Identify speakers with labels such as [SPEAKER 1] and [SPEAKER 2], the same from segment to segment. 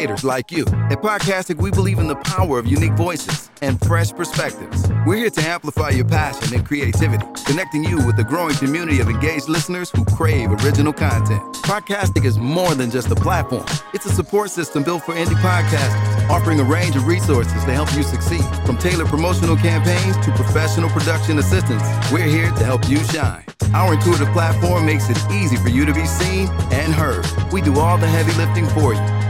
[SPEAKER 1] creators like you. At Podcastic, we believe in the power of unique voices and fresh perspectives. We're here to amplify your passion and creativity, connecting you with a growing community of engaged listeners who crave original content. Podcastic is more than just a platform, it's a support system built for indie podcasters, offering a range of resources to help you succeed. From tailored promotional campaigns to professional production assistance, we're here to help you shine. Our intuitive platform makes it easy for you to be seen and heard. We do all the heavy lifting for you.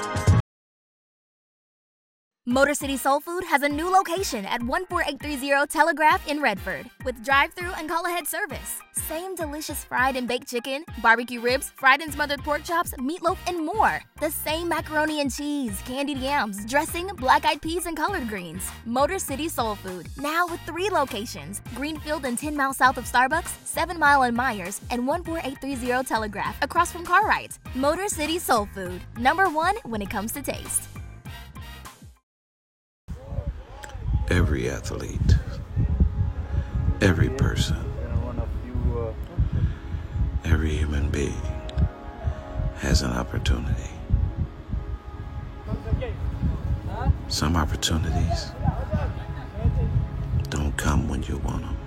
[SPEAKER 2] Motor City Soul Food has a new location at 14830 Telegraph in Redford with drive through and call ahead service. Same delicious fried and baked chicken, barbecue ribs, fried and smothered pork chops, meatloaf, and more. The same macaroni and cheese, candied yams, dressing, black eyed peas, and collard greens. Motor City Soul Food, now with three locations Greenfield and 10 miles south of Starbucks, 7 Mile and Meyers, and 14830 Telegraph across from Cartwright. Motor City Soul Food, number one when it comes to taste.
[SPEAKER 3] Every athlete, every person, every human being has an opportunity. Some opportunities don't come when you want them.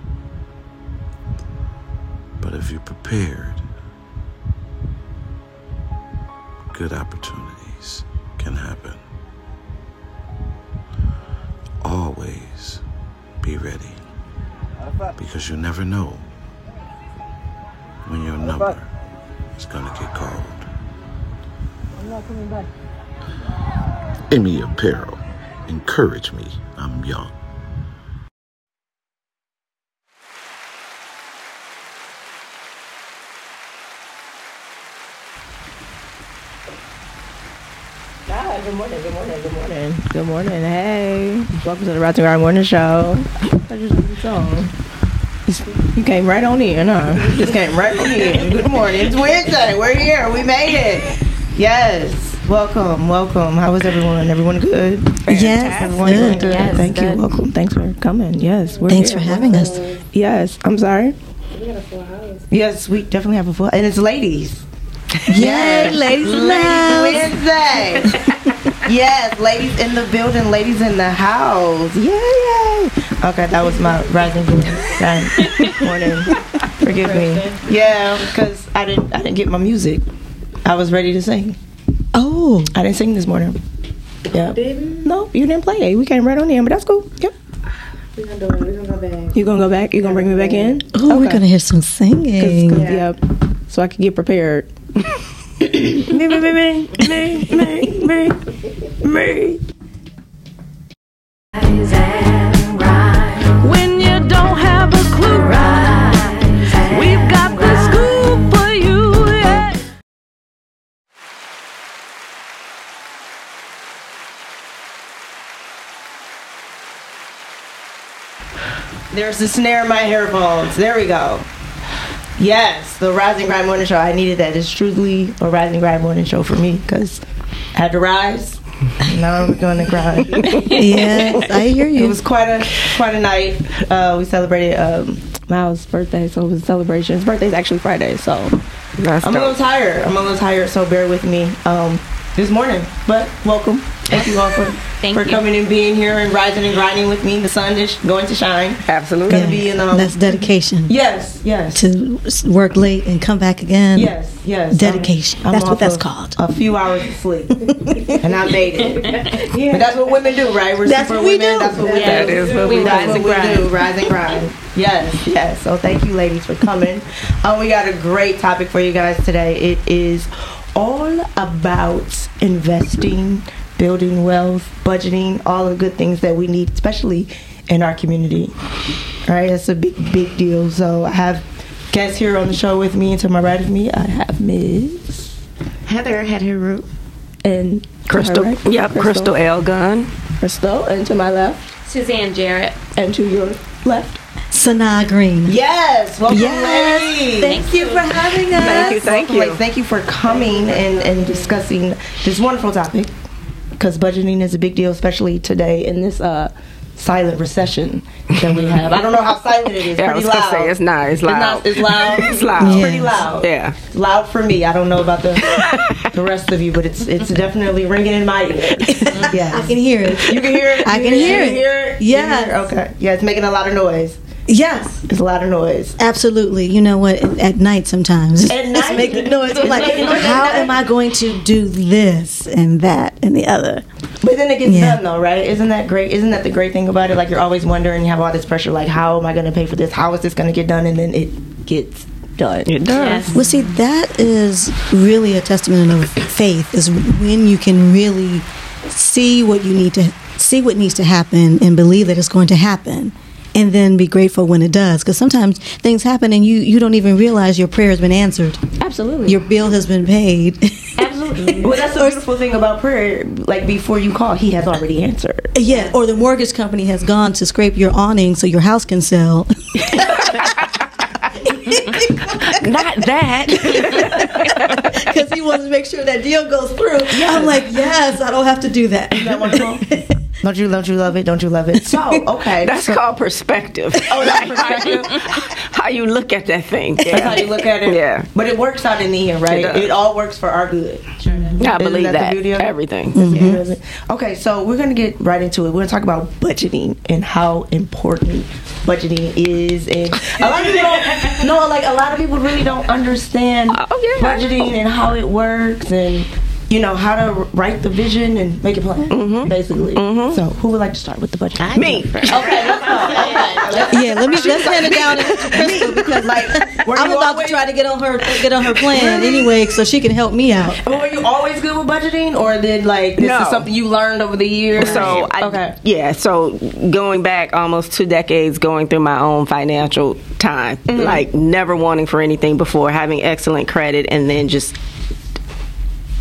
[SPEAKER 3] But if you're prepared, good opportunities can happen. Always be ready because you never know when your number is going to get called.
[SPEAKER 4] I'm not coming back.
[SPEAKER 3] Amy Apparel, encourage me. I'm young.
[SPEAKER 4] Ah, good morning, good morning, good morning. Good morning, hey. Welcome to the Rise and Grind Morning Show. I just heard the song. You came right on in, huh? You just came right on in. Good morning. It's Wednesday. We're here. We made it. Yes. Welcome, welcome. How was everyone? Everyone good?
[SPEAKER 5] Yes,
[SPEAKER 4] Everyone
[SPEAKER 5] good.
[SPEAKER 4] good?
[SPEAKER 5] Yes,
[SPEAKER 4] Thank you. Welcome. Thanks for coming. Yes. We're
[SPEAKER 5] Thanks
[SPEAKER 4] here.
[SPEAKER 5] for having us.
[SPEAKER 4] Yes. I'm sorry. We got a full house. Yes, we definitely have a full, and it's ladies.
[SPEAKER 5] Yay, ladies lounge.
[SPEAKER 4] Wednesday. yes, ladies in the building, ladies in the house. Yay, yay. Okay, that was my rising Good morning. Forgive me. Yeah, because I didn't I didn't get my music. I was ready to sing.
[SPEAKER 5] Oh,
[SPEAKER 4] I didn't sing this morning. Yeah. No, you didn't play it. We came right on in, but that's cool. Yep.
[SPEAKER 6] We're gonna do it. We're gonna go back.
[SPEAKER 4] You gonna go back? You gonna bring me back in?
[SPEAKER 5] oh, we're gonna hear some
[SPEAKER 4] 'Cause-
[SPEAKER 5] singing.
[SPEAKER 4] 'cause, Yep. So I can get prepared. Me, me, me, me, me, me, me, me.
[SPEAKER 7] When you don't have a clue, we've got the for you. Yeah.
[SPEAKER 4] There's the snare in my headphones. There we go. Yes, the Rise and Grind Morning Show. I needed that. It's truly a Rise and Grind Morning Show for me because I had to rise. Now we're going to grind.
[SPEAKER 5] yes, I hear you.
[SPEAKER 4] It was quite a quite a night. Uh, we celebrated um, Miles' birthday, so it was a celebration. His birthday's actually Friday, so I'm a little tired. I'm a little tired, so bear with me um, this morning. But welcome. Thank you all for, for coming and being here and rising and grinding with me. The sun is going to shine.
[SPEAKER 6] Absolutely.
[SPEAKER 4] Gonna be in um,
[SPEAKER 5] That's dedication.
[SPEAKER 4] yes, yes.
[SPEAKER 5] To work late and come back again.
[SPEAKER 4] Yes, yes.
[SPEAKER 5] Dedication.
[SPEAKER 4] I'm- I'm
[SPEAKER 5] That's what that's called.
[SPEAKER 4] A few hours of sleep, and I made it. But that's what women do, right? We're
[SPEAKER 5] That's
[SPEAKER 4] super
[SPEAKER 5] what we
[SPEAKER 4] women.
[SPEAKER 5] do.
[SPEAKER 4] That's what we
[SPEAKER 6] That
[SPEAKER 4] do.
[SPEAKER 6] is what we
[SPEAKER 4] That's
[SPEAKER 6] do.
[SPEAKER 4] what we do. Rise and grind. Yes, yes. So thank you, ladies, for coming. Um, we got a great topic for you guys today. It is all about investing, building wealth, budgeting, all the good things that we need, especially in our community. All right, that's a big, big deal. So I have guests here on the show with me, and to my right of me, I have Ms.
[SPEAKER 6] Heather had her root.
[SPEAKER 4] and
[SPEAKER 6] Crystal.
[SPEAKER 4] right,
[SPEAKER 6] Yep, Crystal L. Gunn.
[SPEAKER 4] Crystal, and to my left,
[SPEAKER 8] Suzanne Jarrett.
[SPEAKER 4] and to your left.
[SPEAKER 5] Sanaa Green.
[SPEAKER 4] Yes, welcome,
[SPEAKER 5] Yes.
[SPEAKER 4] ladies.
[SPEAKER 5] Thank you for having us.
[SPEAKER 8] Thank you, thank
[SPEAKER 4] Welcome,
[SPEAKER 8] you.
[SPEAKER 4] ladies. Thank you for coming and, and discussing this wonderful topic because budgeting is a big deal, especially today in this uh, silent recession that we have. I don't know how silent it is.
[SPEAKER 8] Yeah, I
[SPEAKER 4] pretty
[SPEAKER 8] was
[SPEAKER 4] loud.
[SPEAKER 8] say, it's not, it's loud.
[SPEAKER 4] It's, not, it's loud.
[SPEAKER 8] It's loud.
[SPEAKER 4] It's pretty loud.
[SPEAKER 8] Yeah.
[SPEAKER 4] It's loud for me. I don't know about the the rest of you, but it's it's definitely ringing in my ears. yeah,
[SPEAKER 5] I can hear it.
[SPEAKER 4] You can hear it.
[SPEAKER 5] I
[SPEAKER 4] You
[SPEAKER 5] can hear
[SPEAKER 4] you
[SPEAKER 5] it.
[SPEAKER 4] Hear it. You
[SPEAKER 5] Yes.
[SPEAKER 4] hear it? Okay. Yeah, it's making a lot of noise.
[SPEAKER 5] Yes,
[SPEAKER 4] It's a lot of noise.
[SPEAKER 5] absolutely. You know what? At, at night, sometimes
[SPEAKER 4] At
[SPEAKER 5] it's
[SPEAKER 4] night?
[SPEAKER 5] making noise. I'm like,
[SPEAKER 4] making noise at
[SPEAKER 5] how am I going to do this and that and the other?
[SPEAKER 4] But then it gets
[SPEAKER 5] Yeah.
[SPEAKER 4] done though, right? Isn't that great? Isn't that the great thing about it? Like you're always wondering, you have all this pressure, like how am I going to pay for this? How is this going to get done? And then it gets done.
[SPEAKER 8] It does.
[SPEAKER 5] Well, see, that is really a testament of faith. Is when you can really see what you need to see what needs to happen and believe that it's going to happen, and then be grateful when it does. Because sometimes things happen and you you don't even realize your prayer has been answered.
[SPEAKER 4] Absolutely.
[SPEAKER 5] Your bill has been paid.
[SPEAKER 4] Absolutely. well, that's the beautiful thing about prayer. Like before you call, He has already answered.
[SPEAKER 5] yeah, or the mortgage company has gone to scrape your awning so your house can sell.
[SPEAKER 8] Not that.
[SPEAKER 5] Because he wants to make sure that deal goes through. I'm like, yes, I don't have to do that.
[SPEAKER 4] Isn't that wonderful? don't you don't you love it? Don't you love it? So okay,
[SPEAKER 8] That's
[SPEAKER 4] so
[SPEAKER 8] called perspective.
[SPEAKER 4] Oh, that's perspective?
[SPEAKER 8] how you look at that thing.
[SPEAKER 4] that's how you look at it.
[SPEAKER 8] Yeah.
[SPEAKER 4] But it works out in the end, right?
[SPEAKER 8] It.
[SPEAKER 4] It, all works for our good.
[SPEAKER 8] I believe
[SPEAKER 4] that the
[SPEAKER 8] that.
[SPEAKER 4] beauty of?
[SPEAKER 8] Everything.
[SPEAKER 4] Mm-hmm. Okay, so we're gonna get right into it. We're gonna talk about budgeting and how important budgeting is, and a lot of people no, like a lot of people really don't understand
[SPEAKER 8] Oh, yeah.
[SPEAKER 4] budgeting and how it works, and you know how to write the vision and make a plan, mm-hmm. Mm-hmm. basically. Mm-hmm. So, who would like to start with the budget?
[SPEAKER 8] Me.
[SPEAKER 4] Okay, let's go.
[SPEAKER 5] Yeah, let me let's hand it down to Crystal because
[SPEAKER 4] like were
[SPEAKER 5] I'm about
[SPEAKER 4] always,
[SPEAKER 5] to try to get on her get on her plan anyway, so she can help me out.
[SPEAKER 4] Were you always good with budgeting, or did like this
[SPEAKER 8] No.
[SPEAKER 4] is something you learned over the years?
[SPEAKER 8] So I,
[SPEAKER 4] okay.
[SPEAKER 8] yeah, so going back almost two decades, going through my own financial time,
[SPEAKER 4] Mm-hmm.
[SPEAKER 8] like never wanting for anything before, having excellent credit, and then just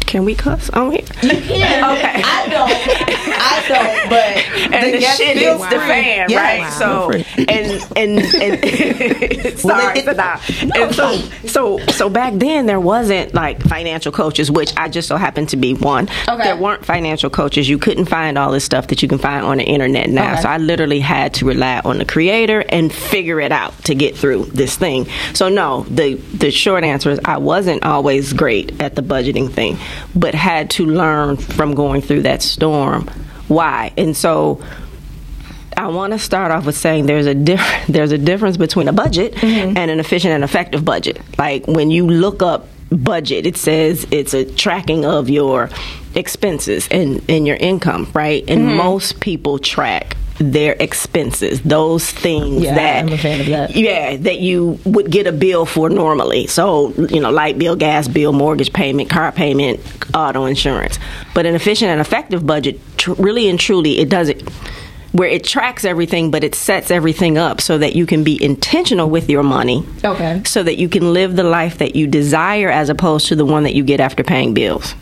[SPEAKER 8] can we cuss oh, on here?
[SPEAKER 4] Yeah.
[SPEAKER 8] Okay.
[SPEAKER 4] I don't. I don't. But
[SPEAKER 8] and the,
[SPEAKER 4] guest
[SPEAKER 8] shit
[SPEAKER 4] feels
[SPEAKER 8] hits the fan,
[SPEAKER 4] Yes.
[SPEAKER 8] right? So and and and sorry,
[SPEAKER 4] it-
[SPEAKER 8] Sada. and so so so back then there wasn't like financial coaches, which I just so happened to be one.
[SPEAKER 4] Okay.
[SPEAKER 8] There weren't financial coaches. You couldn't find all this stuff that you can find on the internet now.
[SPEAKER 4] Okay.
[SPEAKER 8] So I literally had to rely on the creator and figure it out to get through this thing. So no, the the short answer is I wasn't always great at the budgeting thing, but had to learn from going through that storm why. And so I want to start off with saying there's a diff- there's a difference between a budget mm-hmm. and an efficient and effective budget. Like when you look up budget, it says it's a tracking of your expenses and, and your income, right? And mm-hmm. most people track their expenses, those things
[SPEAKER 4] Yeah,
[SPEAKER 8] that
[SPEAKER 4] I'm a fan of that.
[SPEAKER 8] yeah, that you would get a bill for normally. So, you know, light bill, gas bill, mortgage payment, car payment, auto insurance. But an efficient and effective budget, tr- really and truly, it does it where it tracks everything, but it sets everything up so that you can be intentional with your money.
[SPEAKER 4] Okay.
[SPEAKER 8] So that you can live the life that you desire as opposed to the one that you get after paying bills.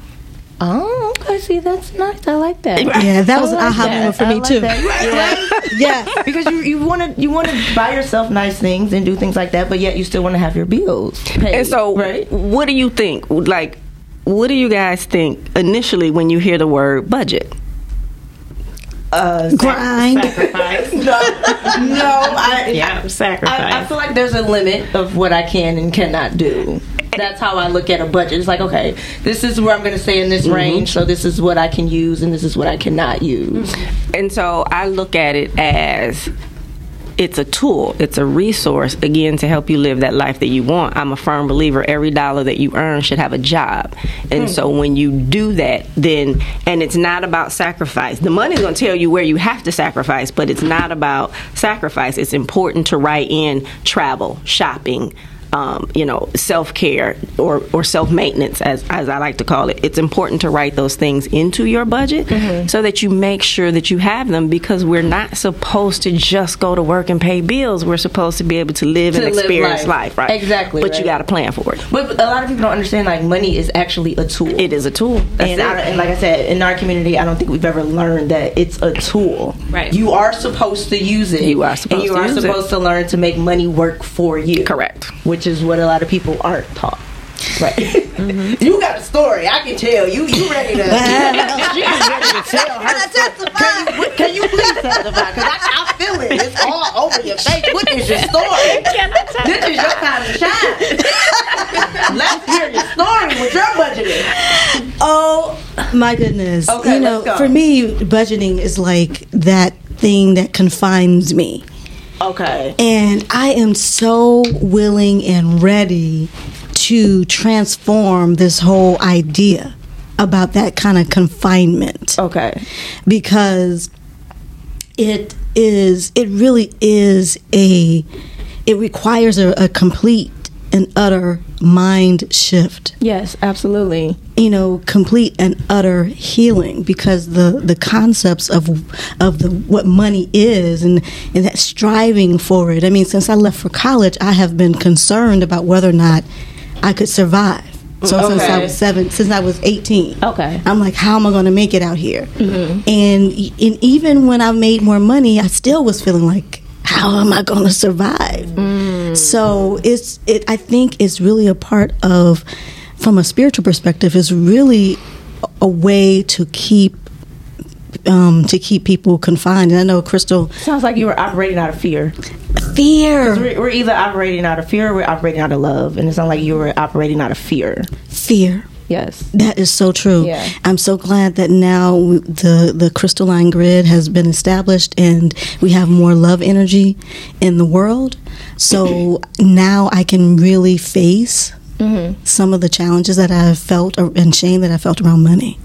[SPEAKER 4] Oh, okay. See, that's nice. I like that.
[SPEAKER 5] Yeah, that was
[SPEAKER 4] I
[SPEAKER 5] an
[SPEAKER 4] like
[SPEAKER 5] aha
[SPEAKER 4] that.
[SPEAKER 5] moment for
[SPEAKER 4] I
[SPEAKER 5] me
[SPEAKER 4] like
[SPEAKER 5] too.
[SPEAKER 4] that.
[SPEAKER 5] Yeah.
[SPEAKER 4] because you you want to you want to buy yourself nice things and do things like that, but yet you still want to have your bills paid.
[SPEAKER 8] And so,
[SPEAKER 4] right?
[SPEAKER 8] what do you think? Like, what do you guys think initially when you hear the word budget?
[SPEAKER 4] Uh,
[SPEAKER 5] Grind.
[SPEAKER 6] Sacrifice.
[SPEAKER 4] no, no, I
[SPEAKER 6] Yeah, sacrifice.
[SPEAKER 4] I, I feel like there's a limit of what I can and cannot do. That's how I look at a budget. It's like, okay, this is where I'm going to stay in this range, so this is what I can use and this is what I cannot use.
[SPEAKER 8] And so I look at it as it's a tool, it's a resource, again, to help you live that life that you want. I'm a firm believer every dollar that you earn should have a job. And hmm. so when you do that, then, and it's not about sacrifice. The money's going to tell you where you have to sacrifice, but it's not about sacrifice. It's important to write in travel, shopping, um, you know, self care or, or self maintenance, as, as I like to call it. It's important to write those things into your budget
[SPEAKER 4] Mm-hmm.
[SPEAKER 8] so that you make sure that you have them because we're not supposed to just go to work and pay bills. We're supposed to be able to live
[SPEAKER 4] To
[SPEAKER 8] and
[SPEAKER 4] live
[SPEAKER 8] experience
[SPEAKER 4] life.
[SPEAKER 8] life, right?
[SPEAKER 4] Exactly,
[SPEAKER 8] But you got to plan for it.
[SPEAKER 4] But a lot of people don't understand like money is actually a tool.
[SPEAKER 8] It is a tool.
[SPEAKER 4] And. I, and like I said, in our community, I don't think we've ever learned that it's a tool.
[SPEAKER 8] Right.
[SPEAKER 4] You are supposed to use it.
[SPEAKER 8] You are supposed
[SPEAKER 4] and you
[SPEAKER 8] to
[SPEAKER 4] are
[SPEAKER 8] use it.
[SPEAKER 4] supposed to learn to make money work for you.
[SPEAKER 8] Correct.
[SPEAKER 4] Which is what a lot of people aren't taught. Right.
[SPEAKER 8] Mm-hmm.
[SPEAKER 4] you got a story. I can tell. You you ready to? she is ready to tell her. story. Can you, can you please testify? Because I, I feel it. It's all over your face. What is your story? This is your time to shine. Let's hear your story with your budgeting.
[SPEAKER 5] Oh my goodness!
[SPEAKER 4] Okay,
[SPEAKER 5] you know,
[SPEAKER 4] let's go.
[SPEAKER 5] for me, budgeting is like that thing that confines me.
[SPEAKER 4] Okay.
[SPEAKER 5] And I am so willing and ready to transform this whole idea about that kind of confinement.
[SPEAKER 4] Okay.
[SPEAKER 5] Because it is, it really is a, it requires a, a complete and utter mind shift.
[SPEAKER 4] Yes, absolutely.
[SPEAKER 5] you know complete and utter healing because the the concepts of of the what money is and and that striving for it. I mean since i left for college i have been concerned about whether or not i could survive. So since i was seven since i was 18
[SPEAKER 4] Okay.
[SPEAKER 5] i'm like how am i going to make it out here? Mm-hmm. And and even when i made more money i still was feeling like how am I going to survive? Mm-hmm. So it's it. I think it's really a part of, from a spiritual perspective, is really a way to keep um, to keep people confined. And I know Crystal
[SPEAKER 4] Sounds like you were operating out of fear.
[SPEAKER 5] fear,
[SPEAKER 4] We're, we're either operating out of fear or we're operating out of love. And it sounds like you were operating out of fear.
[SPEAKER 5] fear.
[SPEAKER 4] Yes.
[SPEAKER 5] That is so true.
[SPEAKER 4] Yeah.
[SPEAKER 5] I'm so glad that now the the crystalline grid has been established and we have more love energy in the world. So now I can really face some of the challenges that I've felt or, and shame that I felt around money.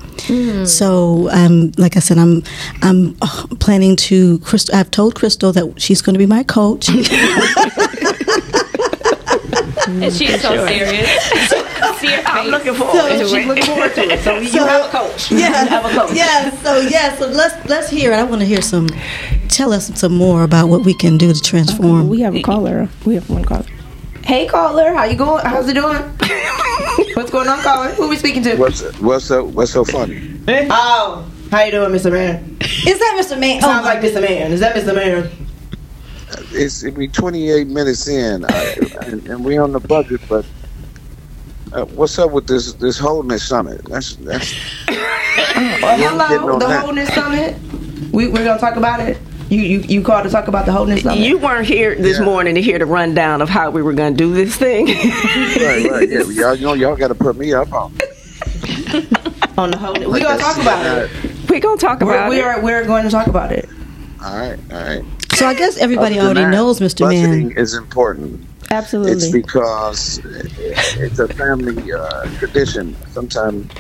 [SPEAKER 5] So, um, like I said, I'm I'm uh, planning to. Crystal, I've told Crystal that she's going to be my coach.
[SPEAKER 6] And she's so serious. See her
[SPEAKER 8] I'm looking forward
[SPEAKER 4] So
[SPEAKER 8] to
[SPEAKER 4] she's
[SPEAKER 8] it.
[SPEAKER 4] looking forward to it. So you have a coach. Yeah, You have a coach.
[SPEAKER 5] yeah. So yeah. So let's let's hear it. I want to hear some. Tell us some more about what we can do to transform.
[SPEAKER 4] We have a caller. We have one caller. Hey caller, how you going? How's it doing? What's going on, caller? Who we speaking to?
[SPEAKER 3] What's what's so what's so funny?
[SPEAKER 4] Oh, how you doing, Mr. Man?
[SPEAKER 5] Is that Mr. Man?
[SPEAKER 4] Sounds like Mr. Man. Is that Mr. Man?
[SPEAKER 3] It's it be 28 minutes in, I, and, and we on the budget, but uh, what's up with this this wholeness summit? That's that's
[SPEAKER 4] Oh, hello, the
[SPEAKER 3] that.
[SPEAKER 4] wholeness summit. We we're gonna talk about it. You you you called to talk about the wholeness summit.
[SPEAKER 8] You weren't here this
[SPEAKER 3] Yeah.
[SPEAKER 8] morning to hear the rundown of how we were going to do this thing.
[SPEAKER 3] right, right. Yeah, y'all you know y'all got to put me up on.
[SPEAKER 4] on the wholeness. We're gonna talk about it.
[SPEAKER 8] We're going to talk
[SPEAKER 4] We're,
[SPEAKER 8] about
[SPEAKER 4] we
[SPEAKER 8] it.
[SPEAKER 4] are we're going to talk about it.
[SPEAKER 3] All right, all right.
[SPEAKER 5] So I guess everybody already knows Mr.
[SPEAKER 3] Budgeting
[SPEAKER 5] Man.
[SPEAKER 3] is important. It's because it's a family uh, tradition. Sometimes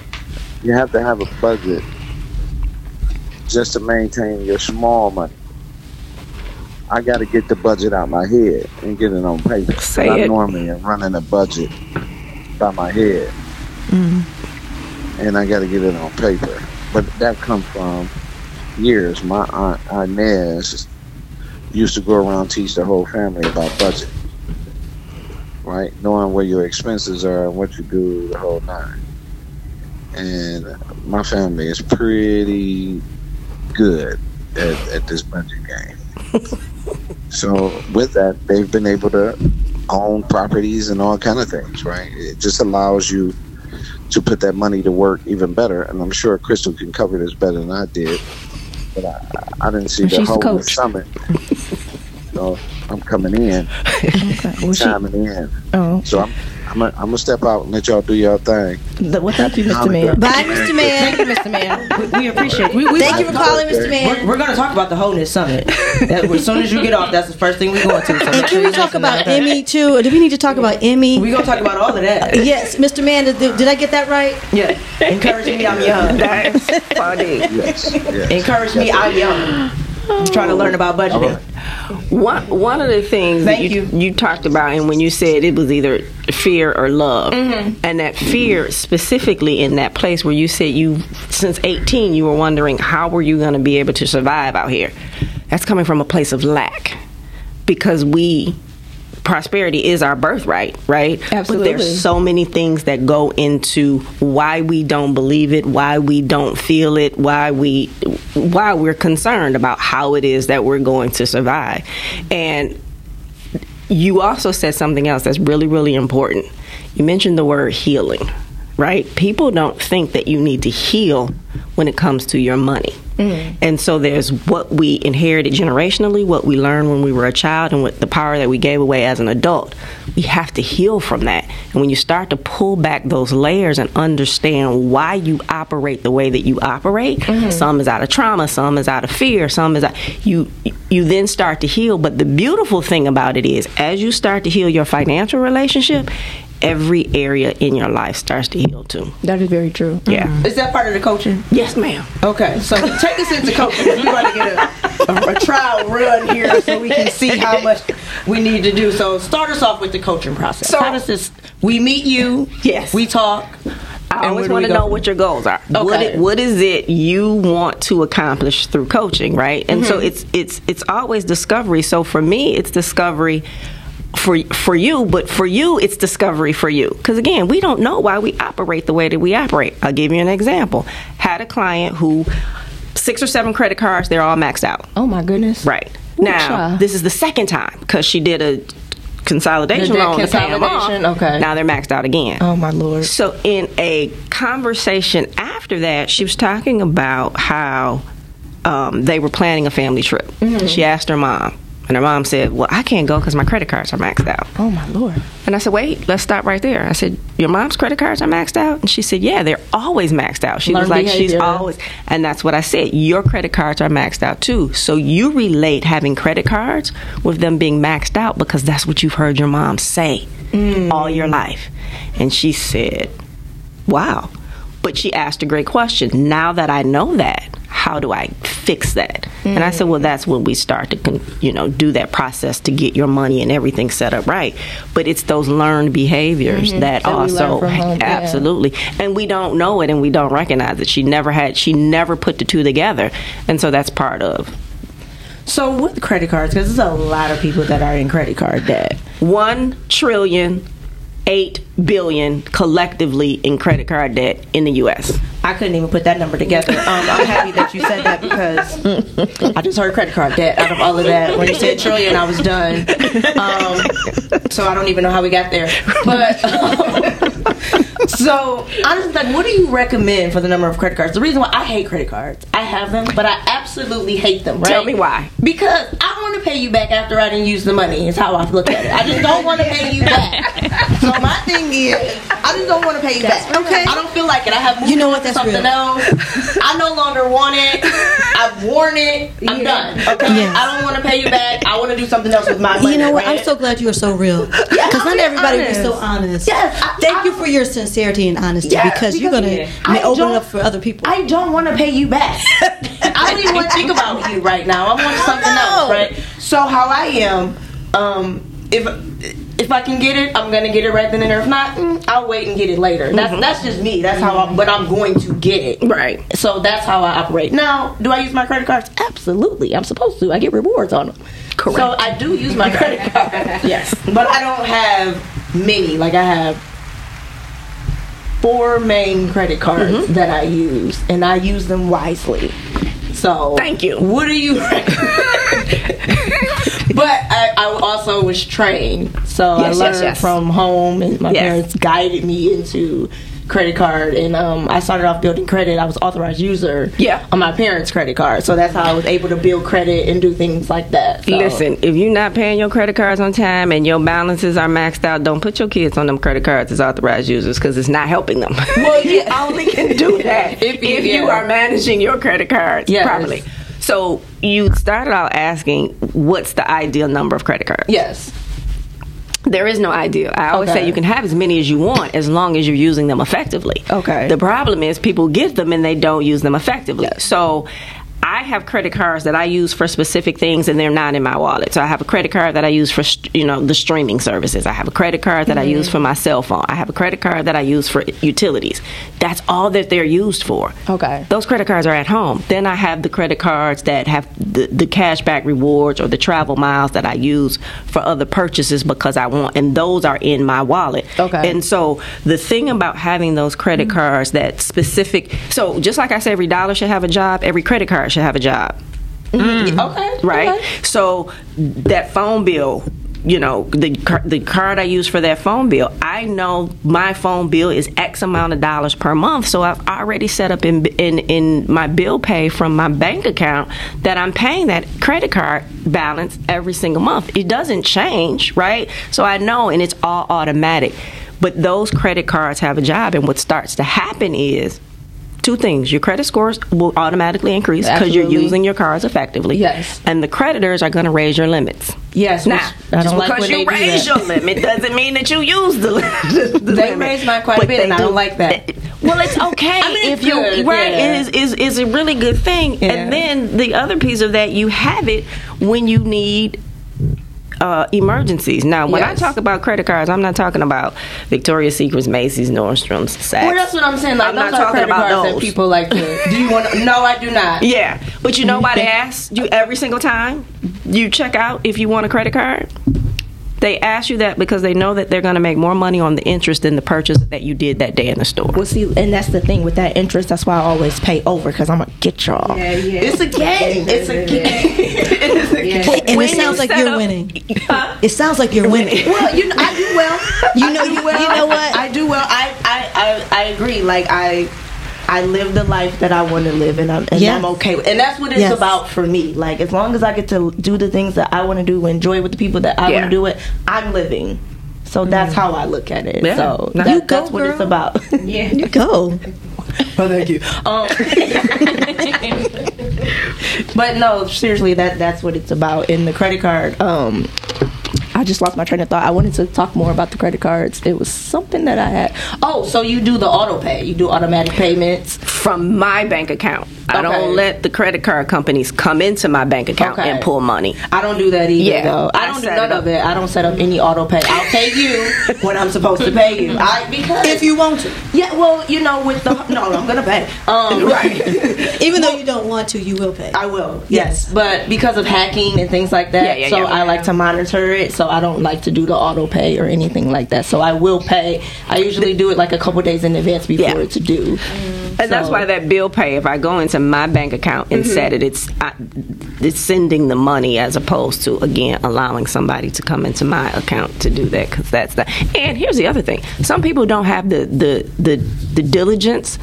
[SPEAKER 3] you have to have a budget just to maintain your small money. I got to get the budget out my head and get it on paper.
[SPEAKER 8] Say
[SPEAKER 3] I normally am running a budget by my head, and I got to get it on paper. But that comes from years. My aunt Inez used to go around teach the whole family about budget right? Knowing where your expenses are and what you do, the whole nine. And my family is pretty good at, at this budget game. so with that, they've been able to own properties and all kind of things, right? It just allows you to put that money to work even better. And I'm sure Crystal can cover this better than I did. But I, I didn't see the
[SPEAKER 4] She's
[SPEAKER 3] whole
[SPEAKER 4] coach.
[SPEAKER 3] summit. So I'm coming in,
[SPEAKER 4] Well, she-
[SPEAKER 3] chiming in.
[SPEAKER 4] oh,
[SPEAKER 3] So I'm I'm gonna I'm step out and let y'all do your thing.
[SPEAKER 4] the, what's up, to you, Mr. Man?
[SPEAKER 5] Bye, Mr. Man.
[SPEAKER 4] Thank you, Mr. Man. We, we appreciate. We, we,
[SPEAKER 5] Thank you for calling, Mr.
[SPEAKER 4] We're,
[SPEAKER 5] Man.
[SPEAKER 4] we're going to talk about the wholeness summit. That, as soon as you get off, that's the first thing we're going to. So
[SPEAKER 5] And can we talk about
[SPEAKER 4] okay?
[SPEAKER 5] Emmy too? Or do we need to talk about Emmy?
[SPEAKER 4] We're going to talk about all of that.
[SPEAKER 5] Yes, Mr. Man. Did, did I get that right?
[SPEAKER 4] Yeah. Encourage me, I'm young.
[SPEAKER 8] That's funny.
[SPEAKER 3] Yes. yes.
[SPEAKER 4] Encourage me, I'm young. I'm trying to learn about budgeting.
[SPEAKER 8] One one of the things that
[SPEAKER 4] Thank
[SPEAKER 8] you, you talked about, and when you said it was either fear or love,
[SPEAKER 4] Mm-hmm.
[SPEAKER 8] and that fear specifically in that place where you said you since 18 you were wondering how were you going to be able to survive out here. That's coming from a place of lack because we prosperity is our birthright, right?
[SPEAKER 4] Absolutely.
[SPEAKER 8] But there's so many things that go into why we don't believe it, why we don't feel it, why we why we're concerned about how it is that we're going to survive. And you also said something else that's really really important. You mentioned the word healing, right? People don't think that you need to heal when it comes to your money. Mm. And so there's what we inherited generationally, what we learned when we were a child, and what the power that we gave away as an adult. We have to heal from that. And when you start to pull back those layers and understand why you operate the way that you operate, mm-hmm. some is out of trauma, some is out of fear, some is out, you you then start to heal. But the beautiful thing about it is, as you start to heal your financial relationship, every area in your life starts to heal too.
[SPEAKER 4] That is very true.
[SPEAKER 8] Yeah.
[SPEAKER 4] Is that part of the coaching?
[SPEAKER 8] Yes, ma'am.
[SPEAKER 4] Okay, so take us into coaching. We're going to get a, a, a trial run here so we can see how much we need to do. So start us off with the coaching process.
[SPEAKER 8] So-
[SPEAKER 4] how does this? We meet you.
[SPEAKER 8] Yes.
[SPEAKER 4] We talk.
[SPEAKER 8] I
[SPEAKER 4] and
[SPEAKER 8] always want to know
[SPEAKER 4] from
[SPEAKER 8] what your goals are. What,
[SPEAKER 4] Okay.
[SPEAKER 8] it, what is it you want to accomplish through coaching, right? And so
[SPEAKER 4] Mm-hmm.
[SPEAKER 8] it's it's it's always discovery. So for me, it's discovery for for you, but for you, it's discovery for you. Because again, we don't know why we operate the way that we operate. I'll give you an example. Had a client who six or seven credit cards, they're all maxed out.
[SPEAKER 4] Oh my goodness.
[SPEAKER 8] Right.
[SPEAKER 4] Ooh,
[SPEAKER 8] now,
[SPEAKER 4] child.
[SPEAKER 8] this is the second time because she did a consolidation
[SPEAKER 4] The
[SPEAKER 8] loan to pay
[SPEAKER 4] okay.
[SPEAKER 8] Now they're maxed out again.
[SPEAKER 4] Oh my lord.
[SPEAKER 8] So, in a conversation after that, she was talking about how um, they were planning a family trip.
[SPEAKER 4] Mm-hmm.
[SPEAKER 8] She asked her mom, and her mom said, "Well, I can't go because my credit cards are maxed out."
[SPEAKER 4] Oh my lord.
[SPEAKER 8] And I said, "Wait, let's stop right there." I said, "Your mom's credit cards are maxed out?" And she said, "Yeah, they're always maxed out." She was
[SPEAKER 4] Learned
[SPEAKER 8] like, "She's always," and that's what I said. Your credit cards are maxed out too, so you relate having credit cards with them being maxed out because that's what you've heard your mom say mm. all your life. And she said, "Wow." But she asked a great question. Now that I know that, how do I fix that? And I said, well, that's when we start to, you know, do that process to get your money and everything set up right. But it's those learned behaviors mm-hmm.
[SPEAKER 4] that, That
[SPEAKER 8] also,
[SPEAKER 4] from home, yeah.
[SPEAKER 8] absolutely, and we don't know it and we don't recognize it. She never had, she never put the two together, and so that's part of
[SPEAKER 4] So with credit cards, because there's a lot of people that are in credit card debt.
[SPEAKER 8] one trillion eight billion collectively in credit card debt in the U.S.
[SPEAKER 4] I couldn't even put that number together. Um, I'm happy that you said that because I just heard credit card debt out of all of that. When you said trillion, I was done. Um, so I don't even know how we got there. But um, so honestly, like, what do you recommend for the number of credit cards? The reason why I hate credit cards, I have them, but I absolutely hate them. Right?
[SPEAKER 8] Tell me why.
[SPEAKER 4] Because I want to pay you back after I didn't use the money. Is how I look at it. I just don't want to pay you back. So my thing is, I just don't want to pay you back.
[SPEAKER 5] Okay.
[SPEAKER 4] I don't feel like it. I have
[SPEAKER 5] You know what? That's
[SPEAKER 4] something else. I no longer want it. I've worn it. I'm done. Okay.
[SPEAKER 5] Yes.
[SPEAKER 4] I don't want to pay you back. I want to do something else with my money.
[SPEAKER 5] You know what? I'm so glad you are so real. Because
[SPEAKER 4] I'm
[SPEAKER 5] not everybody is so honest.
[SPEAKER 4] Yes, I-
[SPEAKER 5] Thank
[SPEAKER 4] I-
[SPEAKER 5] you for your sincerity and honesty
[SPEAKER 4] Yes,
[SPEAKER 5] because, you're going to
[SPEAKER 4] I
[SPEAKER 5] open up for other people.
[SPEAKER 4] I don't want to pay you back. I don't even want to think about you right now. I want something else, right? So how I am, um, if if I can get it, I'm gonna get it right then and there. If not, mm, I'll wait and get it later. That's that's just me. That's how. I, but I'm going to get it.
[SPEAKER 8] Right.
[SPEAKER 4] So that's how I operate. Now, do I use my credit cards? Absolutely. I'm supposed to. I get rewards on them.
[SPEAKER 8] Correct.
[SPEAKER 4] So I do use my credit card. yes. But I don't have many. Like I have four main credit cards
[SPEAKER 8] Mm-hmm.
[SPEAKER 4] that I use, and I use them wisely. So
[SPEAKER 8] Thank you.
[SPEAKER 4] What do you? but I, I also was trained, so
[SPEAKER 8] Yes,
[SPEAKER 4] I learned
[SPEAKER 8] yes.
[SPEAKER 4] from home, and my
[SPEAKER 8] Yes.
[SPEAKER 4] parents guided me into credit card and um, I started off building credit. I was authorized user
[SPEAKER 8] Yeah.
[SPEAKER 4] on my parents' credit card. So that's how I was able to build credit and do things like that. So.
[SPEAKER 8] Listen, if you're not paying your credit cards on time and your balances are maxed out, don't put your kids on them credit cards as authorized users because it's not helping them.
[SPEAKER 4] Well,
[SPEAKER 8] you only can do that
[SPEAKER 4] If
[SPEAKER 8] if,
[SPEAKER 4] you-
[SPEAKER 8] you are managing your credit cards
[SPEAKER 4] Yes.
[SPEAKER 8] properly. So you started out asking, what's the ideal number of credit cards?
[SPEAKER 4] Yes.
[SPEAKER 8] There is no ideal. I always
[SPEAKER 4] Okay.
[SPEAKER 8] say you can have as many as you want as long as you're using them effectively.
[SPEAKER 4] Okay.
[SPEAKER 8] The problem is people get them and they don't use them effectively. So I have credit cards that I use for specific things, and they're not in my wallet. So I have a credit card that I use for you know the streaming services. I have a credit card that I mm-hmm. use for my cell phone. I have a credit card that I use for utilities. That's all that they're used for.
[SPEAKER 4] Okay.
[SPEAKER 8] Those credit cards are at home. Then I have the credit cards that have the, the cashback rewards or the travel miles that I use for other purchases because I want, and those are in my wallet.
[SPEAKER 4] Okay.
[SPEAKER 8] And so the thing about having those credit mm-hmm. cards that specific, so just like I said, every dollar should have a job. Every credit card should have a job mm-hmm. Mm-hmm.
[SPEAKER 4] Okay.
[SPEAKER 8] right?
[SPEAKER 4] okay.
[SPEAKER 8] So that phone bill, you know, the the card I use for that phone bill, I know my phone bill is X amount of dollars per month. So I've already set up in in in my bill pay from my bank account that I'm paying that credit card balance every single month. It doesn't change, right? So I know, and it's all automatic. But those credit cards have a job, and what starts to happen is two things your credit scores will automatically increase because you're using your cards effectively
[SPEAKER 4] Yes.
[SPEAKER 8] and the creditors are going to raise your limits
[SPEAKER 4] Yes.
[SPEAKER 8] now
[SPEAKER 4] I
[SPEAKER 8] just
[SPEAKER 4] don't like
[SPEAKER 8] because you raise your limit doesn't mean that you use the, the, the
[SPEAKER 4] They
[SPEAKER 8] limit.
[SPEAKER 4] raise mine quite a
[SPEAKER 8] But
[SPEAKER 4] bit,
[SPEAKER 8] they
[SPEAKER 4] and I
[SPEAKER 8] do-
[SPEAKER 4] don't like that.
[SPEAKER 8] well it's okay
[SPEAKER 4] I mean,
[SPEAKER 8] if you right
[SPEAKER 4] yeah.
[SPEAKER 8] it is, is is a really good thing
[SPEAKER 4] Yeah.
[SPEAKER 8] and then the other piece of that you have it when you need uh, emergencies. Now, when I talk about credit cards, I'm not talking about Victoria's Secrets, Macy's, Nordstrom's, Saks.
[SPEAKER 4] Well, that's what I'm saying. Like,
[SPEAKER 8] I'm
[SPEAKER 4] those
[SPEAKER 8] not talking
[SPEAKER 4] credit
[SPEAKER 8] about
[SPEAKER 4] cards that
[SPEAKER 8] those.
[SPEAKER 4] people like to. Do you want? to No, I do not.
[SPEAKER 8] Yeah, but you know why they ask you every single time you check out if you want a credit card? They ask you that because they know that they're going to make more money on the interest than the purchase that you did that day in the store.
[SPEAKER 4] Well, see, and that's the thing with that interest. That's why I always pay over because I'm gonna get y'all.
[SPEAKER 9] Yeah, yeah.
[SPEAKER 4] It's a game. It's a game. it's a game.
[SPEAKER 5] And it sounds like you're
[SPEAKER 8] up-
[SPEAKER 5] winning. It sounds like you're winning.
[SPEAKER 4] Well, you know, I do well.
[SPEAKER 5] You
[SPEAKER 4] I
[SPEAKER 5] know, you-
[SPEAKER 4] well.
[SPEAKER 5] you know what?
[SPEAKER 4] I do well. I, I, I, I agree. Like I, I live the life that I want to live, and I'm and
[SPEAKER 5] Yeah.
[SPEAKER 4] I'm okay. With, and that's what it's
[SPEAKER 5] Yes.
[SPEAKER 4] about for me. Like as long as I get to do the things that I want to do, enjoy with the people that I
[SPEAKER 8] Yeah.
[SPEAKER 4] want to do it, I'm living. So that's how I look at it.
[SPEAKER 8] Yeah.
[SPEAKER 4] So that-
[SPEAKER 8] You
[SPEAKER 5] go,
[SPEAKER 4] that's what it's about.
[SPEAKER 9] Yeah.
[SPEAKER 5] You go.
[SPEAKER 4] Oh, thank you. Um, but no, seriously, that that's what it's about. In the credit card, um, I just lost my train of thought. I wanted to talk more about the credit cards. It was something that I had. Oh, so you do the auto pay? You do automatic payments?
[SPEAKER 8] From my bank account. I don't let the credit card companies come into my bank account
[SPEAKER 4] Okay.
[SPEAKER 8] and pull money.
[SPEAKER 4] I don't do that either.
[SPEAKER 8] Yeah,
[SPEAKER 4] though. I
[SPEAKER 8] I
[SPEAKER 4] don't do
[SPEAKER 8] set
[SPEAKER 4] none of it. I don't set up any auto pay. I'll pay you when I'm supposed to pay you. I because
[SPEAKER 5] If you want to.
[SPEAKER 4] yeah, well, you know, with the no, I'm gonna pay. Um, right.
[SPEAKER 5] Even though you don't want to, you will pay.
[SPEAKER 4] I will.
[SPEAKER 5] Yes.
[SPEAKER 4] Yes. But because of hacking and things like that,
[SPEAKER 8] Yeah, yeah,
[SPEAKER 4] so
[SPEAKER 8] yeah.
[SPEAKER 4] I like to monitor it. So I don't like to do the auto pay or anything like that. So I will pay. I usually do it like a couple days in advance before
[SPEAKER 8] Yeah.
[SPEAKER 4] it's due. Mm.
[SPEAKER 8] And that's why that bill pay, if I go into my bank account and mm-hmm. set it, it's I, it's sending the money as opposed to again allowing somebody to come into my account to do that because that's the. And here's the other thing: some people don't have the the the, the diligence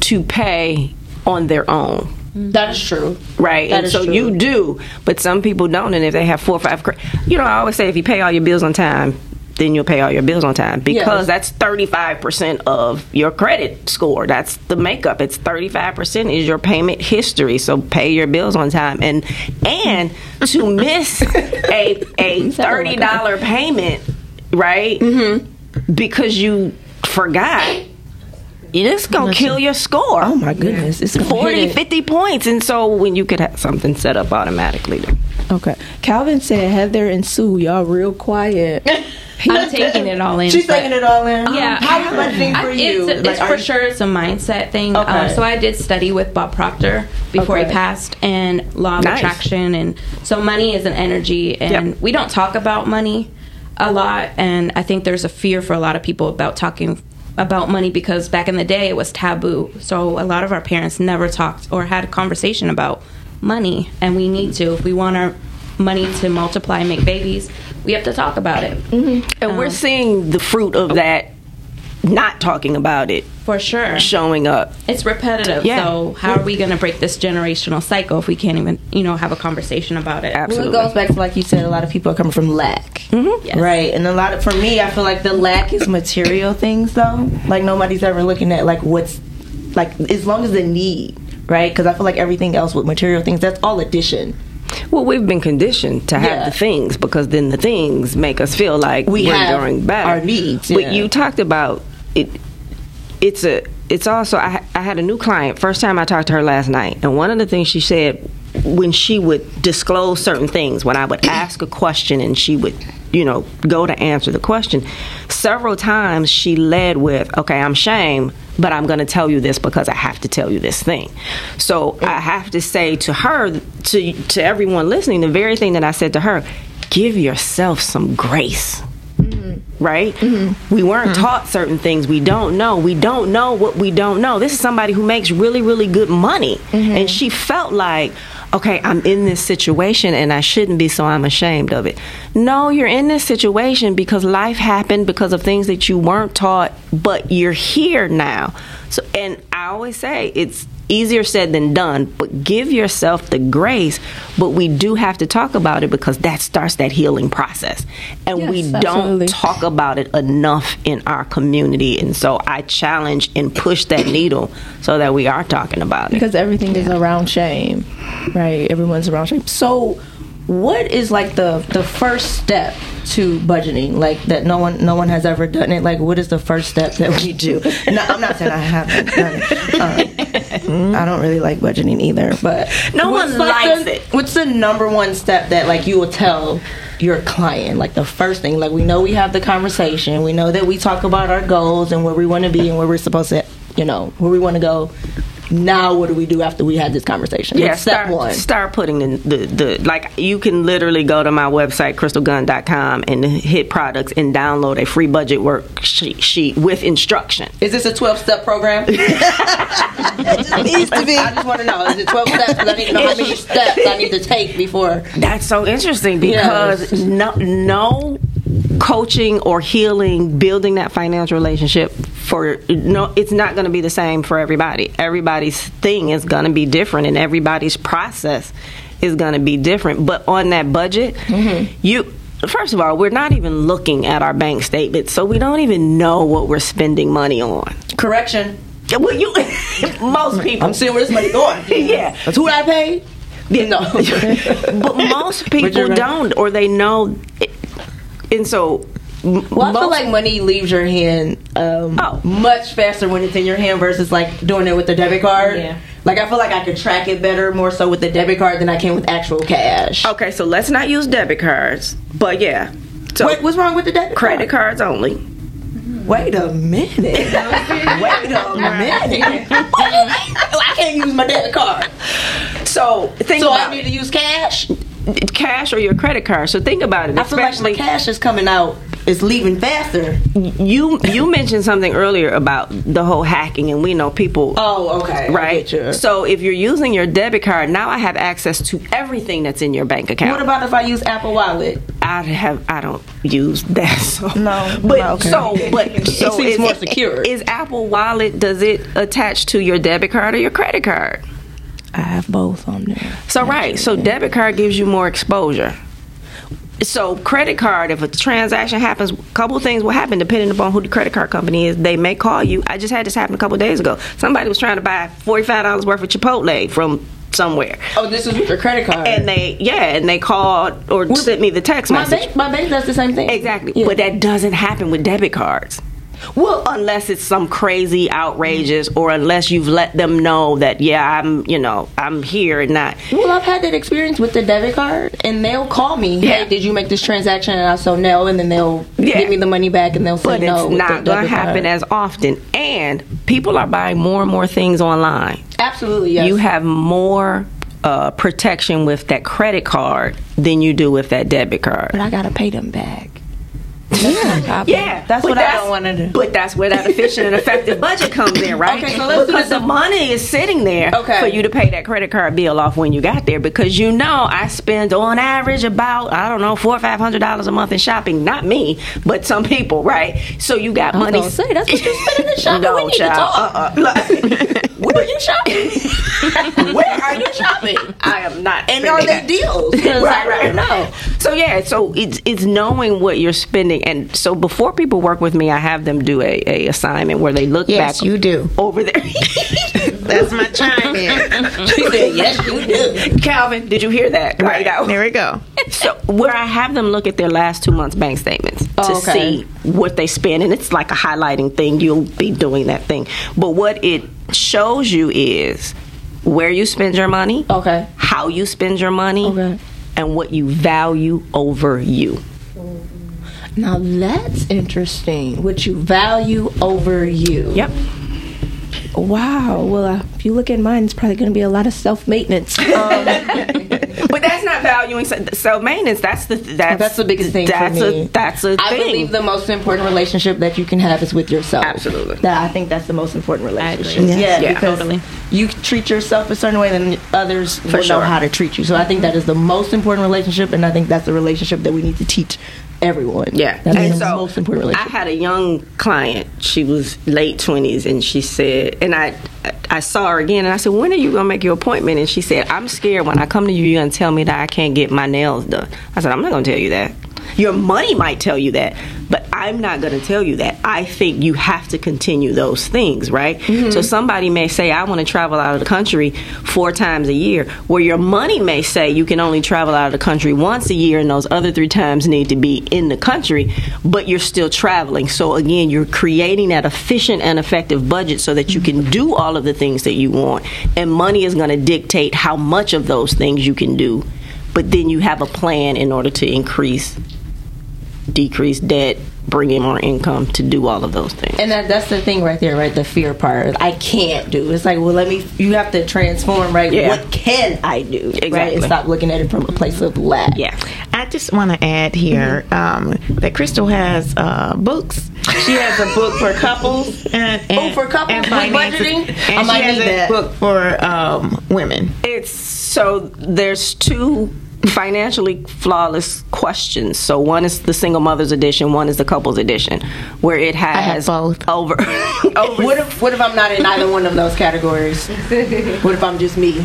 [SPEAKER 8] to pay on their own.
[SPEAKER 4] That is true.
[SPEAKER 8] Right,
[SPEAKER 4] That
[SPEAKER 8] and so
[SPEAKER 4] true.
[SPEAKER 8] you do, but some people don't. And if they have four or five, cre- you know, I always say if you pay all your bills on time, then you'll pay all your bills on time
[SPEAKER 4] Yes.
[SPEAKER 8] because that's thirty five percent of your credit score. That's the makeup. It's thirty five percent is your payment history. So pay your bills on time, and and to miss a a thirty dollar payment, right? Mm-hmm. Because you forgot. It's gonna kill your score.
[SPEAKER 4] Oh my goodness, it's
[SPEAKER 8] 40,
[SPEAKER 4] it.
[SPEAKER 8] 50 points. And so when you could have something set up automatically.
[SPEAKER 4] Okay. Calvin said Heather and Sue, y'all real quiet.
[SPEAKER 6] I'm taking it all in.
[SPEAKER 4] She's taking it all in.
[SPEAKER 6] Yeah.
[SPEAKER 4] How is budgeting for
[SPEAKER 6] I-
[SPEAKER 4] you?
[SPEAKER 6] It's,
[SPEAKER 4] Like,
[SPEAKER 6] it's
[SPEAKER 4] are
[SPEAKER 6] for
[SPEAKER 4] you-
[SPEAKER 6] sure it's a mindset thing.
[SPEAKER 4] Okay.
[SPEAKER 6] Um, so I did study with Bob Proctor before
[SPEAKER 4] Okay.
[SPEAKER 6] he passed and law of
[SPEAKER 8] Nice.
[SPEAKER 6] attraction and so money is an energy and
[SPEAKER 8] Yep.
[SPEAKER 6] we don't talk about money a lot and I think there's a fear for a lot of people about talking about money because back in the day it was taboo. So a lot of our parents never talked or had a conversation about money and we need to if we want our money to multiply and make babies, we have to talk about it. Mm-hmm.
[SPEAKER 8] And we're um, seeing the fruit of that not talking about it
[SPEAKER 6] For sure.
[SPEAKER 8] showing up.
[SPEAKER 6] It's repetitive.
[SPEAKER 8] Yeah.
[SPEAKER 6] So how are we going to break this generational cycle if we can't even, you know, have a conversation about it?
[SPEAKER 8] absolutely Well,
[SPEAKER 4] it goes back to like you said, a lot of people are coming from lack, mm-hmm.
[SPEAKER 6] Yes.
[SPEAKER 4] right? And a lot of for me, I feel like the lack is material things, though. Like nobody's ever looking at like what's like as long as the need, right? Because I feel like everything else with material things, that's all addition.
[SPEAKER 8] Well, we've been conditioned to have
[SPEAKER 4] Yeah.
[SPEAKER 8] the things because then the things make us feel like
[SPEAKER 4] We
[SPEAKER 8] are
[SPEAKER 4] have
[SPEAKER 8] doing better.
[SPEAKER 4] our needs,
[SPEAKER 8] But
[SPEAKER 4] yeah.
[SPEAKER 8] you talked about it. It's a it's also I, I had a new client first time I talked to her last night, and one of the things she said when she would disclose certain things, when I would ask a question and she would, you know, go to answer the question, several times she led with, "Okay, I'm shame, but I'm going to tell you this because I have to tell you this thing." So I have to say to her, to to everyone listening, the very thing that I said to her, give yourself some grace right? We weren't mm-hmm. taught certain things. We don't know. We don't know what we don't know. This is somebody who makes really, really good money. Mm-hmm. And she felt like, okay, I'm in this situation and I shouldn't be, so I'm ashamed of it. No, you're in this situation because life happened because of things that you weren't taught, but you're here now. So, and I always say it's easier said than done, but give yourself the grace. But we do have to talk about it because that starts that healing process. And we
[SPEAKER 6] Yes,
[SPEAKER 8] don't
[SPEAKER 6] absolutely.
[SPEAKER 8] talk about it enough in our community. And so I challenge and push that needle so that we are talking about it.
[SPEAKER 4] because everything is around shame, right? Everyone's around shame. So, what is like the the first step to budgeting? Like that no one no one has ever done it. Like, what is the first step that we do? no, I'm not saying I haven't done it. Um, I don't really like budgeting either, but
[SPEAKER 8] No one
[SPEAKER 4] like
[SPEAKER 8] likes
[SPEAKER 4] the-
[SPEAKER 8] it.
[SPEAKER 4] What's the number one step that like you will tell? Your client, like the first thing, like we know we have the conversation, we know that we talk about our goals and where we want to be and where we're supposed to, you know, where we want to go. Now, what do we do after we had this conversation?
[SPEAKER 8] Yeah,
[SPEAKER 4] What's step
[SPEAKER 8] start,
[SPEAKER 4] one.
[SPEAKER 8] start putting the, the, the, like, you can literally go to my website, crystalgun.com, and hit products and download a free budget worksheet sheet with instruction.
[SPEAKER 4] Is this a 12 step program? it needs to be. I just want to know. Is it 12 steps? 'Cause I need to know how many steps I need to take before.
[SPEAKER 8] That's so interesting because no, no coaching or healing, building that financial relationship for no, it's not going to be the same for everybody. Everybody's thing is going to be different, and everybody's process is going to be different. But on that budget, mm-hmm. you. First of all, we're not even looking at our bank statement, so we don't even know what we're spending money on.
[SPEAKER 4] Correction.
[SPEAKER 8] Well, you, most people.
[SPEAKER 4] I'm seeing where this money going.
[SPEAKER 8] Yeah.
[SPEAKER 4] That's who I pay? No.
[SPEAKER 8] but most people
[SPEAKER 4] you're-
[SPEAKER 8] don't, or they know. And so,
[SPEAKER 4] Well, I feel like money leaves your hand um,
[SPEAKER 8] Oh.
[SPEAKER 4] much faster when it's in your hand versus like doing it with the debit card.
[SPEAKER 6] Yeah.
[SPEAKER 4] Like I feel like I could track it better more so with the debit card than I can with actual cash.
[SPEAKER 8] okay, so let's not use debit cards, but yeah. So
[SPEAKER 4] Wait, what's wrong with the debit
[SPEAKER 8] credit
[SPEAKER 4] card?
[SPEAKER 8] cards only.
[SPEAKER 4] Wait a minute. Wait a minute. I can't use my debit card.
[SPEAKER 8] So think
[SPEAKER 4] So
[SPEAKER 8] about
[SPEAKER 4] I need to use cash.
[SPEAKER 8] It. cash or your credit card. So think about it.
[SPEAKER 4] I feel like
[SPEAKER 8] Especially
[SPEAKER 4] cash is coming out. It's leaving faster.
[SPEAKER 8] you. You mentioned something earlier about the whole hacking, and we know people.
[SPEAKER 4] Oh, okay.
[SPEAKER 8] Right. So if you're using your debit card, now I have access to everything that's in your bank account.
[SPEAKER 4] What about if I use Apple Wallet?
[SPEAKER 8] I have I don't use that. So
[SPEAKER 4] No,
[SPEAKER 8] but
[SPEAKER 4] okay.
[SPEAKER 8] so but so
[SPEAKER 4] seems
[SPEAKER 8] is,
[SPEAKER 4] more secure.
[SPEAKER 8] Is Apple Wallet does it attach to your debit card or your credit card?
[SPEAKER 4] I have both on there.
[SPEAKER 8] So right, so debit card gives you more exposure. So credit card, if a transaction happens, a couple things will happen depending upon who the credit card company is. They may call you. I just had this happen a couple days ago. Somebody was trying to buy forty five dollars worth of Chipotle from somewhere,
[SPEAKER 4] Oh, this is with your credit card.
[SPEAKER 8] and they yeah, and they called or sent me the text
[SPEAKER 4] my
[SPEAKER 8] message.
[SPEAKER 4] bank, my bank does the same thing.
[SPEAKER 8] Exactly.
[SPEAKER 4] Yeah.
[SPEAKER 8] But that doesn't happen with debit cards. Well, unless it's some crazy outrageous or unless you've let them know that yeah, I'm, you know, I'm here and not.
[SPEAKER 4] Well, I've had that experience with the debit card, and they'll call me.
[SPEAKER 8] Yeah.
[SPEAKER 4] Hey, did you make this transaction? And I say no, and then they'll
[SPEAKER 8] Yeah.
[SPEAKER 4] give me the money back, and they'll say
[SPEAKER 8] But
[SPEAKER 4] no.
[SPEAKER 8] it's not going to happen
[SPEAKER 4] card.
[SPEAKER 8] as often. And people are buying more and more things online.
[SPEAKER 4] absolutely yes.
[SPEAKER 8] You have more uh, protection with that credit card than you do with that debit card.
[SPEAKER 4] but I gotta pay them back.
[SPEAKER 8] Yeah, yeah.
[SPEAKER 4] That's
[SPEAKER 8] but
[SPEAKER 4] what I don't wanna do.
[SPEAKER 8] But that's where that efficient and effective budget comes in, right?
[SPEAKER 4] Okay, so let's do
[SPEAKER 8] because the money is sitting there
[SPEAKER 4] Okay.
[SPEAKER 8] for you to pay that credit card bill off when you got there. Because you know, I spend on average about I don't know four or five hundred dollars a month in shopping. Not me, but some people, right? So you got money.
[SPEAKER 4] gonna say, that's what you're spending in shopping.
[SPEAKER 8] No,
[SPEAKER 4] We need to
[SPEAKER 8] child.
[SPEAKER 4] talk.
[SPEAKER 8] Uh-uh.
[SPEAKER 4] Where are you shopping? Where are you shopping?
[SPEAKER 8] I am not.
[SPEAKER 4] And are
[SPEAKER 8] that.
[SPEAKER 4] deals?
[SPEAKER 8] right, right.
[SPEAKER 4] don't.
[SPEAKER 8] So yeah, so it's it's knowing what you're spending, and so before people work with me, I have them do a, a assignment where they look
[SPEAKER 4] Yes,
[SPEAKER 8] back.
[SPEAKER 4] you do.
[SPEAKER 8] over there.
[SPEAKER 4] That's my chime in.
[SPEAKER 8] she
[SPEAKER 4] said, yes, you do.
[SPEAKER 8] Calvin, did you hear that?
[SPEAKER 9] Right.
[SPEAKER 8] There you go.
[SPEAKER 9] There we go.
[SPEAKER 8] So where I have them look at their last two months bank statements to
[SPEAKER 4] Oh, okay.
[SPEAKER 8] see what they spend, and it's like a highlighting thing. You'll be doing that thing, but what it shows you is where you spend your money,
[SPEAKER 4] Okay.
[SPEAKER 8] how you spend your money,
[SPEAKER 4] Okay.
[SPEAKER 8] and what you value over you.
[SPEAKER 4] Now that's interesting. What you value over you.
[SPEAKER 8] Yep.
[SPEAKER 4] Wow. Well, uh, if you look at mine, it's probably going to be a lot of self maintenance. Um,
[SPEAKER 8] But that's not valuing self maintenance. That's the that's,
[SPEAKER 4] That's the biggest thing for
[SPEAKER 8] That's
[SPEAKER 4] me.
[SPEAKER 8] a that's a
[SPEAKER 4] I
[SPEAKER 8] thing.
[SPEAKER 4] I believe the most important relationship that you can have is with yourself.
[SPEAKER 8] Absolutely.
[SPEAKER 4] That I think that's the most important relationship.
[SPEAKER 6] agree.
[SPEAKER 4] Yeah,
[SPEAKER 8] Yeah,
[SPEAKER 4] because
[SPEAKER 6] totally.
[SPEAKER 4] you treat yourself a certain way, then others will
[SPEAKER 8] sure.
[SPEAKER 4] know how to treat you. So I think that is the most important relationship, and I think that's the relationship that we need to teach everyone.
[SPEAKER 8] Yeah,
[SPEAKER 4] that's
[SPEAKER 8] and
[SPEAKER 4] the
[SPEAKER 8] so
[SPEAKER 4] most important relationship.
[SPEAKER 8] I had a young client. She was late twenties, and she said, and I, I saw her again, and I said, "When are you gonna make your appointment?" And she said, "I'm scared when I come to you, you're gonna tell me that I can't get my nails done." I said, "I'm not gonna tell you that. Your money might tell you that, but I'm not gonna tell you that. I think you have to continue those things, right? Mm-hmm. So somebody may say, I want to travel out of the country four times a year, where your money may say you can only travel out of the country once a year, and those other three times need to be in the country, but you're still traveling. So again, you're creating that efficient and effective budget so that you can do all of the things that you want, and money is going to dictate how much of those things you can do. But then you have a plan in order to increase, decrease debt, bring in more income to do all of those things.
[SPEAKER 4] And that, that's the thing right there, right? The fear part. I can't do. It's like, well, let me. You have to transform, right?
[SPEAKER 8] Yeah.
[SPEAKER 4] What can I do? Right?
[SPEAKER 8] Exactly.
[SPEAKER 4] And stop looking at it from a place of lack.
[SPEAKER 8] Yeah.
[SPEAKER 9] I just want to add here um, that Crystal has uh, books. She has a book for couples and, and
[SPEAKER 4] Oh, for couples
[SPEAKER 9] and finances,
[SPEAKER 4] budgeting?
[SPEAKER 9] and
[SPEAKER 4] I might
[SPEAKER 9] she has
[SPEAKER 4] need
[SPEAKER 9] a
[SPEAKER 4] that.
[SPEAKER 9] book for um, women.
[SPEAKER 8] It's so there's two financially flawless questions. So one is the single mothers edition, one is the couples edition, where it has
[SPEAKER 9] both.
[SPEAKER 8] over over
[SPEAKER 4] What if what if I'm not in either one of those categories? what if I'm just me?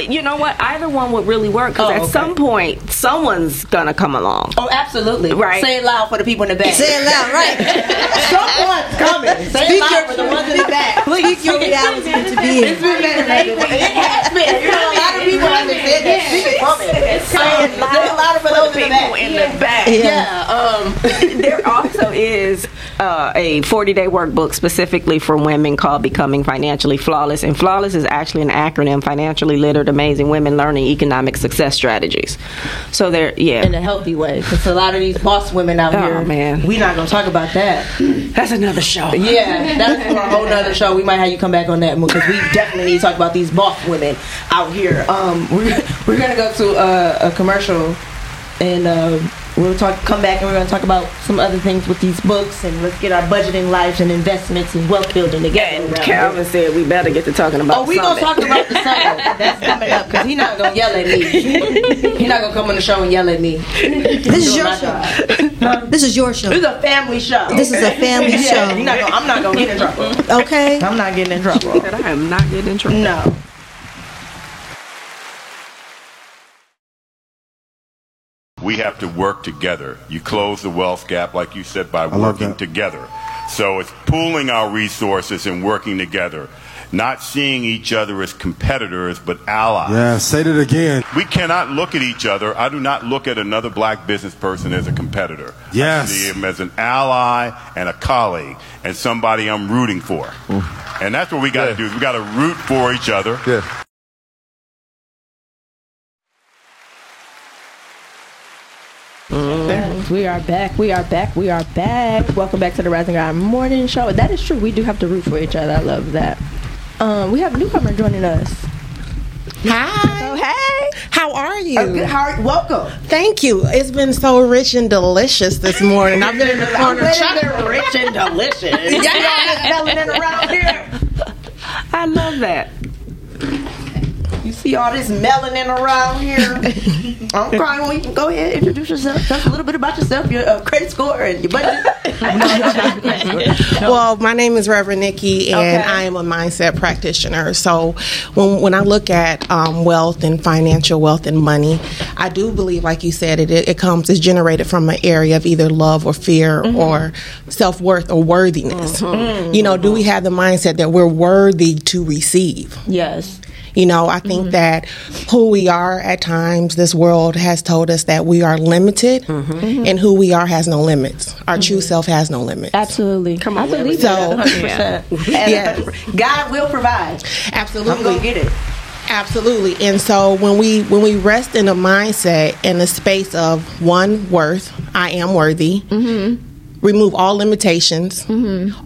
[SPEAKER 8] You know what? Either one would really work because
[SPEAKER 4] Oh,
[SPEAKER 8] at
[SPEAKER 4] okay.
[SPEAKER 8] some point someone's gonna come along.
[SPEAKER 4] Oh, absolutely.
[SPEAKER 8] Right.
[SPEAKER 4] Say it loud for the people in the back.
[SPEAKER 5] Say it loud, right?
[SPEAKER 4] Someone's coming. Say it loud for the ones in the back.
[SPEAKER 5] Speak your reality into being.
[SPEAKER 4] It's been better. It has been. You know, a lot of people haven't said that. Speak it from it. Say it loud. Say it louder for those in the back.
[SPEAKER 8] in the back.
[SPEAKER 4] Yeah. Um.
[SPEAKER 8] there also is uh, a 40 day workbook specifically for women called Becoming Financially Flawless. And flawless is actually an acronym financially literate, amazing women learning economic success strategies. So they're, yeah.
[SPEAKER 4] in a healthy way. Because a lot of these boss women out
[SPEAKER 8] Oh,
[SPEAKER 4] here,
[SPEAKER 8] man.
[SPEAKER 4] we're not gonna talk about that.
[SPEAKER 8] That's another show.
[SPEAKER 4] Yeah, that's for a whole nother show. We might have you come back on that because we definitely need to talk about these boss women out here. Um, we're, we're gonna go to uh, a commercial, and um, we'll talk. Come back and we're gonna talk about some other things with these books, and let's get our budgeting lives and investments and wealth building together.
[SPEAKER 8] And
[SPEAKER 4] around
[SPEAKER 8] Calvin said we better get to talking about
[SPEAKER 4] Oh, we gonna talk about the summit. That's coming up because he's not gonna yell at me. He's not gonna come on the show and yell at me.
[SPEAKER 5] This is your show.
[SPEAKER 4] job.
[SPEAKER 5] This is your show.
[SPEAKER 4] This is a family show.
[SPEAKER 5] This is a family
[SPEAKER 4] Yeah,
[SPEAKER 5] show.
[SPEAKER 4] not gonna, I'm not gonna get in trouble.
[SPEAKER 5] Okay.
[SPEAKER 4] I'm not getting in trouble.
[SPEAKER 8] Said I am not getting in trouble.
[SPEAKER 4] No.
[SPEAKER 10] We have to work together. You close the wealth gap, like you said, by
[SPEAKER 11] love
[SPEAKER 10] working together. So it's pooling our resources and working together, not seeing each other as competitors, but allies.
[SPEAKER 11] Yeah, say that again.
[SPEAKER 10] We cannot look at each other. I do not look at another black business person as a competitor.
[SPEAKER 11] Yes.
[SPEAKER 10] I see him as an ally and a colleague and somebody I'm rooting for. And that's what we got to
[SPEAKER 11] Yeah.
[SPEAKER 10] do. We got to root for each other.
[SPEAKER 11] Yeah.
[SPEAKER 4] We are back. We are back. We are back. Welcome back to the Rise and Grind Morning Show. That is true. We do have to root for each other. I love that. Um, we have a newcomer joining us.
[SPEAKER 12] Hi.
[SPEAKER 4] Oh, hey.
[SPEAKER 12] How are you?
[SPEAKER 4] Oh, good. How are, welcome.
[SPEAKER 12] Thank you. It's been so rich and delicious this morning. I've been in the corner
[SPEAKER 4] Wait a
[SPEAKER 12] chuckling.
[SPEAKER 4] minute, rich and delicious. Y'all around here.
[SPEAKER 8] I love that.
[SPEAKER 4] You see all this melanin around here? I'm crying. Well, you can go ahead introduce yourself. Tell us a little bit about yourself, your uh, credit score, and your budget.
[SPEAKER 12] Well, my name is Reverend Nikki, and
[SPEAKER 4] Okay.
[SPEAKER 12] I am a mindset practitioner. So, when when I look at um, wealth and financial wealth and money, I do believe, like you said, it it comes is generated from an area of either love or fear or self worth or worthiness. You know, do we have the mindset that we're worthy to receive?
[SPEAKER 4] yes.
[SPEAKER 12] You know, I think mm-hmm. that who we are at times, this world has told us that we are limited, mm-hmm. Mm-hmm. and who we are has no limits. Our true self has no limits.
[SPEAKER 4] Absolutely. Come on, I believe
[SPEAKER 12] So-
[SPEAKER 4] that 100%. And
[SPEAKER 12] Yeah.
[SPEAKER 4] God will provide.
[SPEAKER 12] Absolutely.
[SPEAKER 4] I'm gonna get it.
[SPEAKER 12] Absolutely. And so when we when we rest in a mindset in the space of one worth, I am worthy. Remove all limitations,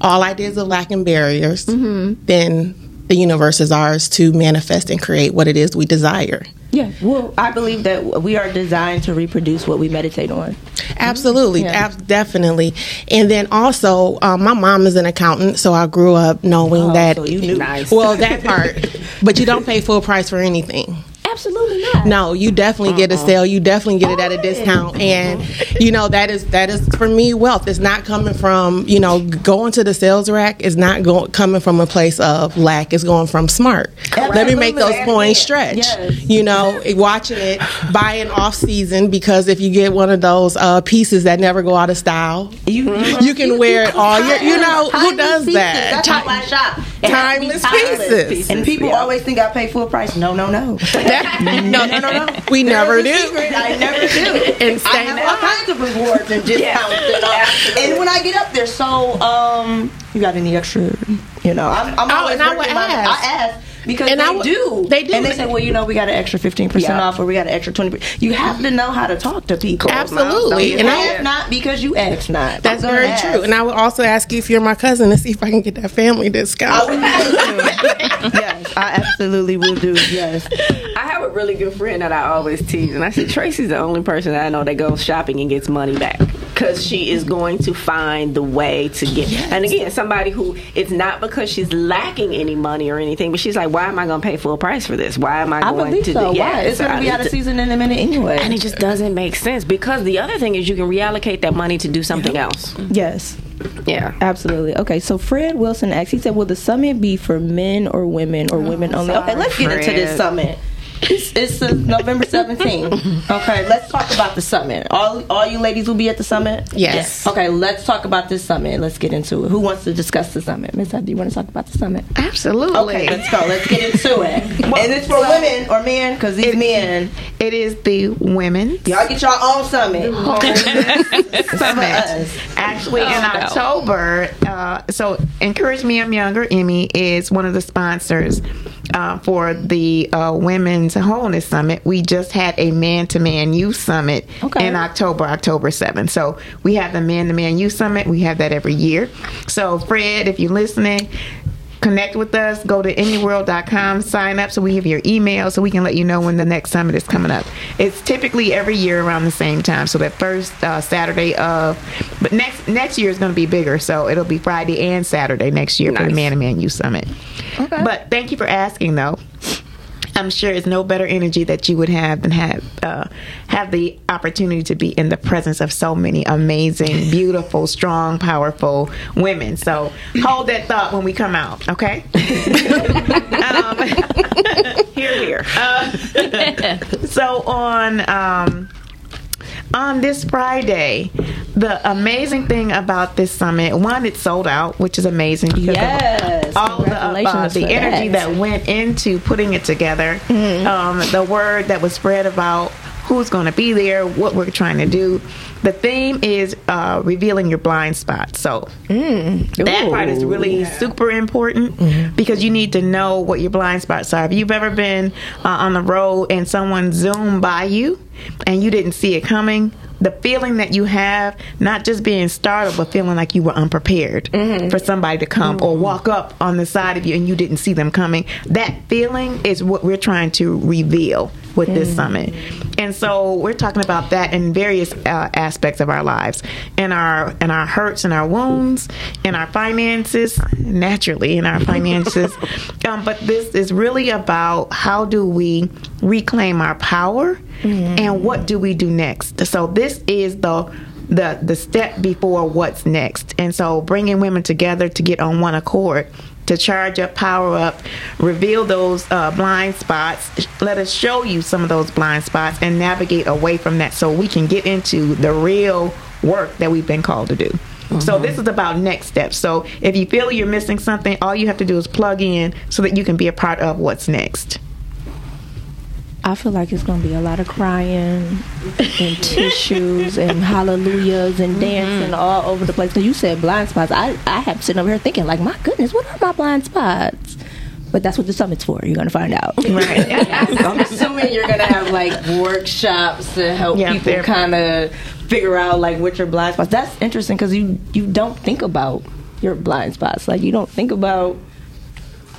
[SPEAKER 12] all ideas of lack and barriers. Then the universe is ours to manifest and create what it is we desire.
[SPEAKER 4] Yeah. Well, I believe that we are designed to reproduce what we meditate on.
[SPEAKER 12] Absolutely,
[SPEAKER 4] Yeah.
[SPEAKER 12] ab- definitely. And then also, um, my mom is an accountant, so I grew up knowing
[SPEAKER 4] Oh,
[SPEAKER 12] that.
[SPEAKER 4] so you knew.
[SPEAKER 12] Well, that part, but you don't pay full price for anything.
[SPEAKER 4] Absolutely not.
[SPEAKER 12] No, you definitely get a sale. You definitely get it at a discount, and you know that is that is for me wealth. It's not coming from you know going to the sales rack. Is not going coming from a place of lack. It's going from smart. Let me make those
[SPEAKER 4] Absolutely.
[SPEAKER 12] points stretch.
[SPEAKER 4] Yes.
[SPEAKER 12] You know, watching it, buying off season because if you get one of those uh, pieces that never go out of style,
[SPEAKER 4] You,
[SPEAKER 12] you can wear it all year. You know who does
[SPEAKER 4] pieces.
[SPEAKER 12] that?
[SPEAKER 4] That's how I shop. It has to be
[SPEAKER 12] Timeless pieces.
[SPEAKER 4] And people always think I pay full price. No, no, no.
[SPEAKER 12] No, no, no, no. We never do.
[SPEAKER 4] I never do.
[SPEAKER 12] And
[SPEAKER 4] I have all kinds of rewards and discounts. All. and when I get up there, so um, you got any extra? You know, I'm, I'm
[SPEAKER 12] Oh,
[SPEAKER 4] always
[SPEAKER 12] and I would
[SPEAKER 4] working my-
[SPEAKER 12] ask.
[SPEAKER 4] I ask because
[SPEAKER 12] And
[SPEAKER 4] they
[SPEAKER 12] I would-
[SPEAKER 4] do.
[SPEAKER 12] they do.
[SPEAKER 4] And they say, well, you know, we got an extra fifteen percent
[SPEAKER 8] Yeah.
[SPEAKER 4] off, or we got an extra 20%. You have to know how to talk to people.
[SPEAKER 12] Absolutely. And I-
[SPEAKER 4] ask not because you ask not.
[SPEAKER 12] That's very
[SPEAKER 4] ask.
[SPEAKER 12] true. And I would also ask you if you're my cousin to see if I can get that family discount.
[SPEAKER 4] yes, I absolutely will do. Yes.
[SPEAKER 8] I have a really good friend that I always tease, and I said Tracy's the only person that I know that goes shopping and gets money back because she is going to find the way to get. And again, somebody who it's not because she's lacking any money or anything, but she's like, why am I going to pay full price for this? Why am I,
[SPEAKER 4] I
[SPEAKER 8] going
[SPEAKER 4] believe
[SPEAKER 8] to?
[SPEAKER 4] so.
[SPEAKER 8] do
[SPEAKER 4] Why? It's
[SPEAKER 8] so
[SPEAKER 4] going to be out of season in a minute anyway.
[SPEAKER 8] and it just doesn't make sense because the other thing is you can reallocate that money to do something else. Mm-hmm.
[SPEAKER 4] Yes.
[SPEAKER 8] Yeah.
[SPEAKER 4] Absolutely. Okay, so Fred Wilson asked, he said, Will the summit be for men or women or oh, women only? Okay, let's get into this summit. It's, it's November 17th. Okay, let's talk about the summit. All, all you ladies will be at the summit?
[SPEAKER 12] Yes.
[SPEAKER 4] Okay, let's talk about this summit. Let's get into it. Who wants to discuss the summit? Ms. Miss do you want to talk about the summit?
[SPEAKER 9] Absolutely.
[SPEAKER 4] Okay, let's go. Let's get into it. and it's for women or men? Because these men,
[SPEAKER 9] It is the women
[SPEAKER 4] y'all get your own summit.
[SPEAKER 9] summit. Actually, in October, uh, so Encourage Me I'm Younger, Emmy, is one of the sponsors uh, for the uh, Women's Wholeness Summit. We just had a man to man youth summit
[SPEAKER 4] Okay.
[SPEAKER 9] in October, October 7th. So we have the man to man youth summit. We have that every year. So, Fred, if you're listening, connect with us go to anyworld.com sign up so we have your email so we can let you know when the next summit is coming up. It's typically every year around the same time so that first uh, saturday of but next next year is going to be bigger so it'll be friday and saturday next year for the man to man youth summit. But thank you for asking though I'm sure it's no better energy that you would have than have uh, have the opportunity to be in the presence of so many amazing, beautiful, strong, powerful women. So hold that thought when we come out, okay? um, here, here. Uh, so on. Um, on this Friday, the amazing thing about this summit, one, it's sold out, which is amazing because
[SPEAKER 4] Yes.
[SPEAKER 9] all the, uh, the energy
[SPEAKER 4] that.
[SPEAKER 9] that. went into putting it together, um, the word that was spread about who's going to be there, what we're trying to do. The theme is uh, revealing your blind spot. So that part is really super important because you need to know what your blind spots are. If you've ever been uh, on the road and someone zoomed by you and you didn't see it coming, the feeling that you have, not just being startled, but feeling like you were unprepared for somebody to come or walk up on the side of you and you didn't see them coming, that feeling is what we're trying to reveal with this summit. And so we're talking about that in various uh, aspects of our lives, in our in our hurts and our wounds, in our finances, naturally in our finances. um, but this is really about how do we reclaim our power and what do we do next. So this is the the the step before what's next. And so bringing women together to get on one accord to charge up, power up, reveal those uh, blind spots. Let us show you some of those blind spots and navigate away from that so we can get into the real work that we've been called to do. So this is about next steps. So if you feel you're missing something, all you have to do is plug in so that you can be a part of what's next.
[SPEAKER 4] I feel like it's gonna be a lot of crying and tissues and hallelujahs and mm-hmm. dancing all over the place. 'Cause you said blind spots. I I have sitting over here thinking like, my goodness, what are my blind spots? But that's what the summit's for. You're gonna find out. Right. I'm assuming you're gonna have like workshops to help
[SPEAKER 9] Yeah,
[SPEAKER 4] people kind of figure out like what your blind spots. That's interesting because you you don't think about your blind spots. Like you don't think about.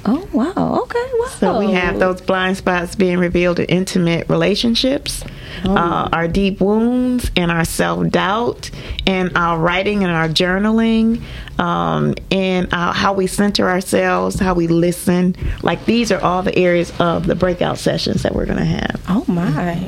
[SPEAKER 4] Oh wow! Okay, wow.
[SPEAKER 9] So we have those blind spots being revealed in intimate relationships,
[SPEAKER 4] Oh.
[SPEAKER 9] uh, our deep wounds, and our self doubt, and our writing and our journaling, um, and uh, how we center ourselves, how we listen. Like these are all the areas of the breakout sessions that we're going to have.
[SPEAKER 4] Oh my!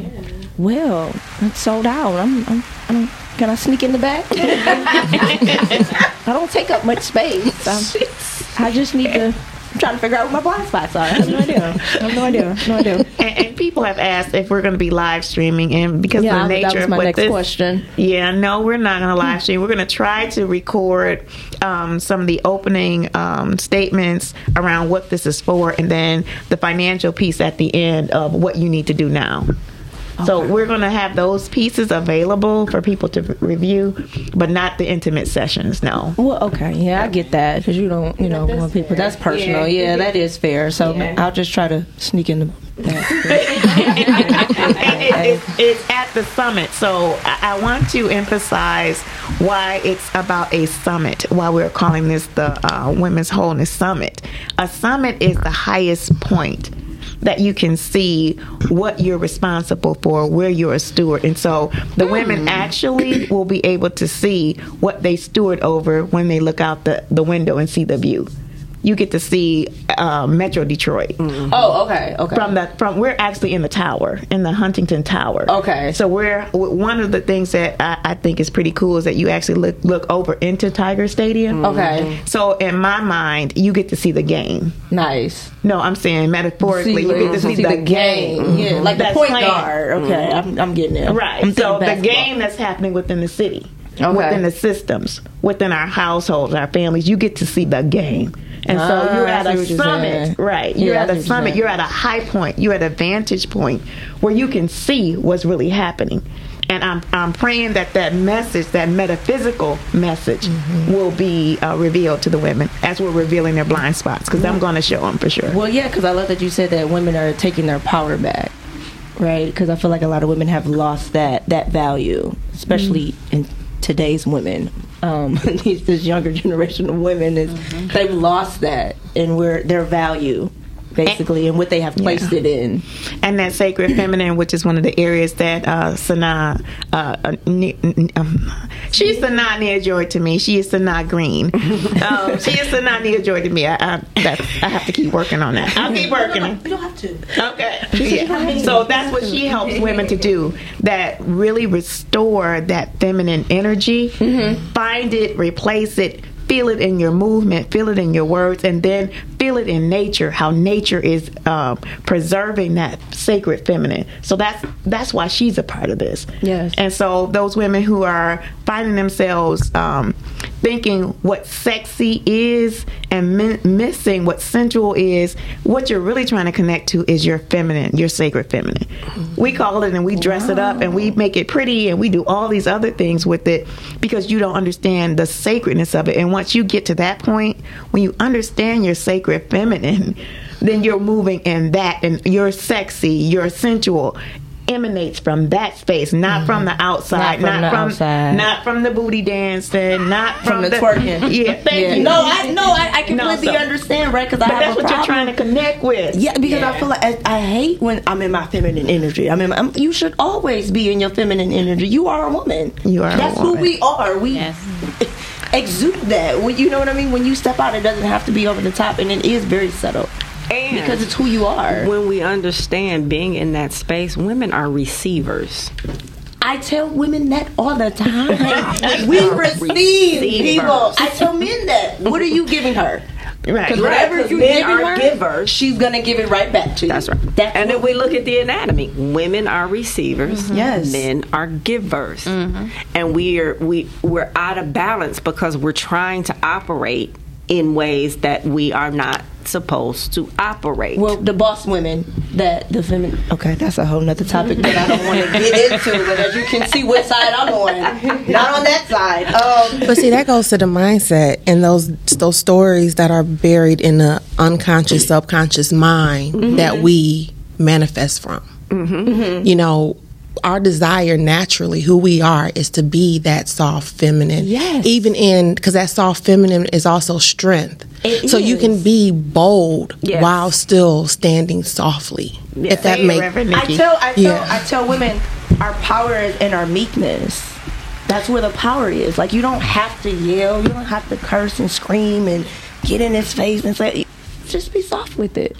[SPEAKER 4] Well, it's sold out. I'm. I'm, I don't. Can I sneak in the back? I don't take up much space. I'm, I just need to. I'm trying to figure out what my blind spots are. I have no idea. I have no idea. No idea.
[SPEAKER 9] And, and people have asked if we're going to be live streaming, and because
[SPEAKER 4] Yeah,
[SPEAKER 9] of the nature of what
[SPEAKER 4] next
[SPEAKER 9] this,
[SPEAKER 4] question.
[SPEAKER 9] Yeah, no, we're not going to live stream. We're going to try to record um, some of the opening um, statements around what this is for, and then the financial piece at the end of what you need to do now. So we're going to have those pieces available for people to review, but not the intimate sessions. No.
[SPEAKER 4] Well, okay, yeah, I get that because you don't, you know, want people. That's personal. Yeah, that is fair. So I'll just try to sneak in the back.
[SPEAKER 9] It, it's, it's at the summit. So I, I want to emphasize why it's about a summit, why we're calling this the uh, Women's Wholeness Summit. A summit is the highest point that you can see what you're responsible for, where you're a steward. And so the hmm. women actually will be able to see what they steward over when they look out the, the window and see the view. You get to see uh, Metro Detroit. Mm-hmm.
[SPEAKER 4] Oh, okay, okay.
[SPEAKER 9] From the from we're actually in the tower in the Huntington Tower.
[SPEAKER 4] Okay.
[SPEAKER 9] So we're one of the things that I, I think is pretty cool is that you actually look look over into Tiger Stadium. Mm-hmm.
[SPEAKER 4] Okay.
[SPEAKER 9] So in my mind, you get to see the game.
[SPEAKER 4] Nice.
[SPEAKER 9] No, I'm saying metaphorically,
[SPEAKER 4] See,
[SPEAKER 9] you get to see, the, game.
[SPEAKER 4] Yeah, mm-hmm. like the point
[SPEAKER 9] playing.
[SPEAKER 4] guard. Okay, I'm, I'm getting it.
[SPEAKER 9] Right.
[SPEAKER 4] I'm
[SPEAKER 9] so the game that's happening within the city,
[SPEAKER 4] Okay.
[SPEAKER 9] within the systems, within our households, our families, you get to see the game. And so
[SPEAKER 4] Ah,
[SPEAKER 9] you're at a
[SPEAKER 4] you're
[SPEAKER 9] summit, right? You're
[SPEAKER 4] I
[SPEAKER 9] at a
[SPEAKER 4] you're
[SPEAKER 9] summit. You're at a high point. You're at a vantage point where you can see what's really happening. And I'm I'm praying that that message, that metaphysical message,
[SPEAKER 4] Mm-hmm.
[SPEAKER 9] will be uh, revealed to the women as we're revealing their blind spots. Because I'm going to show them for sure.
[SPEAKER 4] Well, yeah, because I love that you said that women are taking their power back, right? Because I feel like a lot of women have lost that that value, especially in today's women. Um, these this younger generation of women is they've lost that, and where their value, basically, and what they have placed it in.
[SPEAKER 9] and that sacred feminine, which is one of the areas that uh, Sanaa, uh, uh, um, she's Sanaa near joy to me. She is Sanaa Green. um, she is Sanaa near joy to me. I, I, I have to keep working on that. I'll keep working on it
[SPEAKER 4] You don't have to.
[SPEAKER 9] Okay. Yeah. So that's what she helps women to do. That really restore that feminine energy. Find it, replace it, feel it in your movement, feel it in your words, and then feel it in nature. How nature is um, preserving that sacred feminine. So that's that's why she's a part of this.
[SPEAKER 4] Yes.
[SPEAKER 9] And so those women who are finding themselves um, thinking what sexy is and mi- missing what sensual is, what you're really trying to connect to is your feminine, your sacred feminine. We call it and we dress it up and we make it pretty and we do all these other things with it because you don't understand the sacredness of it. And once you get to that point, when you understand your sacred feminine, then you're moving in that and you're sexy, you're sensual emanates from that space, not from the outside,
[SPEAKER 4] Mm-hmm. Not from the outside.
[SPEAKER 9] not from the booty dancing, not from,
[SPEAKER 4] From the twerking.
[SPEAKER 9] Yeah, thank
[SPEAKER 4] Yeah.
[SPEAKER 9] you.
[SPEAKER 4] No, I no, I, I completely
[SPEAKER 9] No, so-
[SPEAKER 4] understand, right? Because I
[SPEAKER 9] But
[SPEAKER 4] have
[SPEAKER 9] that's
[SPEAKER 4] a
[SPEAKER 9] what you're trying to connect with.
[SPEAKER 4] Yeah, because I feel like I, I hate when I'm in my feminine energy. I mean, I'm, you should always be in your feminine energy. You are a woman.
[SPEAKER 9] You are a
[SPEAKER 4] That's
[SPEAKER 9] woman.
[SPEAKER 4] who we are. We exude that. When, you know what I mean? When you step out, it doesn't have to be over the top, and it is very subtle
[SPEAKER 8] And
[SPEAKER 4] because it's who you are.
[SPEAKER 8] when we understand being in that space, women are receivers.
[SPEAKER 4] I tell women that all the time. we receive people. I tell men that. What are you giving her?
[SPEAKER 9] Right.
[SPEAKER 4] Because whatever
[SPEAKER 8] Right, 'cause
[SPEAKER 4] you giving her,
[SPEAKER 8] givers.
[SPEAKER 4] she's gonna give it right back to you.
[SPEAKER 8] That's right.
[SPEAKER 4] That's
[SPEAKER 8] and if we look at the anatomy, women are receivers. Mm-hmm.
[SPEAKER 4] Yes.
[SPEAKER 8] Men are givers. Mm-hmm. And we are we we're out of balance because we're trying to operate in ways that we are not supposed to operate.
[SPEAKER 4] Well, the boss women that the feminine. Okay, that's a whole nother topic that I don't want to get into. But as you can see, what side I'm on, not on that side. Um,
[SPEAKER 12] But see, that goes to the mindset and those those stories that are buried in the unconscious, subconscious mind that we manifest from. You know, our desire naturally, who we are, is to be that soft feminine.
[SPEAKER 4] Yes.
[SPEAKER 12] Even in because that soft feminine is also strength.
[SPEAKER 4] It
[SPEAKER 12] so you can be bold
[SPEAKER 8] Yes.
[SPEAKER 12] while still standing softly. If that
[SPEAKER 9] Say,
[SPEAKER 12] makes
[SPEAKER 9] Reverend
[SPEAKER 4] I tell, I tell,
[SPEAKER 12] Yeah.
[SPEAKER 4] I tell women, our power is in our meekness. That's where the power is. Like you don't have to yell, you don't have to curse and scream and get in his face and say, just be soft with it.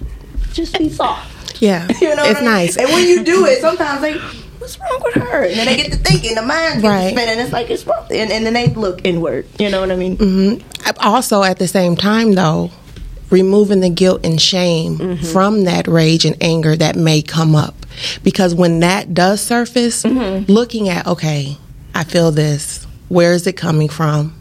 [SPEAKER 4] Just be soft.
[SPEAKER 12] yeah,
[SPEAKER 4] You know, what
[SPEAKER 12] it's
[SPEAKER 4] I mean?
[SPEAKER 12] nice.
[SPEAKER 4] And when you do it, sometimes they, what's wrong with her? And then they get to thinking, the mind gets
[SPEAKER 12] Right.
[SPEAKER 4] spinning. It's like it's wrong, and, and then they look inward. You know what I mean?
[SPEAKER 12] Mm-hmm. Also, at the same time, though, removing the guilt and shame
[SPEAKER 4] Mm-hmm.
[SPEAKER 12] from that rage and anger that may come up. Because when that does surface,
[SPEAKER 4] Mm-hmm.
[SPEAKER 12] looking at, okay, I feel this. Where is it coming from?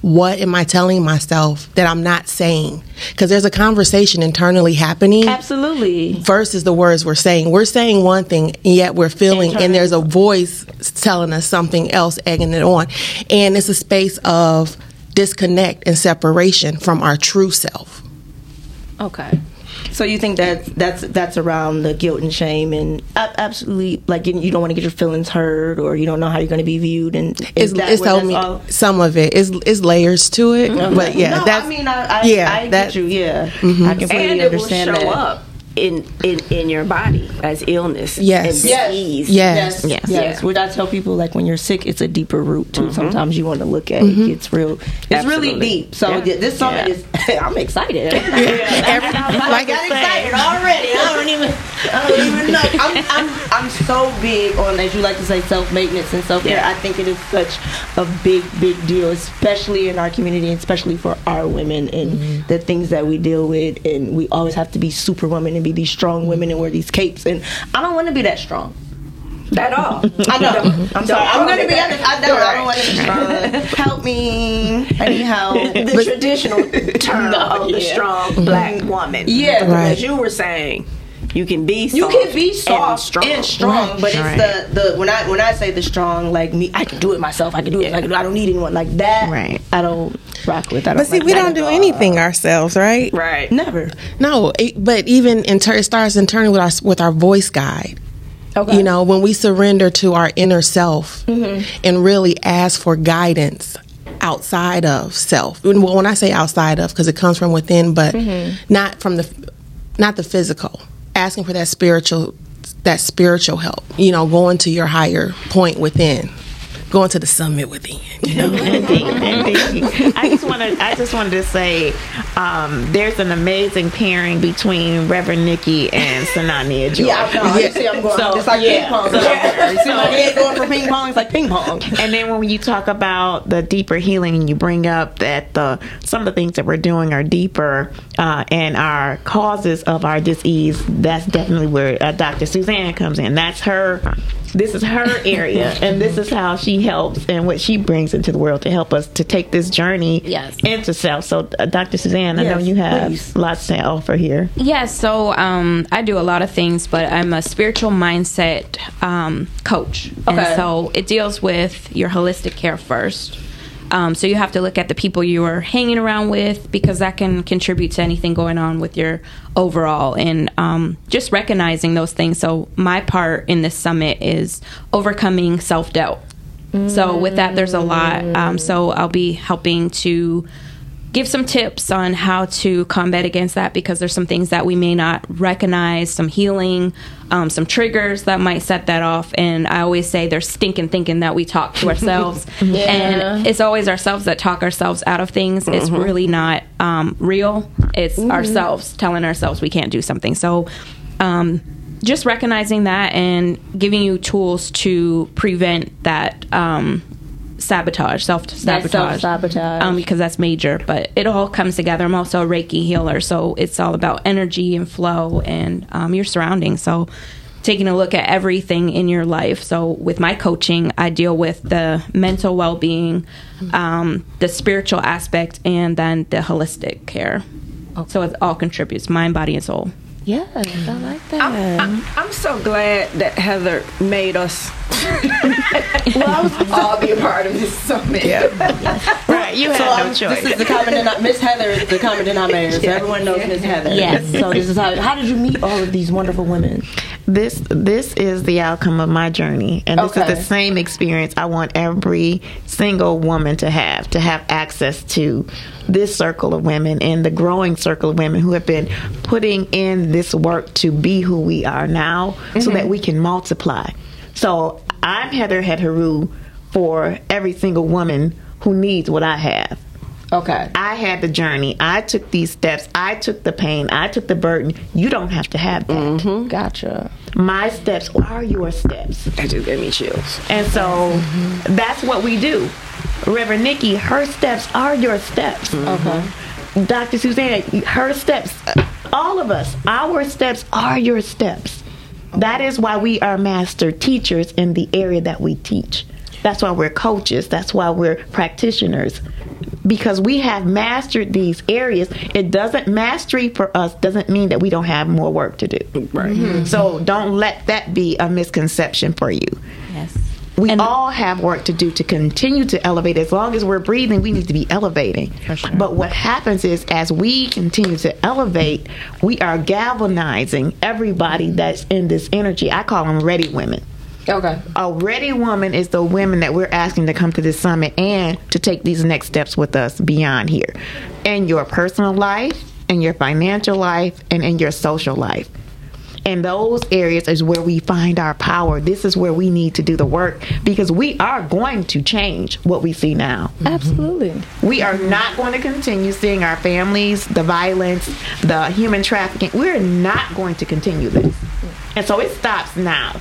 [SPEAKER 12] What am I telling myself that I'm not saying? Because there's a conversation internally happening
[SPEAKER 4] Absolutely.
[SPEAKER 12] versus the words we're saying. We're saying one thing, and yet we're feeling, and there's a voice telling us something else, egging it on. And it's a space of disconnect and separation from our true self.
[SPEAKER 4] Okay. So you think that that's that's around the guilt and shame and absolutely like you you don't want to get your feelings hurt or you don't know how you're going to be viewed and
[SPEAKER 12] It's,
[SPEAKER 4] is that
[SPEAKER 12] it's
[SPEAKER 4] where that's all-
[SPEAKER 12] some of it is is layers to it, but yeah,
[SPEAKER 4] no,
[SPEAKER 12] that's
[SPEAKER 4] I mean I, I,
[SPEAKER 12] yeah,
[SPEAKER 4] I
[SPEAKER 12] that-
[SPEAKER 4] you. Yeah,
[SPEAKER 12] Mhm.
[SPEAKER 4] I completely
[SPEAKER 8] and it will
[SPEAKER 4] understand
[SPEAKER 8] show
[SPEAKER 4] that.
[SPEAKER 8] up in, in in your body as illness
[SPEAKER 12] Yes.
[SPEAKER 8] and
[SPEAKER 4] Yes.
[SPEAKER 8] disease.
[SPEAKER 12] Yes.
[SPEAKER 4] Yes, yes. Which I tell people, like when you're sick, it's a deeper root too. Mm-hmm. Sometimes you want to look at it. Mm-hmm. It's real. It's really deep. So
[SPEAKER 8] Yeah.
[SPEAKER 4] this summit
[SPEAKER 8] Yeah.
[SPEAKER 4] is. I'm excited.
[SPEAKER 12] Every-
[SPEAKER 4] I
[SPEAKER 12] like
[SPEAKER 4] got
[SPEAKER 12] I
[SPEAKER 4] excited already. I don't even. I don't even know. I'm, I'm, I'm so big on, as you like to say, self maintenance and self care.
[SPEAKER 8] Yeah.
[SPEAKER 4] I think it is such a big, big deal, especially in our community, and especially for our women and mm-hmm. the things that we deal with. And we always have to be superwomen and be these strong women and wear these capes. And I don't want to be that strong.
[SPEAKER 8] At all.
[SPEAKER 4] I know. I'm sorry. I'm going to be honest. I don't. I don't want to be strong. Help me. I need help.
[SPEAKER 8] the traditional term
[SPEAKER 4] No,
[SPEAKER 8] of the strong mm-hmm. black woman.
[SPEAKER 4] Yeah.
[SPEAKER 12] Right.
[SPEAKER 8] as you were saying, you can be
[SPEAKER 4] You can be soft
[SPEAKER 8] and strong.
[SPEAKER 4] but it's
[SPEAKER 9] Right.
[SPEAKER 4] the, the when I when I say the strong, like me, I can do it myself. I can do it. I, can, I don't need anyone like that.
[SPEAKER 9] Right.
[SPEAKER 4] I don't rock with. I don't
[SPEAKER 12] But see,
[SPEAKER 4] like
[SPEAKER 12] we don't do anything ourselves, right?
[SPEAKER 8] Right.
[SPEAKER 4] Never.
[SPEAKER 12] No, it, but even in ter- it starts internally with our with our voice guide.
[SPEAKER 4] Okay.
[SPEAKER 12] You know, when we surrender to our inner self mm-hmm. and really ask for guidance outside of self. When, well, when I say outside of, because it comes from within, but mm-hmm. not from the not the physical. Asking for that spiritual that spiritual help. You know, going to your higher point within, going to the summit within. You know.
[SPEAKER 9] Indeed, indeed. I just want to. I just wanted to say, um, there's an amazing pairing between Reverend Nikki and Sanania Joy.
[SPEAKER 4] Yeah, I know. You see, I'm going.
[SPEAKER 9] So,
[SPEAKER 4] it's like
[SPEAKER 9] yeah.
[SPEAKER 4] ping pong.
[SPEAKER 9] So-
[SPEAKER 4] you see my head going from ping pong. It's like ping pong.
[SPEAKER 9] And then when you talk about the deeper healing, and you bring up that the some of the things that we're doing are deeper, uh, and our causes of our disease. That's definitely where uh, Dr. Suzanne comes in. That's her. This is her area, and this is how she helps and what she brings into the world to help us to take this journey
[SPEAKER 6] Yes.
[SPEAKER 9] into self. So, uh, Dr. Suzanne, I know you have
[SPEAKER 4] please.
[SPEAKER 9] lots to offer here.
[SPEAKER 6] Yeah, so um, I do a lot of things, but I'm a spiritual mindset um, coach.
[SPEAKER 4] Okay.
[SPEAKER 6] And so it deals with your holistic care first. Um, so you have to look at the people you are hanging around with because that can contribute to anything going on with your overall and um, just recognizing those things. So my part in this summit is overcoming self doubt. So with that, there's a lot. Um, so I'll be helping to give some tips on how to combat against that because there's some things that we may not recognize, some healing, um, some triggers that might set that off. And I always say there's stinking thinking that we talk to ourselves, and it's always ourselves that talk ourselves out of things. It's really not um, real. It's ourselves telling ourselves we can't do something. So. Um, just recognizing that and giving you tools to prevent that um, sabotage, self sabotage,
[SPEAKER 4] self-sabotage.
[SPEAKER 6] um, because that's major. But it all comes together. I'm also a Reiki healer, so it's all about energy and flow and um, your surroundings. So taking a look at everything in your life. So with my coaching, I deal with the mental well-being, um, the spiritual aspect, and then the holistic care. So it all contributes, mind, body, and soul.
[SPEAKER 4] Yes, I like that.
[SPEAKER 8] I'm, I'm so glad that Heather made us
[SPEAKER 4] well, I was all be a part of this summit.
[SPEAKER 9] Yeah. right, you
[SPEAKER 4] so
[SPEAKER 9] had no
[SPEAKER 4] I'm-
[SPEAKER 9] choice.
[SPEAKER 4] This is the common denom- Miss Heather is the common denominator. So everyone knows Miss Heather.
[SPEAKER 9] Yes.
[SPEAKER 4] So this is how. How did you meet all of these wonderful women?
[SPEAKER 9] This this is the outcome of my journey and this
[SPEAKER 4] Okay.
[SPEAKER 9] is the same experience i want every single woman to have to have access to this circle of women and the growing circle of women who have been putting in this work to be who we are now so
[SPEAKER 4] Mhm.
[SPEAKER 9] that we can multiply so i'm heather headharu for every single woman who needs what i have
[SPEAKER 4] Okay.
[SPEAKER 9] I had the journey. I took these steps. I took the pain. I took the burden. You don't have to have that.
[SPEAKER 4] Mm-hmm. Gotcha.
[SPEAKER 9] My steps are your steps.
[SPEAKER 8] That just gave me chills.
[SPEAKER 9] And so that's what we do. Reverend Nikki, her steps are your steps.
[SPEAKER 4] Okay.
[SPEAKER 9] Dr. Suzanne, her steps, all of us, our steps are your steps. That is why we are master teachers in the area that we teach. That's why we're coaches. That's why we're practitioners. Because we have mastered these areas. It doesn't mastery for us doesn't mean that we don't have more work to do.
[SPEAKER 8] Right.
[SPEAKER 4] Mm-hmm.
[SPEAKER 9] So don't let that be a misconception for you.
[SPEAKER 6] Yes.
[SPEAKER 9] We all have work to do to continue to elevate. As long as we're breathing, we need to be elevating. But what happens is, as we continue to elevate, we are galvanizing everybody that's in this energy. I call them ready women.
[SPEAKER 4] Okay.
[SPEAKER 9] A ready woman is the women that we're asking to come to this summit and to take these next steps with us beyond here in your personal life, in your financial life, and in your social life. And those areas is where we find our power. This is where we need to do the work because we are going to change what we see now. Mm-hmm.
[SPEAKER 4] Absolutely.
[SPEAKER 9] We are not going to continue seeing our families, the violence, the human trafficking. We're not going to continue this. And so it stops now.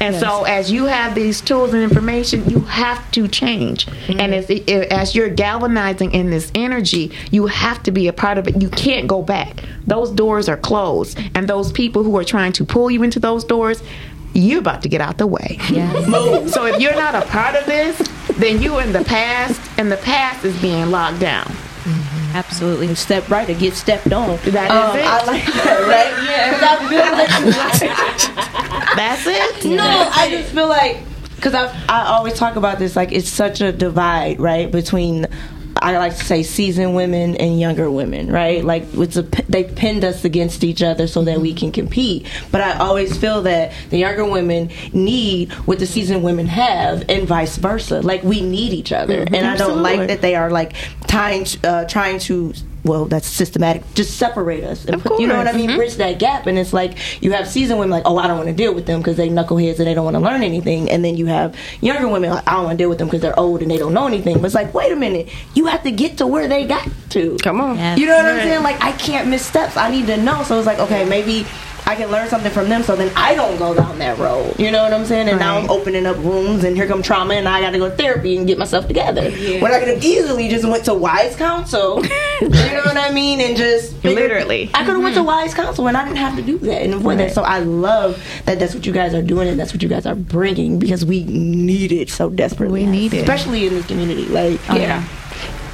[SPEAKER 9] And so as you have these tools and information, you have to change. Mm-hmm. And as, as you're galvanizing in this energy, you have to be a part of it. You can't go back. Those doors are closed. And those people who are trying to pull you into those doors, you're about to get out the way. Move. So if you're not a part of this, then you're in the past, and the past is being locked down.
[SPEAKER 6] Absolutely.
[SPEAKER 4] Step right or get stepped on.
[SPEAKER 9] That is
[SPEAKER 4] Um,
[SPEAKER 9] it.
[SPEAKER 4] I like that, right? Yeah. 'Cause I feel like
[SPEAKER 9] That's it.
[SPEAKER 4] No, I just feel like because I I always talk about this like it's such a divide right between. I like to say seasoned women and younger women, right? Like it's a, they pinned us against each other so that we can compete. But I always feel that the younger women need what the seasoned women have, and vice versa. Like we need each other, and I don't like that they are like trying uh, trying to. Well, that's systematic. Just separate us. And
[SPEAKER 9] Of
[SPEAKER 4] put, you know what I mean? Bridge that gap. And it's like you have seasoned women like, oh, I don't want to deal with them because they knuckleheads and they don't want to learn anything. And then you have younger women like, I don't want to deal with them because they're old and they don't know anything. But it's like, wait a minute, you have to get to where they got to.
[SPEAKER 8] Come on.
[SPEAKER 6] Yes.
[SPEAKER 4] You know what I'm saying? Like I can't miss steps. I need to know. So it's like, okay, maybe I can learn something from them so then I don't go down that road. You know what I'm saying? And now I'm opening up rooms and here come trauma and I gotta go to therapy and get myself together. When I could have easily just went to wise counsel. you know what I mean? And just figured-
[SPEAKER 9] Literally.
[SPEAKER 4] I could have went to mm-hmm. wise counsel and I didn't have to do that and avoid that. So I love that that's what you guys are doing and that's what you guys are bringing because we need it so desperately.
[SPEAKER 9] We need it.
[SPEAKER 4] especially in this community. Like oh,
[SPEAKER 9] Yeah.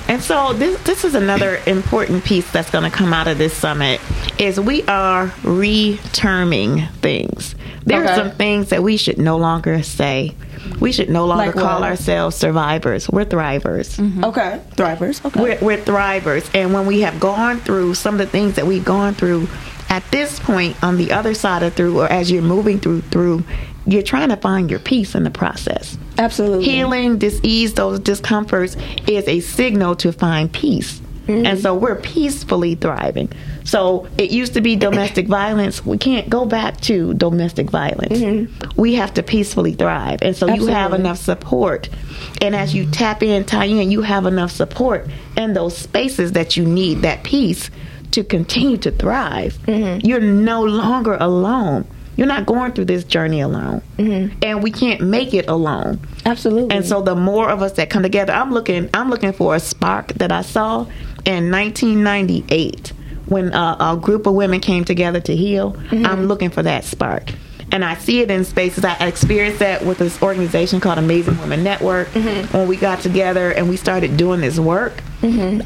[SPEAKER 9] And so this this is another important piece that's going to come out of this summit is we are reterming things. There
[SPEAKER 4] Okay.
[SPEAKER 9] are some things that we should no longer say. We should no longer
[SPEAKER 4] Like
[SPEAKER 9] call
[SPEAKER 4] what?
[SPEAKER 9] ourselves survivors. We're thrivers. Mm-hmm.
[SPEAKER 4] Okay, thrivers. Okay.
[SPEAKER 9] We're, we're thrivers. And when we have gone through some of the things that we've gone through, at this point on the other side of through, or as you're moving through through, you're trying to find your peace in the process.
[SPEAKER 4] Absolutely.
[SPEAKER 9] Healing, disease, those discomforts is a signal to find peace. And mm-hmm. so we're peacefully thriving. So it used to be domestic violence. We can't go back to domestic violence. Mm-hmm. We have to peacefully thrive. And so you have enough support. And as you tap in, tie in, you have enough support in those spaces that you need that peace to continue to thrive. Mm-hmm. You're no longer alone. You're not going through this journey alone. Mm-hmm. And we can't make it alone.
[SPEAKER 4] Absolutely.
[SPEAKER 9] And so the more of us that come together, I'm looking I'm looking for a spark that I saw in 1998 when uh, a group of women came together to heal. Mm-hmm. I'm looking for that spark. and I see it in spaces. I experienced that with this organization called Amazing Women Network. Mm-hmm. When we got together and we started doing this work,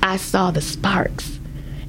[SPEAKER 9] I saw the sparks.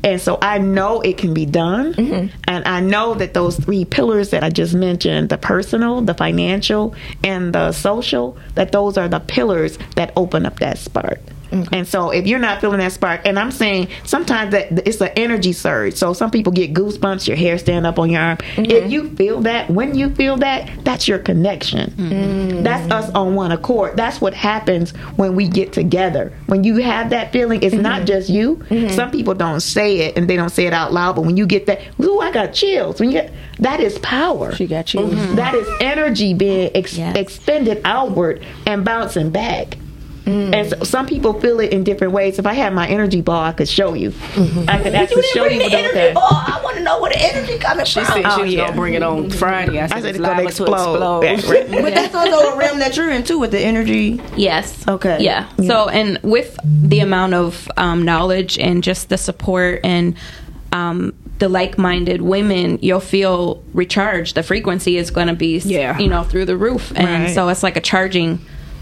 [SPEAKER 9] And so I know it can be done. Mm-hmm. And I know that those three pillars that I just mentioned the personal, the financial, and the social that those are the pillars that open up that spark. And so if you're not feeling that spark, and I'm saying sometimes that it's an energy surge. So some people get goosebumps, your hair stand up on your arm. Mm-hmm. If you feel that, when you feel that, that's your connection. Mm-hmm. That's us on one accord. That's what happens when we get together. When you have that feeling, it's not mm-hmm. just you. Some people don't say it and they don't say it out loud, but when you get that, ooh, I got chills. When you get that is power. She
[SPEAKER 4] got chills.
[SPEAKER 9] That is energy being ex- expended outward and bouncing back. And so some people feel it in different ways. If I had my energy ball, I could show you. I could actually show you what okay.
[SPEAKER 4] I want to know where the energy coming
[SPEAKER 8] She
[SPEAKER 4] from.
[SPEAKER 8] said she
[SPEAKER 9] Oh,
[SPEAKER 8] was
[SPEAKER 9] yeah.
[SPEAKER 8] gonna bring it on Friday. I said,
[SPEAKER 9] I said
[SPEAKER 8] it's
[SPEAKER 9] it's gonna
[SPEAKER 8] liable to
[SPEAKER 9] explode.
[SPEAKER 8] explode.
[SPEAKER 9] Yeah,
[SPEAKER 4] But that's also a realm that you're in too with the energy.
[SPEAKER 6] Yes.
[SPEAKER 4] Okay.
[SPEAKER 6] Yeah. So, and with the amount of um, knowledge and just the support and um, the like-minded women, you'll feel recharged. The frequency is going to be,
[SPEAKER 8] Yeah.
[SPEAKER 6] you know, through the roof, and
[SPEAKER 9] Right.
[SPEAKER 6] so it's like a charging.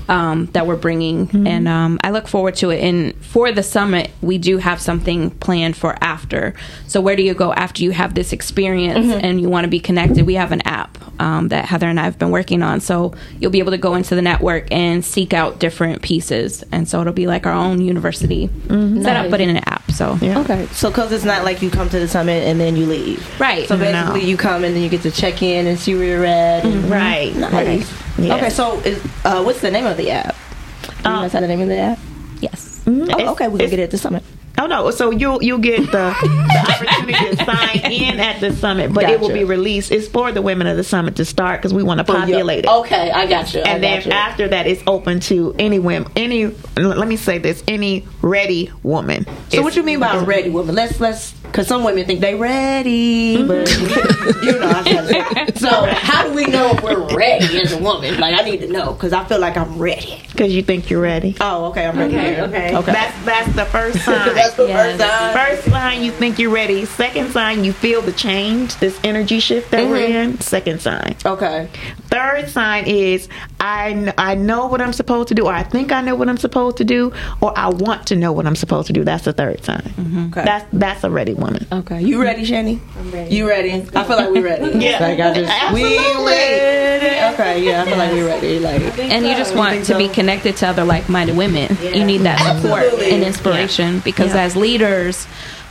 [SPEAKER 6] Um, that we're bringing,
[SPEAKER 9] Mm-hmm.
[SPEAKER 6] and um, I look forward to it. And for the summit, we do have something planned for after. So, where do you go after you have this experience
[SPEAKER 9] Mm-hmm.
[SPEAKER 6] and you want to be connected? We have an app um, that Heather and I have been working on. So, you'll be able to go into the network and seek out different pieces. And so, it'll be like our own university set up, but in an app. So,
[SPEAKER 9] Mm-hmm. Yeah.
[SPEAKER 4] Okay, so because it's not like you come to the summit and then you leave,
[SPEAKER 6] Right.
[SPEAKER 4] So basically,
[SPEAKER 9] No.
[SPEAKER 4] you come and then you get to check in and see where you're at. and-
[SPEAKER 9] Right.
[SPEAKER 4] Nice.
[SPEAKER 9] Right. Yeah.
[SPEAKER 4] Okay, so is, uh, what's the name of the app? Do you
[SPEAKER 9] Um,
[SPEAKER 4] guys have the name of the app?
[SPEAKER 6] yes.
[SPEAKER 4] Oh, okay, we can get it at the summit.
[SPEAKER 9] Oh no! So you'll you'll get the, the opportunity to sign in at the summit, but it will be released. It's for the women of the summit to start because we want to populate it.
[SPEAKER 4] Okay, I got you. I
[SPEAKER 9] And then
[SPEAKER 4] you.
[SPEAKER 9] after that, it's open to any women, any. Let me say this: any ready woman.
[SPEAKER 4] So what do you mean by ready woman? Let's let's because some women think they ready, mm-hmm. but you know. I'm trying to. So how do we know if we're ready as a woman? Like I need to know because I feel like I'm ready.
[SPEAKER 9] Because you think you're ready.
[SPEAKER 4] Oh, okay, I'm ready.
[SPEAKER 9] Okay,
[SPEAKER 4] okay,
[SPEAKER 9] okay. That's that's the first sign.
[SPEAKER 4] That's the first sign.
[SPEAKER 9] First sign you think you're ready. Second sign you feel the change, this energy shift that we're mm-hmm. in. Second sign.
[SPEAKER 4] Okay.
[SPEAKER 9] Third sign is I I know what I'm supposed to do, or I think I know what I'm supposed to do, or I want to know what I'm supposed to do. That's the third sign. Mm-hmm.
[SPEAKER 4] Okay.
[SPEAKER 9] That's that's a ready woman.
[SPEAKER 4] Okay, you ready, Shani? I'm ready. You ready? I feel like we're ready.
[SPEAKER 9] Yeah.
[SPEAKER 4] like I just we
[SPEAKER 9] Absolutely.
[SPEAKER 4] ready. Okay, yeah, I feel like we're ready. Like,
[SPEAKER 6] And you just want to be connected to other like-minded women. You need that support
[SPEAKER 4] Absolutely.
[SPEAKER 6] and inspiration because as leaders,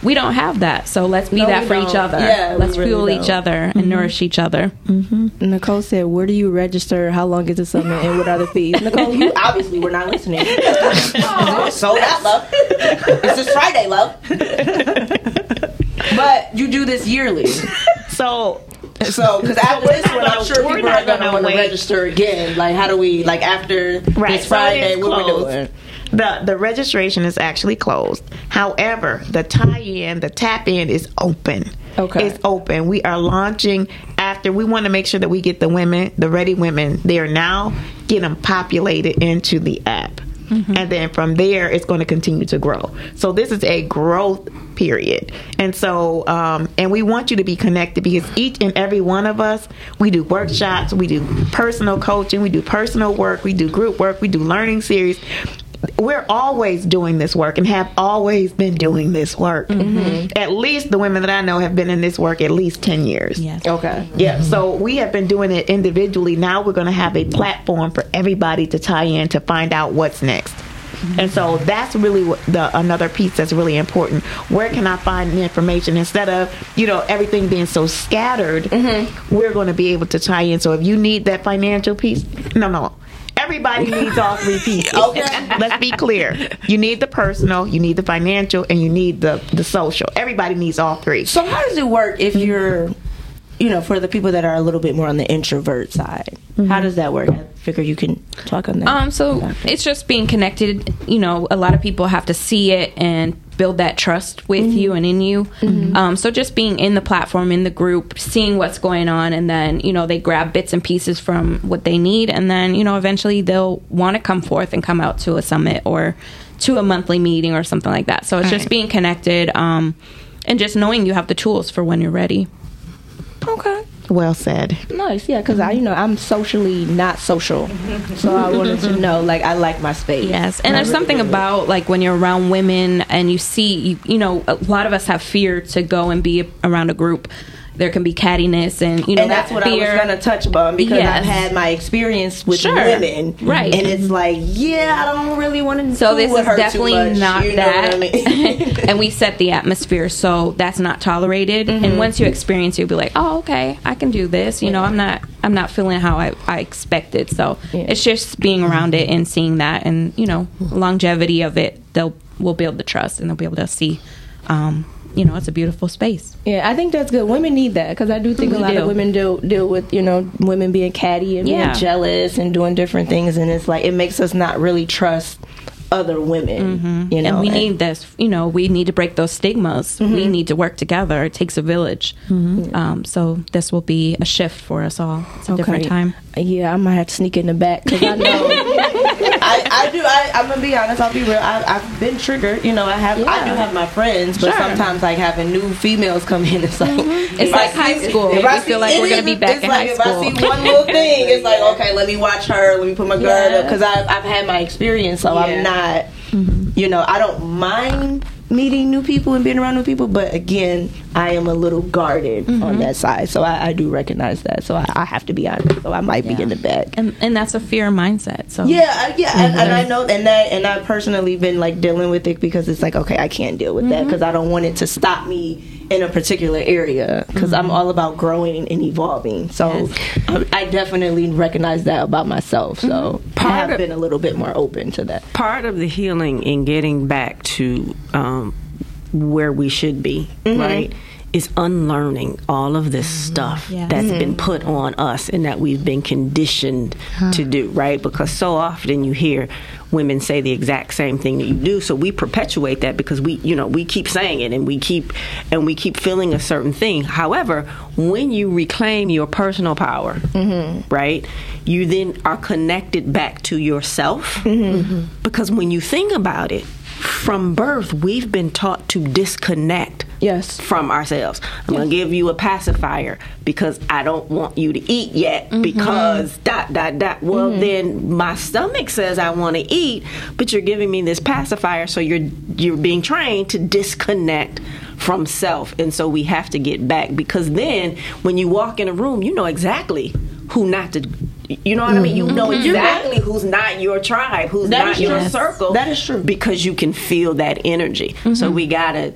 [SPEAKER 6] we don't have that. So let's be
[SPEAKER 4] No,
[SPEAKER 6] that for
[SPEAKER 4] don't.
[SPEAKER 6] each other.
[SPEAKER 4] Yeah,
[SPEAKER 6] let's
[SPEAKER 4] really
[SPEAKER 6] fuel
[SPEAKER 4] don't.
[SPEAKER 6] each other and mm-hmm. nourish each other. Mm-hmm.
[SPEAKER 11] Nicole said, "Where do you register? How long is the summit, and what are the fees?"
[SPEAKER 4] Nicole, you obviously were not listening. so that love. It's this Friday, love. but you do this yearly.
[SPEAKER 9] So
[SPEAKER 4] So, because after
[SPEAKER 9] we're
[SPEAKER 4] this one, I'm sure
[SPEAKER 9] we're
[SPEAKER 4] people
[SPEAKER 9] not
[SPEAKER 4] are going to want to register again. Like, how do we, like, after
[SPEAKER 9] Right,
[SPEAKER 4] this Friday,
[SPEAKER 9] it is
[SPEAKER 4] what we
[SPEAKER 9] closed.
[SPEAKER 4] doing?
[SPEAKER 9] The the registration is actually closed. However, the tie-in, the tap-in is open.
[SPEAKER 4] Okay.
[SPEAKER 9] It's open. We are launching after we want to make sure that we get the women, the ready women there now, get them populated into the app. And then from there, it's going to continue to grow. So this is a growth period, and so um, and we want you to be connected because each and every one of us, we do workshops, we do personal coaching, we do personal work, we do group work, we do learning series. We're always doing this work and have always been doing this work. Mm-hmm. Mm-hmm. At least the women that I know have been in this work at least 10 years.
[SPEAKER 6] Yes.
[SPEAKER 4] Okay.
[SPEAKER 9] Yeah, so we have been doing it individually. Now we're going to have a platform for everybody to tie in to find out what's next. Mm-hmm. And so that's really the another piece that's really important. Where can I find the information instead of you know everything being so scattered? We're going to be able to tie in. So if you need that financial piece, no, no. Everybody needs all three pieces.
[SPEAKER 4] Okay.
[SPEAKER 9] Let's be clear. You need the personal, you need the financial, and you need the the social. Everybody needs all three.
[SPEAKER 4] So, how does it work if you're, you know, for the people that are a little bit more on the introvert side? How does that work? I figure you can talk on that.
[SPEAKER 6] Um, so it's just being connected. You know, a lot of people have to see it and build that trust with you and in you. Um, so just being in the platform, in the group, seeing what's going on, and then you know they grab bits and pieces from what they need, and then you know eventually they'll want to come forth and come out to a summit or to a monthly meeting or something like that. So it's just
[SPEAKER 9] Right.
[SPEAKER 6] being connected um, and just knowing you have the tools for when you're ready.
[SPEAKER 4] Okay.
[SPEAKER 9] Well said.
[SPEAKER 11] Nice, yeah, because I, you know, I'm socially not social, mm-hmm. so I wanted to know, like, I like my space.
[SPEAKER 6] Yes, and there's something about like when you're around women and you see, you, you know, a lot of us have fear to go and be around a group. There can be cattiness and you know
[SPEAKER 4] and that's
[SPEAKER 6] that
[SPEAKER 4] what
[SPEAKER 6] fear.
[SPEAKER 4] I was going to touch upon because
[SPEAKER 6] Yes.
[SPEAKER 4] I've had my experience with
[SPEAKER 6] Sure.
[SPEAKER 4] women,
[SPEAKER 6] Right.
[SPEAKER 4] And it's like, yeah, I don't really want to.
[SPEAKER 6] So this is definitely
[SPEAKER 4] much,
[SPEAKER 6] not
[SPEAKER 4] you know
[SPEAKER 6] that,
[SPEAKER 4] I mean?
[SPEAKER 6] and we set the atmosphere, so that's not tolerated.
[SPEAKER 4] Mm-hmm.
[SPEAKER 6] And once you experience, it, you'll be like, "Oh, okay, I can do this." You know, I'm not, I'm not feeling how I, I expected. So it's just being around it and seeing that, and you know, longevity of it. They'll will build the trust, and they'll be able to see, um, you know, it's a beautiful space.
[SPEAKER 11] Yeah, I think that's good. Women need that because I do think
[SPEAKER 6] We
[SPEAKER 11] a lot
[SPEAKER 6] do.
[SPEAKER 11] of women deal deal with you know women being catty and
[SPEAKER 6] Yeah.
[SPEAKER 11] being jealous and doing different things, and it's like it makes us not really trust other women. You know,
[SPEAKER 6] Mm-hmm. and we need this. You know, we need to break those stigmas. We need to work together. It takes a village. Um, so this will be a shift for us all. It's a different time.
[SPEAKER 11] Yeah, I might have to sneak in the back because I know.
[SPEAKER 4] I, I do. I, I'm gonna be honest. I'll be real. I, I've been triggered. You know, I have. I do have my friends, but
[SPEAKER 6] Sure.
[SPEAKER 4] sometimes like having new females come in, it's like
[SPEAKER 6] mm-hmm.
[SPEAKER 4] It's
[SPEAKER 6] like high school.
[SPEAKER 4] if I
[SPEAKER 6] feel like we're gonna be back in
[SPEAKER 4] like
[SPEAKER 6] high
[SPEAKER 4] if I see one little thing, it's like okay, let me watch her. Let me put my guard
[SPEAKER 11] Yeah.
[SPEAKER 4] up because I've I've had my experience, so I'm not. Mm-hmm. You know, I don't mind meeting new people and being around new people, but again, I am a little guarded on mm-hmm. that side, so I, I do recognize that. So I, I have to be honest. So I might be in the back.
[SPEAKER 6] And and that's a fear mindset. So
[SPEAKER 4] Yeah, I- yeah, and, and I mm-hmm. know, and that, and I've personally been like dealing with it because it's like, okay, I can't deal with that mm-hmm. because I don't want it to stop me in a particular area because I'm mm-hmm. all about growing and evolving. So I, um, I definitely recognize that about myself. So mm-hmm. I have
[SPEAKER 8] of-
[SPEAKER 4] been a little bit more open to that.
[SPEAKER 8] part of the healing in getting back to um, where we should be, mm-hmm. right, is unlearning all of this mm-hmm. stuff
[SPEAKER 6] Yes.
[SPEAKER 8] that's been mm-hmm. put on us and that we've been conditioned to do, right? Because so often you hear women say the exact same thing that you do, so we perpetuate that because we, you know, we keep saying it and we keep and we keep feeling a certain thing. However, when you reclaim your personal power, mm-hmm. right, you then are connected back to yourself. Because when you think about it, from birth, we've been taught to disconnect
[SPEAKER 11] yes.
[SPEAKER 8] from ourselves. I'm going to give you a pacifier because I don't want you to eat yet mm-hmm. because dot, dot, dot. Well, mm-hmm. then my stomach says I want to eat, but you're giving me this pacifier, so you're, you're being trained to disconnect from self. And so we have to get back because then when you walk in a room, you know exactly who not to. You know what I mean? You know mm-hmm. exactly who's not your tribe, who's
[SPEAKER 4] That
[SPEAKER 8] not your
[SPEAKER 4] true.
[SPEAKER 8] circle.
[SPEAKER 4] That is true.
[SPEAKER 8] Because you can feel that energy. So we gotta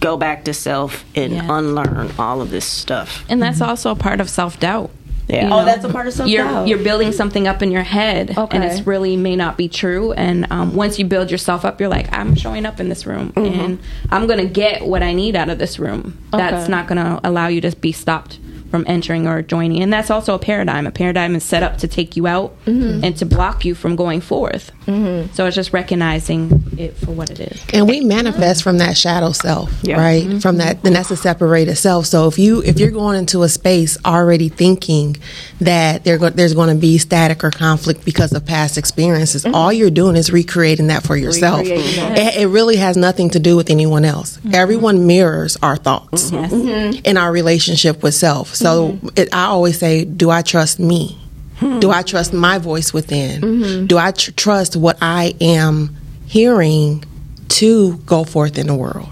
[SPEAKER 8] go back to self and
[SPEAKER 6] Yes.
[SPEAKER 8] unlearn all of this stuff.
[SPEAKER 6] and that's also a part of self doubt.
[SPEAKER 8] Yeah.
[SPEAKER 4] Oh, that's a part of
[SPEAKER 6] You're
[SPEAKER 4] self-doubt.
[SPEAKER 6] you're building something up in your head, and
[SPEAKER 11] Okay.
[SPEAKER 6] it's really may not be true. And um, once you build yourself up, you're like, I'm showing up in this room, and I'm gonna get what I need out of this room. That's not gonna allow you to be stopped from entering or joining. And that's also a paradigm. A paradigm is set up to take you out mm-hmm. and to block you from going forth. Mm-hmm. So it's just recognizing it for what it is.
[SPEAKER 12] and we manifest from that shadow self
[SPEAKER 8] Yeah.
[SPEAKER 12] right? Mm-hmm. From that then that's a separated self. So if you if you're going into a space already thinking that go, there's going to be static or conflict because of past experiences all you're doing is recreating that for yourself. It, it really has nothing to do with anyone else. Everyone mirrors our thoughts. In our relationship with self so it, i always say do i trust me do I trust my voice within? Do I tr- trust what I am hearing to go forth in the world?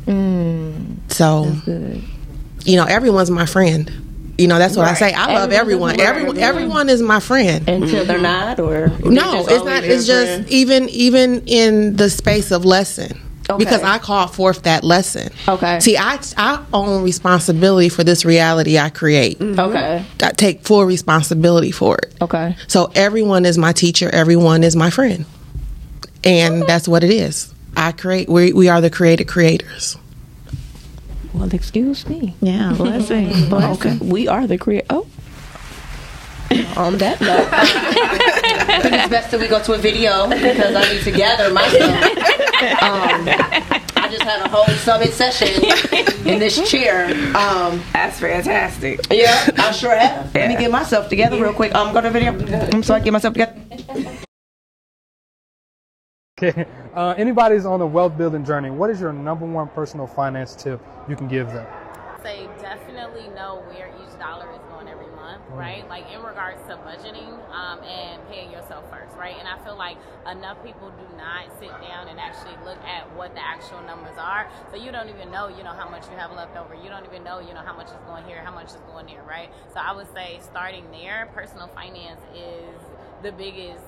[SPEAKER 12] So, you know, everyone's my friend. You know, that's what I say. I love everyone. Everyone, everyone is my friend.
[SPEAKER 4] Until they're not, or
[SPEAKER 12] No, it's not. It's just even even in the space of lesson. Because I called forth that lesson.
[SPEAKER 11] Okay.
[SPEAKER 12] See, I I own responsibility for this reality I create. Mm-hmm.
[SPEAKER 11] Okay.
[SPEAKER 12] I take full responsibility for it.
[SPEAKER 11] Okay.
[SPEAKER 12] So everyone is my teacher. Everyone is my friend, and that's what it is. I create. We we are the created creators.
[SPEAKER 11] Well, excuse me.
[SPEAKER 9] Yeah, blessing.
[SPEAKER 11] Blessing. We are the creator. Oh. On that note,
[SPEAKER 4] I think it's best that we go to a video because I need to gather myself. Um, I just had a whole summit session in this chair. Um,
[SPEAKER 8] That's fantastic.
[SPEAKER 4] yeah, I sure have. Let me get myself together real quick. Um, going to video. I'm sorry, get myself together.
[SPEAKER 13] Okay. Uh, anybody's on a wealth building journey, what is your number one personal finance tip you can give them?
[SPEAKER 14] Say definitely know where each dollar is going every right? Like in regards to budgeting um, and paying yourself first, right? And I feel like enough people do not sit down and actually look at what the actual numbers are. So you don't even know, you know, how much you have left over. You don't even know, you know, how much is going here, how much is going there, right? So I would say starting there, personal finance is the biggest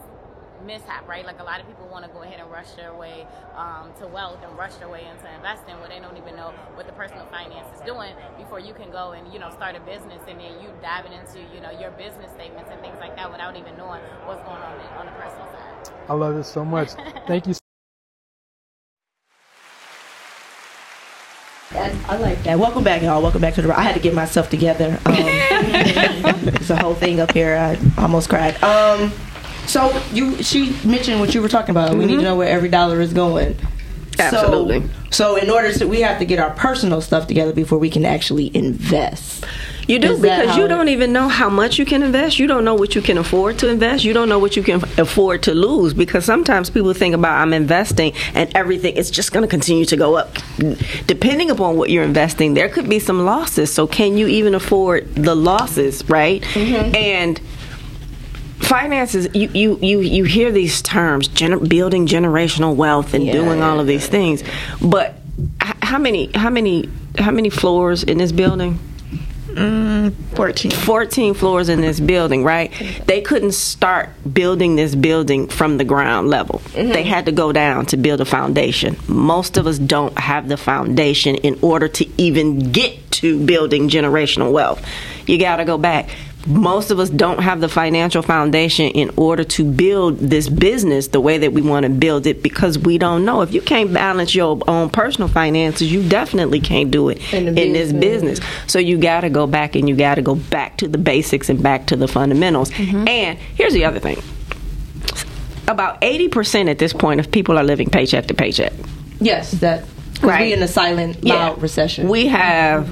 [SPEAKER 14] mishap, right? Like a lot of people want to go ahead and rush their way um, to wealth and rush their way into investing where they don't even know what the personal finance is doing before you can go and, you know, start a business and then you diving into, you know, your business statements and things like that without even knowing what's going on on the personal side.
[SPEAKER 13] I love it so much. Thank you.
[SPEAKER 4] I like that. Welcome back, y'all. Welcome back to the. I had to get myself together. Um, it's a whole thing up here. I almost cried. Um, so you, she mentioned what you were talking about. We need to mm-hmm. know where every dollar is going.
[SPEAKER 8] Absolutely.
[SPEAKER 4] So, so in order to, we have to get our personal stuff together before we can actually invest.
[SPEAKER 8] You do
[SPEAKER 4] Is
[SPEAKER 8] because you don't even know how much you can invest. You don't know what you can afford to invest. You don't know what you can afford to lose because sometimes people think about I'm investing and everything it's just going to continue to go up. Depending upon what you're investing, there could be some losses. So can you even afford the losses, right? Mm-hmm. And finances you, you you you hear these terms gener- building generational wealth and doing all of these things but h- how many how many how many floors in this building
[SPEAKER 9] Mm, 14.
[SPEAKER 8] 14 floors in this building, right? They couldn't start building this building from the ground level. They had to go down to build a foundation. Most of us don't have the foundation in order to even get to building generational wealth. You got to go back. Most of us don't have the financial foundation in order to build this business the way that we want to build it because we don't know. If you can't balance your own personal finances, you definitely can't do it in, this business. So you got to go back and you got to go back to the basics and back to the fundamentals. Mm-hmm. And here's the other thing about 80% at this point of people are living paycheck to paycheck.
[SPEAKER 4] Yes, that because we in a silent, loud recession.
[SPEAKER 8] We have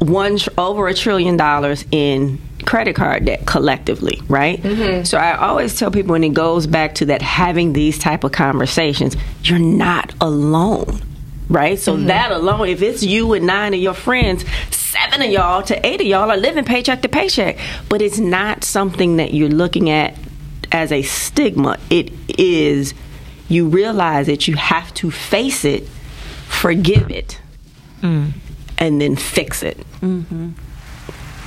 [SPEAKER 8] one tr- over a trillion dollars in credit card debt collectively, right?
[SPEAKER 4] Mm-hmm.
[SPEAKER 8] So I always tell people when it goes back to that having these type of conversations, you're not alone. Right? So
[SPEAKER 4] Mm-hmm.
[SPEAKER 8] that alone, if it's you and nine of your friends, seven of y'all to eight of y'all are living paycheck to paycheck. But it's not something that you're looking at as a stigma. It is you realize that you have to face it, forgive it, and then fix it. Mm-hmm.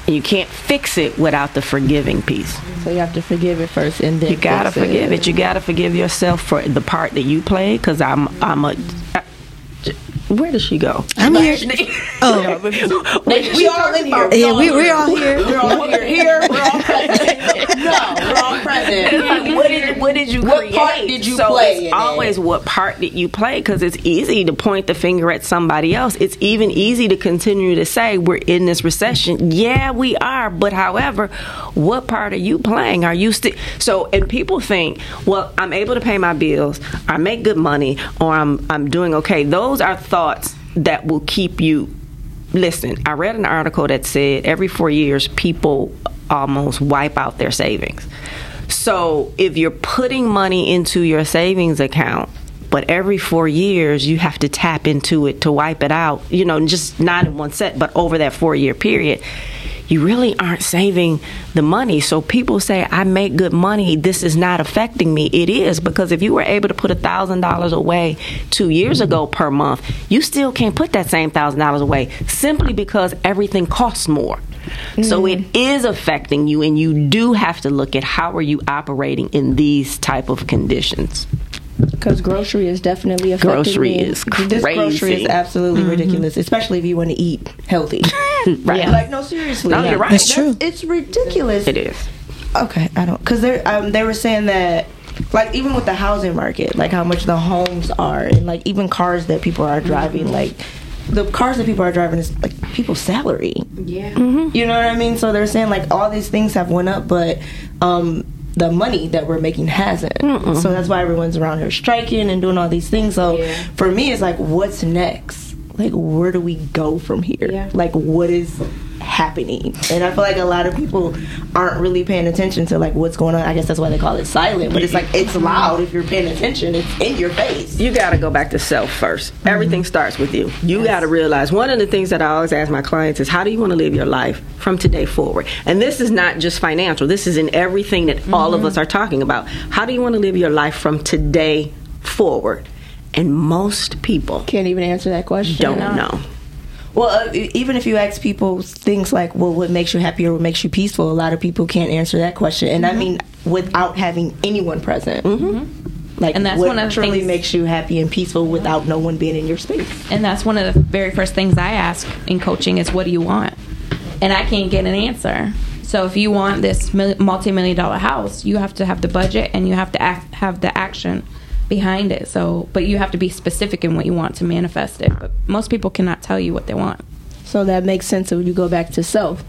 [SPEAKER 8] You can't fix it without the forgiving piece.
[SPEAKER 4] So you have to forgive it first, and then
[SPEAKER 8] You gotta forgive it. You gotta forgive yourself for the part that you played. Because I'm, I'm a. I- where does she go?
[SPEAKER 5] I'm here. Oh,
[SPEAKER 4] we all in here.
[SPEAKER 5] yeah, we we're all here.
[SPEAKER 4] We're all here. Here, we're all present. no, we're all present.
[SPEAKER 8] what did what did you
[SPEAKER 4] What
[SPEAKER 8] create?
[SPEAKER 4] part did you
[SPEAKER 8] so
[SPEAKER 4] play
[SPEAKER 8] It's
[SPEAKER 4] in it?
[SPEAKER 8] always what part did you play? Because it's easy to point the finger at somebody else. It's even easy to continue to say we're in this recession. Yeah, we are. But however, what part are you playing? Are you still so? And people think, well, I'm able to pay my bills, I make good money, or I'm I'm doing okay. Those are thoughts that will keep you listen, I read an article that said every four years people almost wipe out their savings. So if you're putting money into your savings account, but every four years you have to tap into it to wipe it out, you know, just not in one set, but over that four year period, you really aren't saving the money. So people say, I make good money. This is not affecting me. It is because if you were able to put a thousand dollars away two years ago per month, you still can't put that same thousand dollars away simply because everything costs more. So mm-hmm. it is affecting you and you do have to look at how are you operating in these type of conditions.
[SPEAKER 11] Because grocery is definitely affecting
[SPEAKER 8] Grocery
[SPEAKER 11] me.
[SPEAKER 8] is
[SPEAKER 4] This grocery is
[SPEAKER 8] crazy.
[SPEAKER 4] absolutely ridiculous, especially if you want to eat healthy.
[SPEAKER 8] Right.
[SPEAKER 4] Like no, seriously.
[SPEAKER 8] No, you're right.
[SPEAKER 5] That's true.
[SPEAKER 4] It's ridiculous.
[SPEAKER 8] It is.
[SPEAKER 4] Okay, I don't because they um, they were saying that like even with the housing market, like how much the homes are, and like even cars that people are driving, like the cars that people are driving is like people's salary.
[SPEAKER 6] Yeah.
[SPEAKER 4] You know what I mean? So they're saying like all these things have went up, but um, the money that we're making hasn't. So that's why everyone's around here striking and doing all these things. So for me, it's like, what's next? Like where do we go from here? Like what is happening? And I feel like a lot of people aren't really paying attention to like what's going on. I guess that's why they call it silent, but it's like it's loud if you're paying attention. It's in your face.
[SPEAKER 8] You got to go back to self 1st Everything mm-hmm. starts with you. You got to realize one of the things that I always ask my clients is how do you want to live your life from today forward? And this is not just financial. This is in everything that all of mm-hmm. us are talking about. How do you want to live your life from today forward? And most people
[SPEAKER 11] can't even answer that question.
[SPEAKER 8] Don't know.
[SPEAKER 4] Well, uh, even if you ask people things like, "Well, what makes you happy or what makes you peaceful?" A lot of people can't answer that question, and I mean without having anyone present. Mm-hmm. Like,
[SPEAKER 6] And that's
[SPEAKER 4] what
[SPEAKER 6] one of the
[SPEAKER 4] truly
[SPEAKER 6] things-
[SPEAKER 4] makes you happy and peaceful without no one being in your space.
[SPEAKER 6] And that's one of the very first things I ask in coaching is, "What do you want?" And I can't get an answer. So if you want this multi-million dollar house, you have to have the budget and you have to act, have the action behind it. So, but you have to be specific in what you want to manifest it. But most people cannot tell you what they want.
[SPEAKER 11] So that makes sense when you go back to self.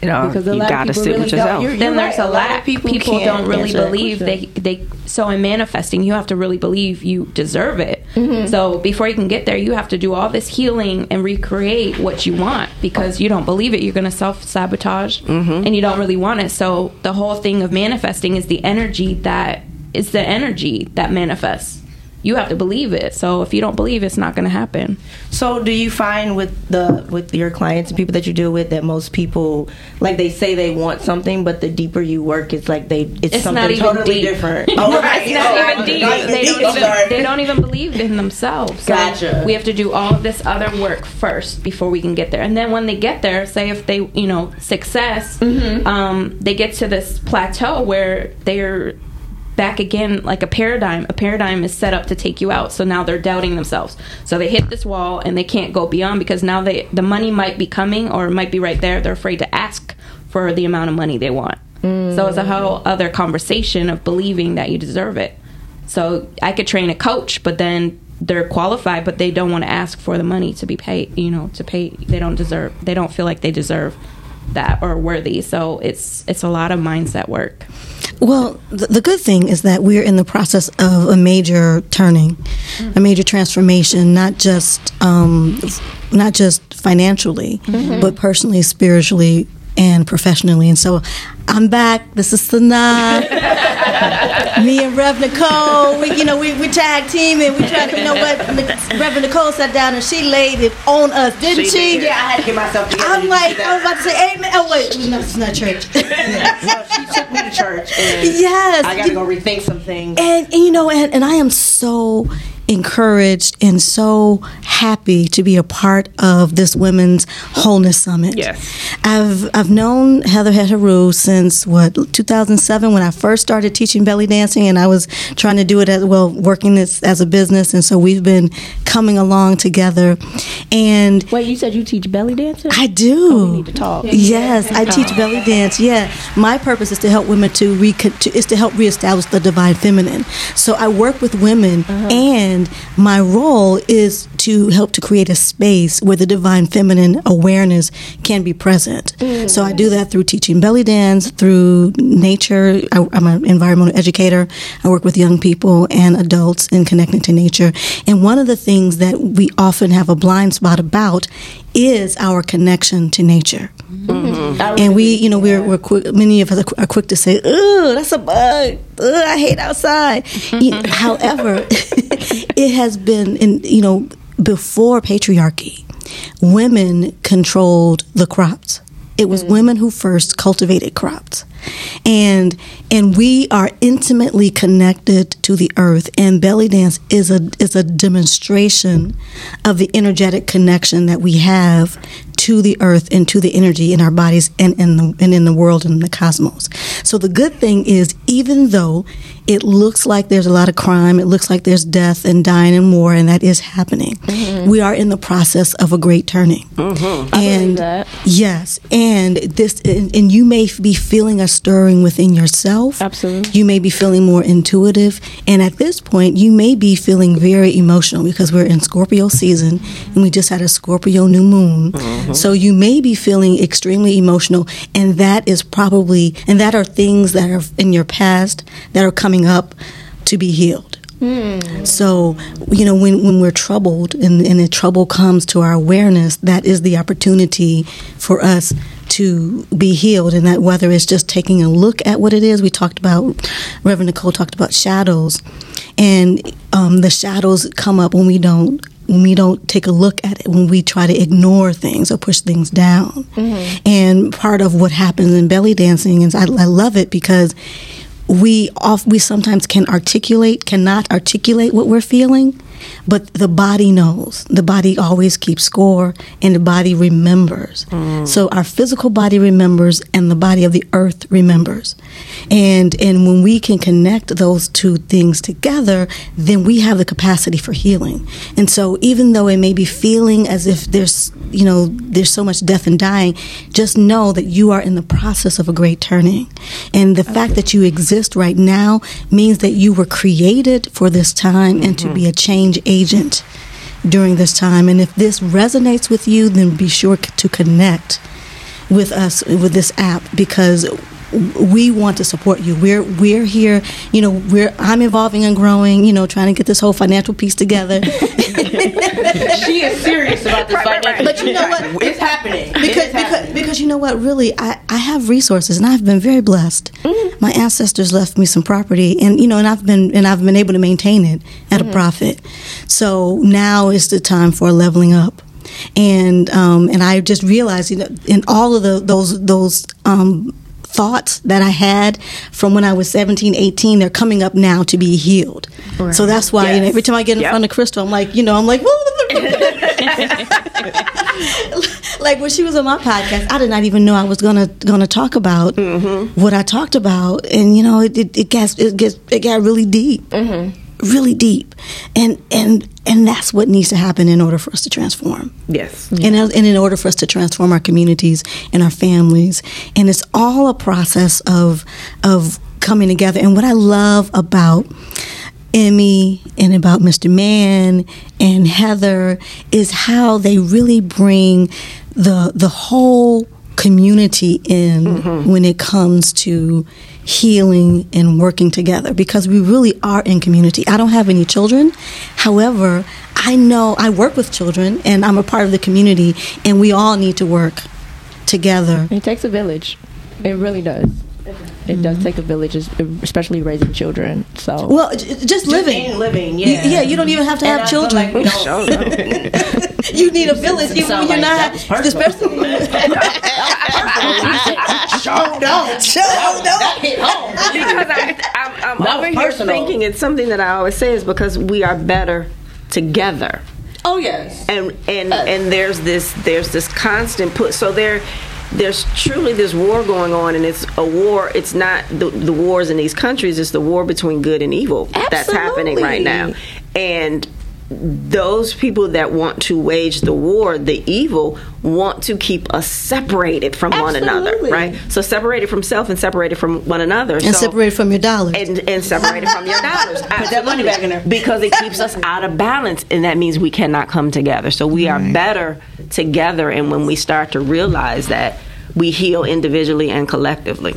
[SPEAKER 8] You know,
[SPEAKER 11] Because a
[SPEAKER 8] you
[SPEAKER 11] lot of
[SPEAKER 8] got to
[SPEAKER 11] people
[SPEAKER 8] sit
[SPEAKER 11] really
[SPEAKER 8] with
[SPEAKER 11] don't-
[SPEAKER 8] yourself.
[SPEAKER 11] you're-
[SPEAKER 6] then
[SPEAKER 11] you're
[SPEAKER 6] there's
[SPEAKER 11] right.
[SPEAKER 6] a lot of people,
[SPEAKER 11] can't
[SPEAKER 6] don't really
[SPEAKER 11] answer that
[SPEAKER 6] believe they they so in manifesting you have to really believe you deserve it
[SPEAKER 11] Mhm.
[SPEAKER 6] so before you can get there you have to do all this healing and recreate what you want because you don't believe it you're going to self-sabotage and you don't really want it so the whole thing of manifesting is the energy that is the energy that manifests you have to believe it so if you don't believe it's not going to happen
[SPEAKER 4] So, do you find with the with your clients and people that you deal with that most people like they say they want something, but the deeper you work, it's like they it's,
[SPEAKER 6] it's
[SPEAKER 4] something
[SPEAKER 6] not even
[SPEAKER 4] totally
[SPEAKER 6] deep.
[SPEAKER 4] different.
[SPEAKER 6] It's
[SPEAKER 4] Oh,
[SPEAKER 6] not
[SPEAKER 4] right.
[SPEAKER 6] even
[SPEAKER 4] Oh,
[SPEAKER 6] deep.
[SPEAKER 4] right.
[SPEAKER 6] They don't, even, they don't even believe in themselves. So
[SPEAKER 4] Gotcha.
[SPEAKER 6] We have to do all of this other work first before we can get there. And then when they get there, say if they, you know, success,
[SPEAKER 4] Mm-hmm.
[SPEAKER 6] um, they get to this plateau where they're back again like a paradigm a paradigm is set up to take you out. So now they're doubting themselves. So they hit this wall and they can't go beyond because now they the money might be coming or might be right there. They're afraid to ask for the amount of money they want. So it's a whole other conversation of believing that you deserve it. So i could train a coach but then they're qualified but they don't want to ask for the money to be paid you know to pay. They don't deserve they don't feel like they deserve that or worthy. So it's it's a lot of mindset work
[SPEAKER 5] Well, the, the good thing is that we're in the process of a major turning, a major transformation, not just um, not just financially,
[SPEAKER 11] Mhm.
[SPEAKER 5] but personally, spiritually, and professionally. And so, I'm back. This is Sanaa. Me and Rev Nicole, we you know we we tag teaming. We trying to you know what Rev Nicole sat down and she laid it on us, didn't
[SPEAKER 4] She
[SPEAKER 5] she?
[SPEAKER 4] did. Yeah, I had to get myself together
[SPEAKER 5] I'm like, I was about to say amen. Oh wait, no, it's not church.
[SPEAKER 4] no, she took me to church. And
[SPEAKER 5] Yes.
[SPEAKER 4] I got to go rethink some things.
[SPEAKER 5] And, and, you know, and, and I am so encouraged and so happy to be a part of this Women's Wholeness Summit.
[SPEAKER 8] Yes.
[SPEAKER 5] I've I've known Heather Heteru since what 2007 when I first started teaching belly dancing, and I was trying to do it as well, working this as a business, and so we've been coming along together. And
[SPEAKER 11] wait, you said you teach belly dancing?
[SPEAKER 5] I do.
[SPEAKER 11] Oh, we need to talk.
[SPEAKER 5] Yes, I teach belly dance. Yeah, my purpose is to help women to, re- to is to help reestablish the divine feminine. So I work with women, uh-huh. and my role is to help to create a space where the divine feminine awareness can be present. Mm. So I do that through teaching belly dance, through nature. I, I'm an environmental educator. I work with young people and adults in connecting to nature. And one of the things that we often have a blind spot about is our connection to nature. Mm-hmm. And we, you know, we're, we're quick, many of us are, quick to say, "Ugh, that's a bug. Ugh, I hate outside." However, it has been, in you know, before patriarchy, women controlled the crops. It was mm. women who first cultivated crops. And and we are intimately connected to the earth and belly dance is a is a demonstration of the energetic connection that we have to the earth and to the energy in our bodies and in the and in the world and in the cosmos. So the good thing is even though it looks like there's a lot of crime, it looks like there's death and dying and war and that is happening. Mm-hmm. We are in the process of a great turning. Mm-hmm. And yes, and this and, and you may be feeling a stirring within yourself.
[SPEAKER 11] Absolutely.
[SPEAKER 5] You may be feeling more intuitive and at this point you may be feeling very emotional because we're in Scorpio season and we just had a Scorpio new moon. Mm-hmm. So you may be feeling extremely emotional and that is probably and that are things that are in your past that are coming up to be healed. So, you know, when, when we're troubled and, and the trouble comes to our awareness, that is the opportunity for us to be healed. And that whether it's just taking a look at what it is, we talked about, Reverend Nicole talked about shadows. And um, the shadows come up when we don't. When we don't take a look at it, when we try to ignore things or push things down, and part of what happens in belly dancing is I, I love it because we off we sometimes can articulate cannot articulate what we're feeling but the body knows. The body always keeps score and the body remembers. Mm. So our physical body remembers and the body of the earth remembers. And and when we can connect those two things together then we have the capacity for healing. And so even though it may be feeling as if there's you know there's so much death and dying just know that you are in the process of a great turning. And the fact that you exist right now means that you were created for this time and to mm-hmm. be a change agent during this time. And if this resonates with you then be sure to connect with us with this app because we want to support you. We're we're here. You know, we're I'm evolving and growing. You know, trying to get this whole financial piece together.
[SPEAKER 4] she is serious about this financial.
[SPEAKER 5] But you know what?
[SPEAKER 4] It's happening.
[SPEAKER 5] because because because you know what really I, I have resources and I've been very blessed. My ancestors left me some property and you know and I've been and I've been able to maintain it at a profit. So now is the time for leveling up. And um, and I just realized you know in all of the those those um, thoughts that I had from when I was 17, 18, they're coming up now to be healed. So that's why you know, every time I get in
[SPEAKER 8] Yep.
[SPEAKER 5] front of Crystal, I'm like, you know, I'm like, like when she was on my podcast, I did not even know I was gonna gonna talk about mm-hmm. what I talked about, and you know, it it, it got it gets it got really deep, mm-hmm. Really deep, and and and that's what needs to happen in order for us to transform.
[SPEAKER 8] Yes.
[SPEAKER 5] And, and in order for us to transform our communities and our families, and it's all a process of of coming together. And what I love about Emmy and about Mr. Mann and Heather is how they really bring the the whole community in mm-hmm. when it comes to healing and working together because we really are in community. I don't have any children. However, I know I work with children and I'm a part of the community and we all need to work together.
[SPEAKER 11] It takes a village. It really does. It does mm-hmm. take a village, especially raising children. So
[SPEAKER 5] Well, j- just living.
[SPEAKER 4] in living,
[SPEAKER 5] You-
[SPEAKER 4] yeah.
[SPEAKER 5] yeah, you don't even have to
[SPEAKER 4] And
[SPEAKER 5] have
[SPEAKER 4] I feel
[SPEAKER 5] children.
[SPEAKER 4] like we don't-
[SPEAKER 5] you need a village even when you're
[SPEAKER 4] like
[SPEAKER 5] not.
[SPEAKER 4] that's.
[SPEAKER 5] Especially
[SPEAKER 4] Show don't.
[SPEAKER 5] Show don't.
[SPEAKER 4] That hit home.
[SPEAKER 8] because I'm, I'm, I'm over here
[SPEAKER 4] personal.
[SPEAKER 8] thinking it's something that I always say is because we are better together.
[SPEAKER 4] Oh yes.
[SPEAKER 8] and and and there's this there's this constant put so there there's truly this war going on and it's a war it's not the, the wars in these countries it's the war between good and evil that's happening right now. And those people that want to wage the war, the evil, want to keep us separated from one another, right? So separated from self and separated from one another,
[SPEAKER 5] And
[SPEAKER 8] so,
[SPEAKER 5] separated from your dollars.
[SPEAKER 8] and, and separated from your dollars.
[SPEAKER 4] Put that money back in there.
[SPEAKER 8] because it keeps us out of balance, and that means we cannot come together. So we are better together, and when we start to realize that, we heal individually and collectively.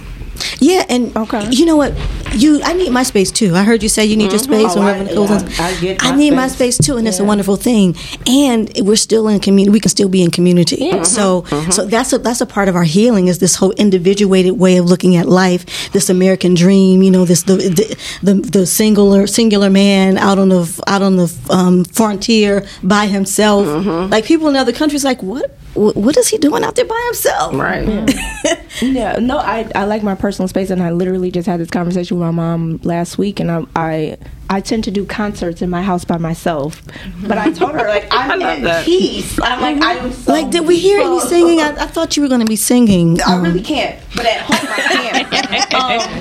[SPEAKER 5] Yeah, and you know what? You, I need my space too. I heard you say you need your mm-hmm. space.
[SPEAKER 4] Oh, I-
[SPEAKER 5] Reverend
[SPEAKER 4] yeah, I get
[SPEAKER 5] I
[SPEAKER 4] my
[SPEAKER 5] need my
[SPEAKER 4] space.
[SPEAKER 5] space too, and it's a wonderful thing. And we're still in community. We can still be in community. So, mm-hmm. Mm-hmm. so that's a that's a part of our healing. Is this whole individuated way of looking at life? This American dream. You know, this the the the, the singular singular man out on the out on the um, frontier by himself. Like people in other countries, like what? What what is he doing out there by himself?
[SPEAKER 8] Right.
[SPEAKER 11] yeah, no, I I like my personal space, and I literally just had this conversation with my mom last week, and I I, I tend to do concerts in my house by myself, but I told her like I'm
[SPEAKER 8] love
[SPEAKER 11] at
[SPEAKER 8] that.
[SPEAKER 11] peace. I'm like I'm so
[SPEAKER 5] Like, did we hear any singing? I, I thought you were going to be singing.
[SPEAKER 11] I
[SPEAKER 5] um,
[SPEAKER 11] really can't, but at home I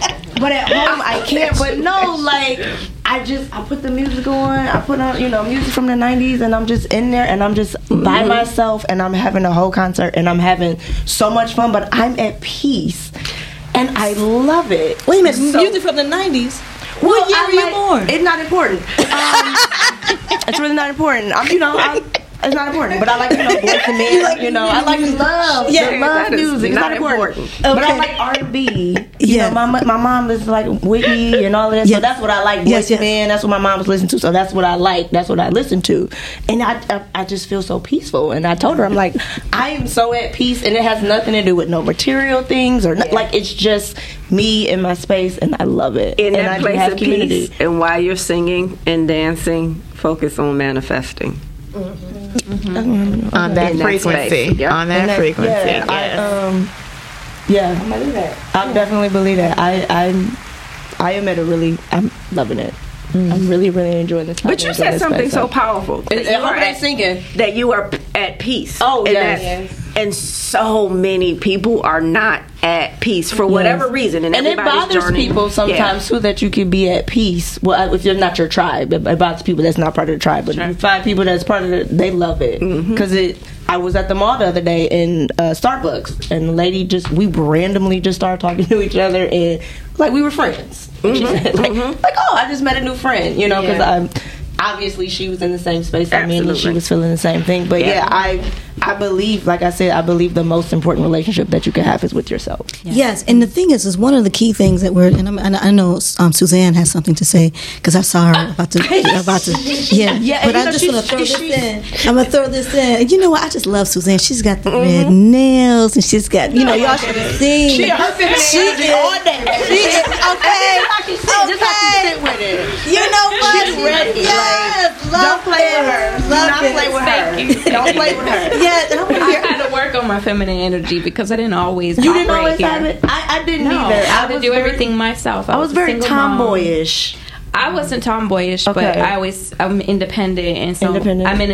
[SPEAKER 11] can. um, but at home I can't. But no, like I just I put the music on. I put on you know music from the '90s, and I'm just in there, and I'm just by
[SPEAKER 5] Mm-hmm.
[SPEAKER 11] myself, and I'm having a whole concert, and I'm having so much fun. But I'm at peace, and I love it.
[SPEAKER 5] Wait a minute,
[SPEAKER 11] So-
[SPEAKER 5] music from the 90s?
[SPEAKER 11] Well,
[SPEAKER 5] what year
[SPEAKER 11] I'm
[SPEAKER 5] were you
[SPEAKER 11] like-
[SPEAKER 5] born?
[SPEAKER 11] It's not important. Um, it's really not important. I'm, you know, I'm,
[SPEAKER 4] It's not important, but I like you know boys and men. you know, I like love.
[SPEAKER 8] Yeah,
[SPEAKER 4] Yeah, love
[SPEAKER 8] that is
[SPEAKER 4] music. It's
[SPEAKER 8] not
[SPEAKER 4] not important.
[SPEAKER 8] important.
[SPEAKER 4] But I like R and B. You know, my my mom is like Whitney and all of that.
[SPEAKER 5] Yes.
[SPEAKER 4] So that's what I like.
[SPEAKER 5] Yes, yes.
[SPEAKER 4] and men. That's what my mom was listening to. So that's what I like. That's what I listen to. And I, I I just feel so peaceful. And I told her I'm like I am so at peace, and it has nothing to do with no material things or no, like it's just me in my space, and I love it.
[SPEAKER 8] In
[SPEAKER 4] and
[SPEAKER 8] that
[SPEAKER 4] I
[SPEAKER 8] place
[SPEAKER 4] have
[SPEAKER 8] of
[SPEAKER 4] community.
[SPEAKER 8] peace, and while you're singing and dancing, focus on manifesting.
[SPEAKER 9] On that
[SPEAKER 8] In that
[SPEAKER 9] frequency.
[SPEAKER 8] space. Yep.
[SPEAKER 9] On that
[SPEAKER 4] And
[SPEAKER 9] frequency.
[SPEAKER 4] Yeah,
[SPEAKER 9] yes.
[SPEAKER 4] I, um, yeah, I believe that. I definitely believe that. I, I, I am at a really. I'm loving it. I'm really, really enjoying this.
[SPEAKER 8] But you said something so powerful. that
[SPEAKER 4] It-
[SPEAKER 8] you are at-
[SPEAKER 4] singing.
[SPEAKER 8] That you are at peace.
[SPEAKER 4] Oh,
[SPEAKER 8] and
[SPEAKER 4] yes.
[SPEAKER 8] And so many people are not at peace for whatever
[SPEAKER 4] Yes.
[SPEAKER 8] reason. And,
[SPEAKER 4] and it bothers
[SPEAKER 8] journey-
[SPEAKER 4] people sometimes too that you can be at peace. Well, if you're not your tribe, it, it bothers people that's not part of the tribe. But you find people that's part of it, they love it mm-hmm. because it. I was at the mall the other day in uh, Starbucks, and the lady just we randomly just started talking to each other, and like we were friends. She mm-hmm. said, like, mm-hmm. like, oh, I just met a new friend, you know, because
[SPEAKER 8] Yeah.
[SPEAKER 4] I'm obviously she was in the same space I'm in, and she was feeling the same thing. But
[SPEAKER 8] Yeah.
[SPEAKER 4] yeah, I I believe, like I said, I believe the most important relationship that you can have is with yourself.
[SPEAKER 5] Yes, and the thing is, is one of the key things that we're, and, I'm, and I know um, Suzanne has something to say because I saw her about to, about to, yeah.
[SPEAKER 4] Yeah,
[SPEAKER 5] but I'm just gonna throw this in. I'm gonna throw this in. And you know what? I just love Suzanne. She's got the red nails, and she's got, you know, y'all should have seen.
[SPEAKER 4] She her
[SPEAKER 5] She is-
[SPEAKER 4] all day.
[SPEAKER 5] She is okay.
[SPEAKER 4] Just how she sit, just how she sit with it.
[SPEAKER 5] You know what?
[SPEAKER 4] She's ready.
[SPEAKER 5] Yes,
[SPEAKER 4] like,
[SPEAKER 5] love
[SPEAKER 4] don't play with her.
[SPEAKER 5] Love
[SPEAKER 4] not
[SPEAKER 5] this.
[SPEAKER 4] play with her. Don't play with her.
[SPEAKER 5] Yeah, I
[SPEAKER 6] I had to work on my feminine energy because I didn't always.
[SPEAKER 4] You didn't always
[SPEAKER 6] here.
[SPEAKER 4] have it. I, I didn't
[SPEAKER 6] No,
[SPEAKER 4] either.
[SPEAKER 6] I had to
[SPEAKER 4] was
[SPEAKER 6] do
[SPEAKER 4] very-
[SPEAKER 6] everything myself.
[SPEAKER 4] I was
[SPEAKER 6] a
[SPEAKER 4] very
[SPEAKER 6] single mom.
[SPEAKER 4] tomboyish.
[SPEAKER 6] I wasn't tomboyish, but I always I'm independent, and so
[SPEAKER 4] Independent.
[SPEAKER 6] I'm in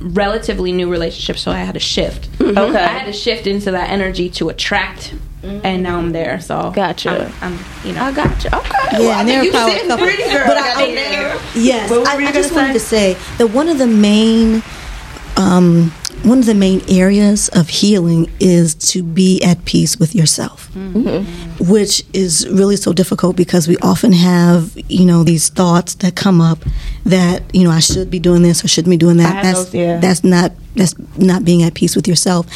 [SPEAKER 6] a relatively new relationship, so I had to shift.
[SPEAKER 4] Okay.
[SPEAKER 6] I had to shift into that energy to attract, and now I'm there. So
[SPEAKER 4] Gotcha.
[SPEAKER 6] I'm, I'm you know.
[SPEAKER 4] I got you. Okay.
[SPEAKER 5] Yeah, and they're a
[SPEAKER 4] you
[SPEAKER 5] power
[SPEAKER 4] sitting
[SPEAKER 5] couple.
[SPEAKER 4] pretty girl.
[SPEAKER 5] But I-
[SPEAKER 4] down there.
[SPEAKER 5] Yes, I,
[SPEAKER 4] you
[SPEAKER 5] I just
[SPEAKER 4] gonna
[SPEAKER 5] wanted to say that one of the main, um, one of the main areas of healing is to be at peace with yourself,
[SPEAKER 4] Mm-hmm.
[SPEAKER 5] which is really so difficult because we often have, you know, these thoughts that come up that you know I should be doing this or shouldn't be doing that. That's
[SPEAKER 4] those, yeah.
[SPEAKER 5] that's not that's not being at peace with yourself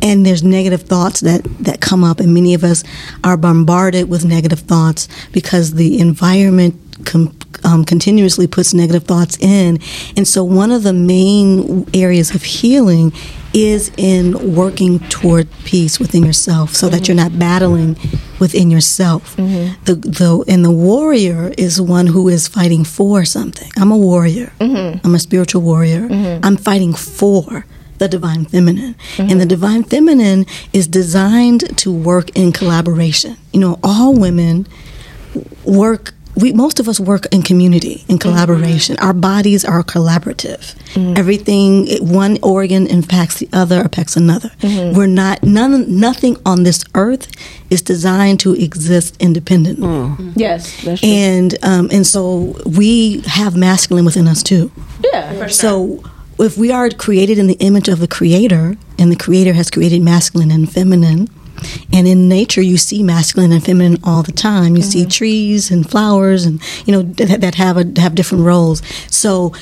[SPEAKER 5] and there's negative thoughts that that come up and many of us are bombarded with negative thoughts because the environment com- um, continuously puts negative thoughts in. And so one of the main areas of healing is in working toward peace within yourself so that mm-hmm. you're not battling within yourself. Mm-hmm. The, the and the warrior is one who is fighting for something. I'm a warrior. Mm-hmm. I'm a spiritual warrior. I'm fighting for the divine feminine. And the divine feminine is designed to work in collaboration. You know all women work we most of us work in community in mm-hmm. collaboration. Our bodies are collaborative. Mm-hmm. Everything it- one organ impacts the other impacts another. Mm-hmm. We're not none nothing on this earth is designed to exist independently. Mm.
[SPEAKER 4] Yes, that's true.
[SPEAKER 5] and um, and so we have masculine within us too.
[SPEAKER 4] Yeah.
[SPEAKER 5] so if we are created in the image of the creator and the creator has created masculine and feminine and in nature you see masculine and feminine all the time. You see mm-hmm. trees and flowers and you know that, that have a have different roles. So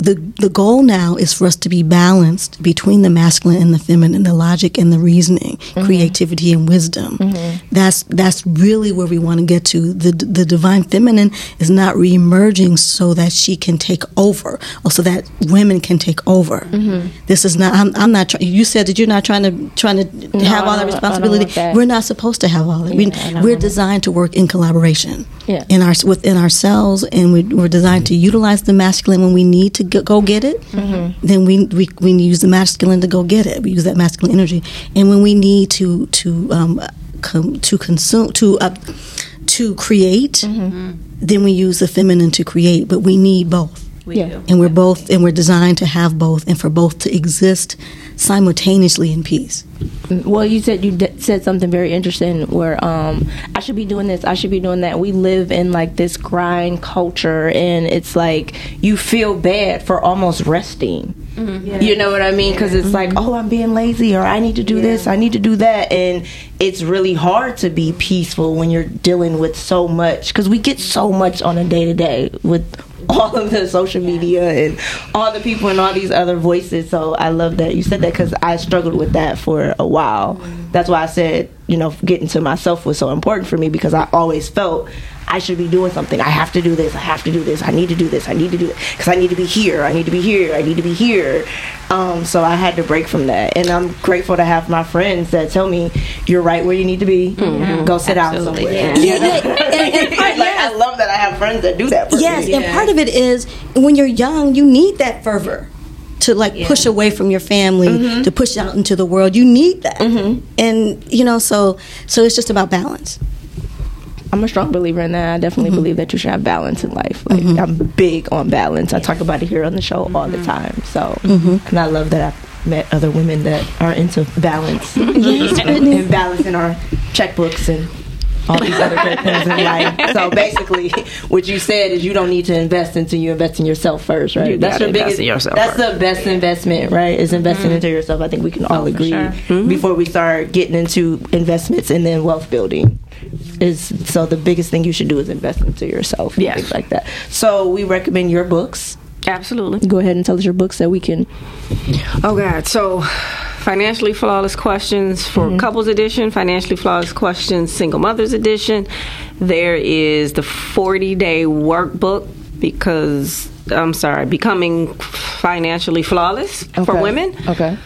[SPEAKER 5] the the goal now is for us to be balanced between the masculine and the feminine, the logic and the reasoning, mm-hmm. creativity and wisdom. Mm-hmm. That's that's really where we want to get to. The the divine feminine is not reemerging so that she can take over, or so that women can take over. Mm-hmm. This is not. I'm, I'm not. Try, you said that you're not trying to trying to have all that
[SPEAKER 4] don't- I don't
[SPEAKER 5] responsibility.
[SPEAKER 4] that.
[SPEAKER 5] We're not supposed to have all that. we,
[SPEAKER 4] Yeah, I don't
[SPEAKER 5] we're
[SPEAKER 4] want that.
[SPEAKER 5] designed to work in collaboration
[SPEAKER 4] Yeah.
[SPEAKER 5] in our within ourselves, and we, we're designed to utilize the masculine when we need to go, go get it.
[SPEAKER 4] Mm-hmm.
[SPEAKER 5] Then we, we we use the masculine to go get it. We use that masculine energy, and when we need to to um, com, to consume to uh, to create,
[SPEAKER 4] Mm-hmm.
[SPEAKER 5] then we use the feminine to create. But we need both.
[SPEAKER 6] We
[SPEAKER 4] Yeah.
[SPEAKER 6] do.
[SPEAKER 5] And we're both, and we're designed to have both, and for both to exist simultaneously in peace.
[SPEAKER 4] Well, you said you d- said something very interesting where um, I should be doing this, I should be doing that. We live in like this grind culture, and it's like you feel bad for almost resting. You know what I mean? Because it's like, oh, I'm being lazy, or I need to do this, I need to do that, and it's really hard to be peaceful when you're dealing with so much. Because we get so much on a day to day with all of the social media and all the people and all these other voices. So I love that you said that because I struggled with that for a while. That's why I said, you know, getting to myself was so important for me because I always felt I should be doing something. I have to do this. I have to do this. I need to do this. I need to do it because I need to be here. I need to be here. I need to be here. Um, so I had to break from that, and I'm grateful to have my friends that tell me you're right where you need to be. Go sit down somewhere.
[SPEAKER 6] yeah.
[SPEAKER 5] Yeah, yeah, and- and part-
[SPEAKER 4] like, I love that I have friends that do that. For me.
[SPEAKER 5] Yes,
[SPEAKER 4] me.
[SPEAKER 5] and part of it is when you're young, you need that fervor to like push away from your family,
[SPEAKER 4] Mm-hmm.
[SPEAKER 5] to push out into the world. You need that, and you know, so so it's just about balance.
[SPEAKER 4] I'm a strong believer in that. I definitely
[SPEAKER 5] Mm-hmm.
[SPEAKER 4] believe that you should have balance in life. Like I'm big on balance. I talk about it here on the show all the time. So,
[SPEAKER 5] Mm-hmm.
[SPEAKER 4] and I love that I've met other women that are into balance and, and balance in our checkbooks and all these other great things in life. So basically, what you said is you don't need to invest until you invest in yourself first, right?
[SPEAKER 8] You gotta invest in yourself
[SPEAKER 4] That's
[SPEAKER 8] first.
[SPEAKER 4] the best investment, right? Is investing mm-hmm. into yourself. I think we can oh, all agree
[SPEAKER 6] sure. Mm-hmm.
[SPEAKER 4] before we start getting into investments and then wealth building. Is so the biggest thing you should do is invest into yourself. and
[SPEAKER 8] Yes.
[SPEAKER 4] things like that. So we recommend your books.
[SPEAKER 8] Absolutely.
[SPEAKER 4] Go ahead and tell us your books that we can.
[SPEAKER 8] Oh God! So, financially flawless questions for mm-hmm. couples edition, financially flawless questions, single mothers edition. There is the forty day workbook because I'm sorry, becoming financially flawless for women.
[SPEAKER 4] Okay.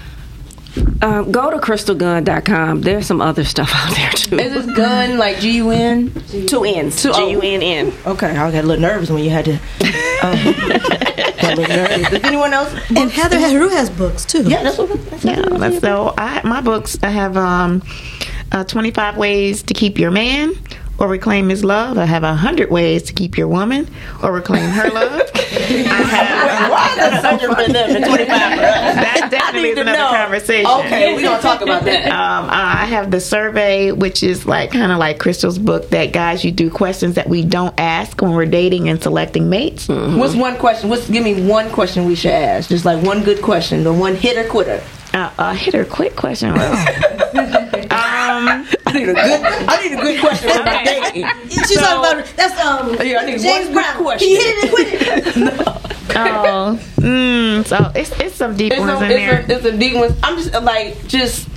[SPEAKER 8] Uh, go to crystalgunn.com. There's some other stuff out there too.
[SPEAKER 4] Is this gun like G U N?
[SPEAKER 8] Two N's.
[SPEAKER 4] Two-
[SPEAKER 8] G U N N.
[SPEAKER 4] Okay, I got a little nervous when you had to. Um, got a little nervous. Does anyone else?
[SPEAKER 5] And Heather Heather has books too.
[SPEAKER 4] Yeah, that's what. That's
[SPEAKER 9] Yeah, let's so I my books I have um uh, 25 ways to keep your man or reclaim his love. I have a hundred ways to keep your woman or reclaim her love. I have
[SPEAKER 4] Why is that such for them and 25
[SPEAKER 9] that definitely is another
[SPEAKER 4] know.
[SPEAKER 9] conversation.
[SPEAKER 4] Okay, we don't talk about that.
[SPEAKER 9] Um, I have the survey, which is like kind of like Crystal's book that guys you do questions that we don't ask when we're dating and selecting mates.
[SPEAKER 4] What's one question? What's give me one question we should ask? Just like one good question, the one hitter quitter.
[SPEAKER 9] Uh, a hit or quit question. Um,
[SPEAKER 4] I need a good. I need a good question for my dating.
[SPEAKER 5] She's talking about that's um
[SPEAKER 4] Yeah, I need
[SPEAKER 5] James
[SPEAKER 4] one good
[SPEAKER 5] Brown.
[SPEAKER 4] question.
[SPEAKER 5] He hit it and quit it.
[SPEAKER 9] oh, mm, so it's it's some deep
[SPEAKER 4] It's
[SPEAKER 9] ones
[SPEAKER 4] a,
[SPEAKER 9] in there.
[SPEAKER 4] it's, a, it's a deep one. I'm just like just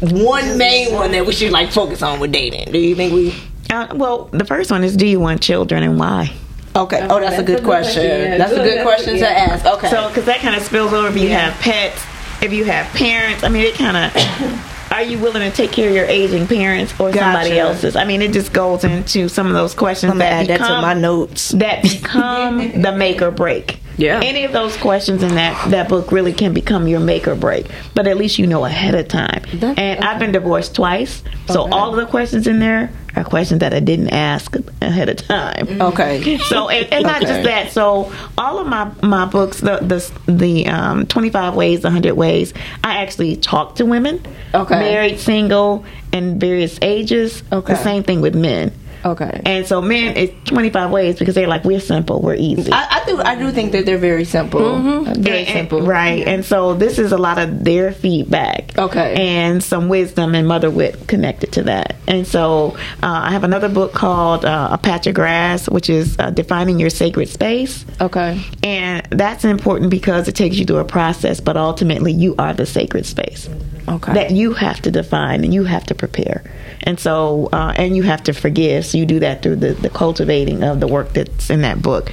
[SPEAKER 4] one main one that we should like focus on with dating. Do you think we?
[SPEAKER 9] Uh, well, the first one is: Do you want children and why?
[SPEAKER 4] Okay. Oh, that's a good question. That's a good question to ask. Okay.
[SPEAKER 9] So, because that kind of spills over if you have pets, if you have parents. I mean, it kind of. Are you willing to take care of your aging parents or somebody else's? I mean, it just goes into some of those questions that
[SPEAKER 4] add that to
[SPEAKER 9] become
[SPEAKER 4] my notes.
[SPEAKER 9] that become the make or break.
[SPEAKER 8] Yeah.
[SPEAKER 9] Any of those questions in that that book really can become your make or break. But at least you know ahead of time. and I've been divorced twice, so all of the questions in there are questions that I didn't ask ahead of time.
[SPEAKER 4] Okay.
[SPEAKER 9] So and, and not
[SPEAKER 4] Okay.
[SPEAKER 9] just that. So all of my my books, the the the um, twenty five ways, the hundred ways, I actually talk to women,
[SPEAKER 4] Okay.
[SPEAKER 9] married, single, and various ages.
[SPEAKER 4] Okay.
[SPEAKER 9] The same thing with men.
[SPEAKER 4] Okay.
[SPEAKER 9] And so men, it's twenty five ways because they're like we're simple, we're easy.
[SPEAKER 4] I, I do. I do think that they're very simple. Uh, Very
[SPEAKER 9] And-
[SPEAKER 4] simple.
[SPEAKER 9] right? And so this is a lot of their feedback,
[SPEAKER 4] Okay.
[SPEAKER 9] and some wisdom and mother wit connected to that. And so uh, I have another book called uh, A Patch of Grass, which is uh, defining your sacred space.
[SPEAKER 4] Okay.
[SPEAKER 9] And that's important because it takes you through a process, but ultimately you are the sacred space
[SPEAKER 4] Okay.
[SPEAKER 9] that you have to define and you have to prepare. And so, uh, and you have to forgive. So you do that through the, the cultivating of the work that's in that book.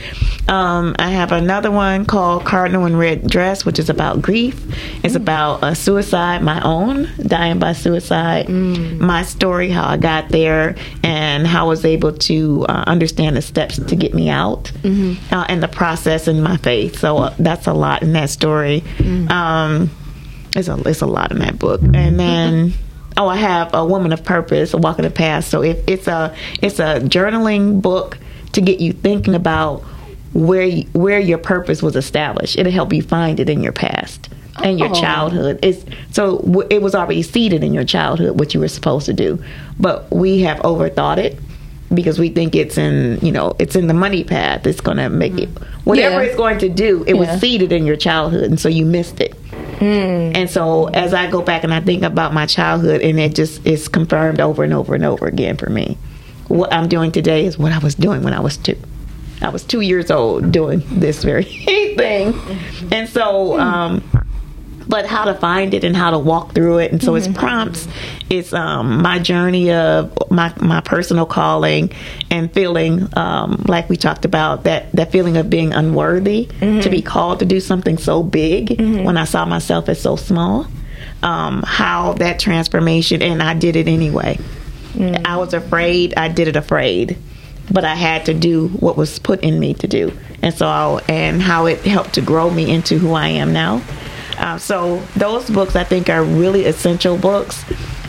[SPEAKER 9] Um, I have another one called Cardinal in Red Dress, which is about grief. It's about uh, suicide, my own, dying by suicide, my story, how I got there, and how I was able to uh, understand the steps to get me out, uh, and the process in my faith. So uh, that's a lot in that story. Um, it's a it's a lot in that book, and then oh, I have a woman of purpose, a walk of the path. So if it's a it's a journaling book to get you thinking about where you, where your purpose was established. It'll help you find it in your past and your
[SPEAKER 4] Oh.
[SPEAKER 9] childhood. It's so w- it was already seeded in your childhood what you were supposed to do, but we have overthought it because we think it's in you know it's in the money path. It's going to make it mm-hmm. whatever
[SPEAKER 4] Yeah.
[SPEAKER 9] it's going to do. It
[SPEAKER 4] Yeah.
[SPEAKER 9] was seeded in your childhood, and so you missed it. And so as I go back and I think about my childhood, and it just is confirmed over and over and over again for me. What I'm doing today is what I was doing when I was two. I was two years old doing this very thing, and so. Um, but how to find it and how to walk through it. And so it's prompts. It's um, my journey of my my personal calling and feeling um, like we talked about that that feeling of being unworthy to be called to do something so big when I saw myself as so small. Um, how that transformation and I did it anyway. I was afraid. I did it afraid but I had to do what was put in me to do, and so and how it helped to grow me into who I am now. Uh, so those books I think are really essential books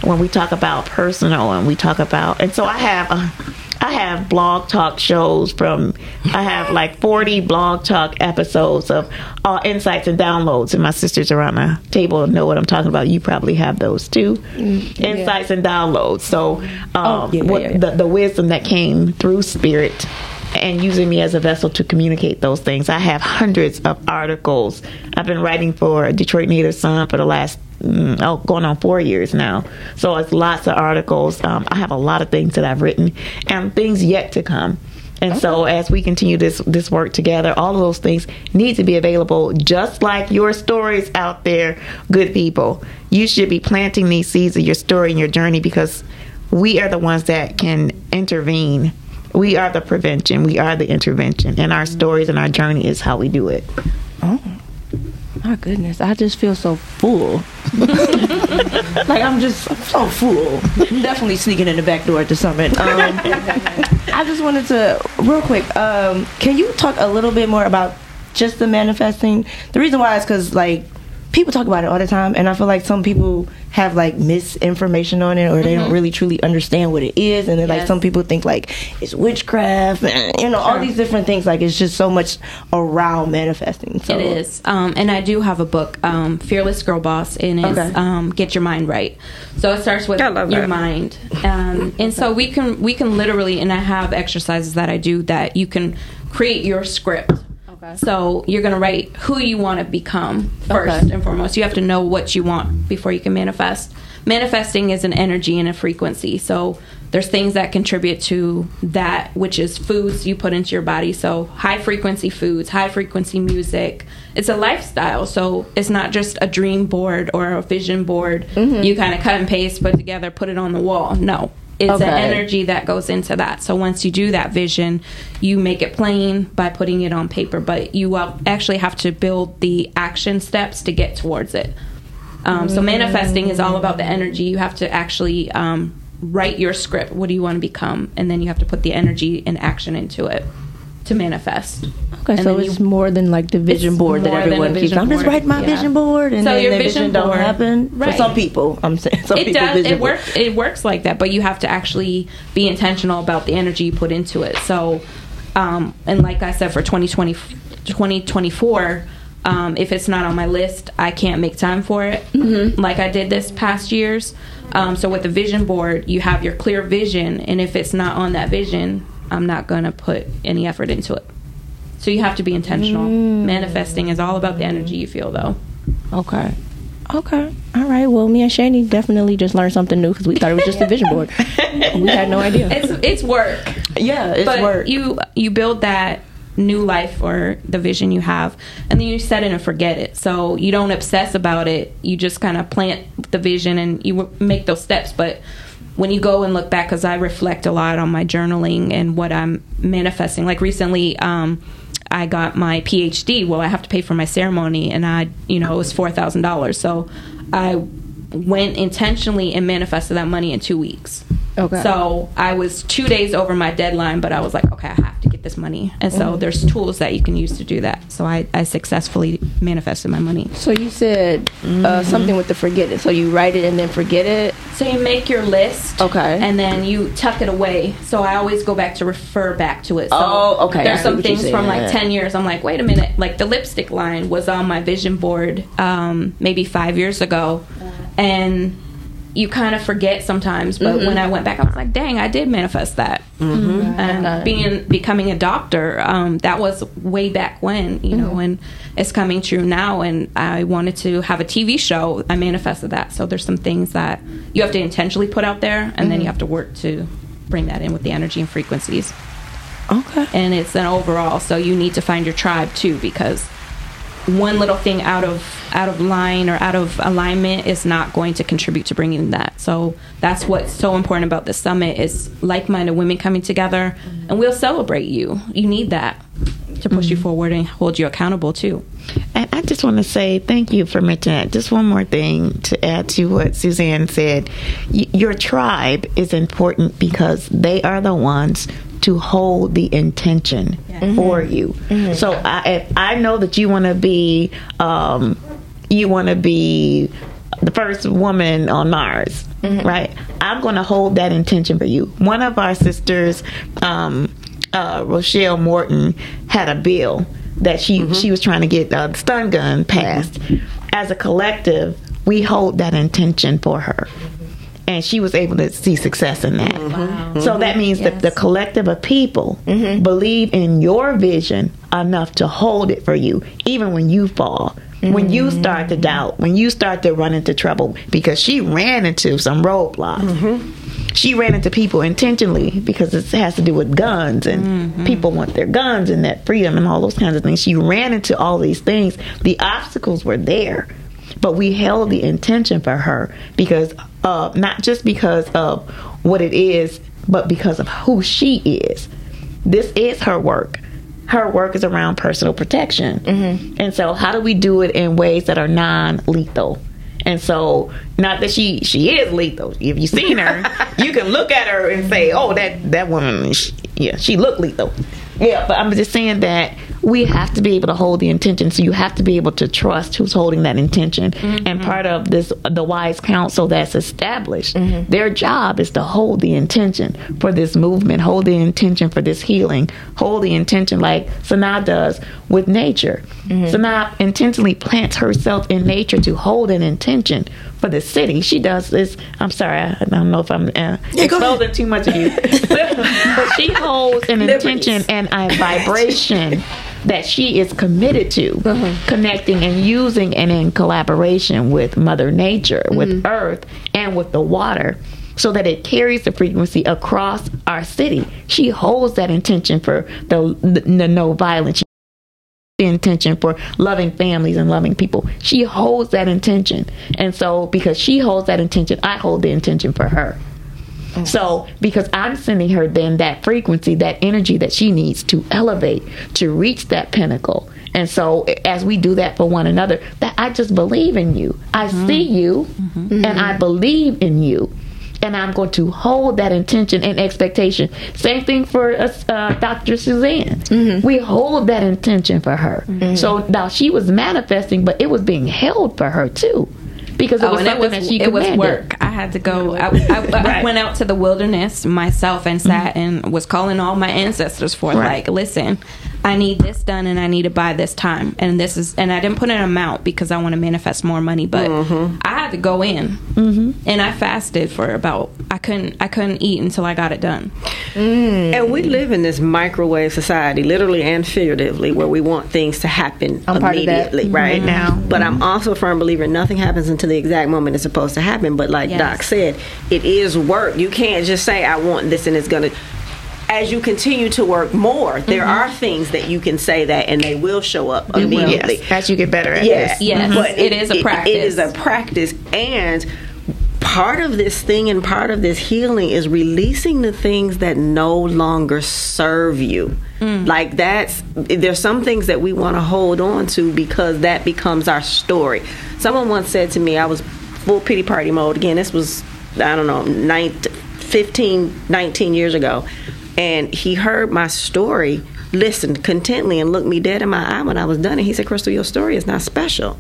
[SPEAKER 9] when we talk about personal and we talk about, and so I have. Uh, I have blog talk shows from, I have like 40 blog talk episodes of uh, insights and downloads. And my sisters around the table know what I'm talking about. You probably have those too. Insights and downloads. So, um,
[SPEAKER 4] Oh, yeah,
[SPEAKER 9] what,
[SPEAKER 4] yeah, yeah.
[SPEAKER 9] The, the wisdom that came through spirit and using me as a vessel to communicate those things. I have hundreds of articles. I've been writing for Detroit Native Sun for the last mm, oh, going on four years now. So it's lots of articles. Um, I have a lot of things that I've written and things yet to come. And so as we continue this this work together, all of those things need to be available just like your stories out there, good people. You should be planting these seeds of your story and your journey because we are the ones that can intervene. We are the prevention. We are the intervention. And our stories and our journey is how we do it. Oh.
[SPEAKER 4] My goodness, I just feel so full. like I'm just I'm so full. I'm definitely sneaking in the back door at the summit. Um, I just wanted to real quick. Um, can you talk a little bit more about just the manifesting? The reason why is because like people talk about it all the time, and I feel like some people have like misinformation on it, or they don't
[SPEAKER 6] Mhm.
[SPEAKER 4] really truly understand what it is, and then like some people think like it's witchcraft, and you know all these different things. Like it's just so much around manifesting. So
[SPEAKER 6] It is, um, and I do have a book, um, "Fearless Girl Boss," and it's
[SPEAKER 4] Okay.
[SPEAKER 6] um, "Get Your Mind Right." So it starts with your
[SPEAKER 4] that.
[SPEAKER 6] mind, um, and so we can we can literally, and I have exercises that I do that you can create your script. Okay. So you're gonna write who you want to become first
[SPEAKER 4] Okay.
[SPEAKER 6] and foremost. You have to know what you want before you can manifest. Manifesting is an energy and a frequency. So there's things that contribute to that, which is foods you put into your body. So high frequency foods, high frequency music. It's a lifestyle. So it's not just a dream board or a vision board.
[SPEAKER 4] Mhm.
[SPEAKER 6] You kind of cut and paste, put together, put it on the wall. No. It's
[SPEAKER 4] Okay.
[SPEAKER 6] an energy that goes into that. So once you do that vision, you make it plain by putting it on paper, but you actually have to build the action steps to get towards it. Um, so manifesting is all about the energy. You have to actually um, write your script. What do you want to become? And then you have to put the energy and action into it to manifest.
[SPEAKER 4] Okay,
[SPEAKER 6] And
[SPEAKER 4] so it's
[SPEAKER 6] you-
[SPEAKER 4] more than like the vision board that
[SPEAKER 6] more than a
[SPEAKER 4] everyone keeps. I'm just
[SPEAKER 6] board.
[SPEAKER 4] writing my
[SPEAKER 6] Yeah.
[SPEAKER 4] vision board, and
[SPEAKER 6] So
[SPEAKER 4] then
[SPEAKER 6] your
[SPEAKER 4] the
[SPEAKER 6] vision
[SPEAKER 4] vision don't happen
[SPEAKER 6] Right.
[SPEAKER 4] for some people. I'm saying some
[SPEAKER 6] it
[SPEAKER 4] people
[SPEAKER 6] does. It works. It works like that, but you have to actually be intentional about the energy you put into it. So, um, and like I said, for 2020, 2024, um, if it's not on my list, I can't make time for it. Like I did this past years. Um, so with the vision board, you have your clear vision, and if it's not on that vision, I'm not gonna put any effort into it. So you have to be intentional. Mm. Manifesting is all about the energy you feel, though.
[SPEAKER 4] Okay. Okay. All right. Well, me and Shani definitely just learned something new because we thought it was just a vision board. we had no idea.
[SPEAKER 6] It's it's work.
[SPEAKER 4] Yeah, it's
[SPEAKER 6] but
[SPEAKER 4] work.
[SPEAKER 6] You you build that new life or the vision you have, and then you set it and forget it. So you don't obsess about it. You just kind of plant the vision and you make those steps. But when you go and look back, because I reflect a lot on my journaling and what I'm manifesting. Like recently, um, I got my PhD. Well, I have to pay for my ceremony, and I, you know, it was four thousand dollars. So I went intentionally and manifested that money in two weeks.
[SPEAKER 4] Okay.
[SPEAKER 6] So I was two days over my deadline, but I was like, okay, I have to this money. And so
[SPEAKER 4] Mhm.
[SPEAKER 6] there's tools that you can use to do that. So I, I successfully manifested my money.
[SPEAKER 4] So you said uh, something with the forget it. So you write it and then forget it.
[SPEAKER 6] So you make your list.
[SPEAKER 4] Okay.
[SPEAKER 6] And then you tuck it away. So I always go back to refer back to it. So
[SPEAKER 4] Oh, okay.
[SPEAKER 6] There's some things from like 10 years. I'm like, wait a minute. Like the lipstick line was on my vision board um, maybe five years ago. And you kind of forget sometimes. But
[SPEAKER 4] Mhm.
[SPEAKER 6] when I went back, I was like, dang, I did manifest that.
[SPEAKER 4] Mhm.
[SPEAKER 6] And being becoming a doctor, um, that was way back when, you know, and it's coming true now. And I wanted to have a TV show. I manifested that. So there's some things that you have to intentionally put out there, and then you have to work to bring that in with the energy and frequencies. Okay. And it's an overall. So you need to find your tribe too because one little thing out of out of line or out of alignment is not going to contribute to bringing that. So that's what's so important about the summit is like-minded women coming together and we'll celebrate you. You need that to push you mm-hmm. forward and hold you accountable too.
[SPEAKER 9] And I just want to say thank you for mentioning that. Just one more thing to add to what Suzanne said. Y- your tribe is important because they are the ones to hold the intention for you. So I, if I know that you want to be, um, you want to be the first woman on Mars, right? I'm going to hold that intention for you. One of our sisters, um, uh, Rochelle Morton, had a bill that she she was trying to get uh, the stun gun passed. As a collective, we hold that intention for her. And she was able to see success in that. Mm-hmm. So that mm-hmm. means that the collective of people mm-hmm. believe in your vision enough to hold it for you, even when you fall. When you start to doubt, when you start to run into trouble, because she ran into some roadblocks. She ran into people intentionally because it has to do with guns and people want their guns and that freedom and all those kinds of things. She ran into all these things. The obstacles were there, but we held the intention for her because uh, not just because of what it is, but because of who she is. This is her work. Her work is around personal protection. And so, how do we do it in ways that are non lethal? And so, not that she she is lethal. If you've seen her, you can look at her and say, "Oh, that that woman, she, yeah, she looked lethal." Yeah, but I'm just saying that we have to be able to hold the intention. So you have to be able to trust who's holding that intention. And part of this, the wise council that's established, their job is to hold the intention for this movement, hold the intention for this healing, hold the intention like Sanaa does with nature. Sanaa intentionally plants herself in nature to hold an intention for the city. She does this. I'm sorry, I, don't know if I'm uh, exposing too much of you, but she holds an intention and a vibration that she is committed to uh-huh. connecting and using and in collaboration with mother nature with mm-hmm. earth and with the water so that it carries the frequency across our city she holds that intention for the, the, the no violence the intention for loving families and loving people. She holds that intention. And so because she holds that intention, I hold the intention for her. So because I'm sending her then that frequency, that energy that she needs to elevate, to reach that pinnacle. And so as we do that for one another, that I just believe in you. I mm-hmm. see you mm-hmm. and I believe in you. And I'm going to hold that intention and expectation. Same thing for uh, Dr. Suzanne. Mm-hmm. We hold that intention for her. So now she was manifesting, but it was being held for her too, because it
[SPEAKER 6] Oh,
[SPEAKER 9] was
[SPEAKER 6] and
[SPEAKER 9] something that she
[SPEAKER 6] it was work. I had to go. I, I, I went out to the wilderness myself and sat mm-hmm. and was calling all my ancestors for
[SPEAKER 9] Right.
[SPEAKER 6] like, listen, I need this done and I need it by this time. And this is, and I didn't put an amount because I want to manifest more money, but I had to go in
[SPEAKER 8] Mm-hmm.
[SPEAKER 6] and I fasted for about. I couldn't. I couldn't eat until I got it done.
[SPEAKER 8] And we live in this microwave society, literally and figuratively, where we want things to happen
[SPEAKER 9] I'm part of that.
[SPEAKER 8] immediately, right
[SPEAKER 9] Mhm. now.
[SPEAKER 8] But I'm also a firm believer nothing happens until the exact moment it's supposed to happen. But like
[SPEAKER 6] Yes.
[SPEAKER 8] Doc said, it is work. You can't just say I want this and it's gonna. As you continue to work more, there mm-hmm. are things that you can say that and they will show up
[SPEAKER 9] It
[SPEAKER 8] immediately.
[SPEAKER 9] Yes, as you get better at
[SPEAKER 8] Yes,
[SPEAKER 9] this.
[SPEAKER 6] Yes,
[SPEAKER 8] but
[SPEAKER 6] it is a practice.
[SPEAKER 8] It is a
[SPEAKER 6] practice.
[SPEAKER 8] and part of this thing and part of this healing is releasing the things that no longer serve you. Mm. Like that's there's some things that we want to hold on to because that becomes our story. Someone once said to me, I was full pity party mode again. This was I don't know, 19, 15, 19 years ago. And he heard my story, listened contently, and looked me dead in my eye when I was done. And he said, Crystal, your story is not special.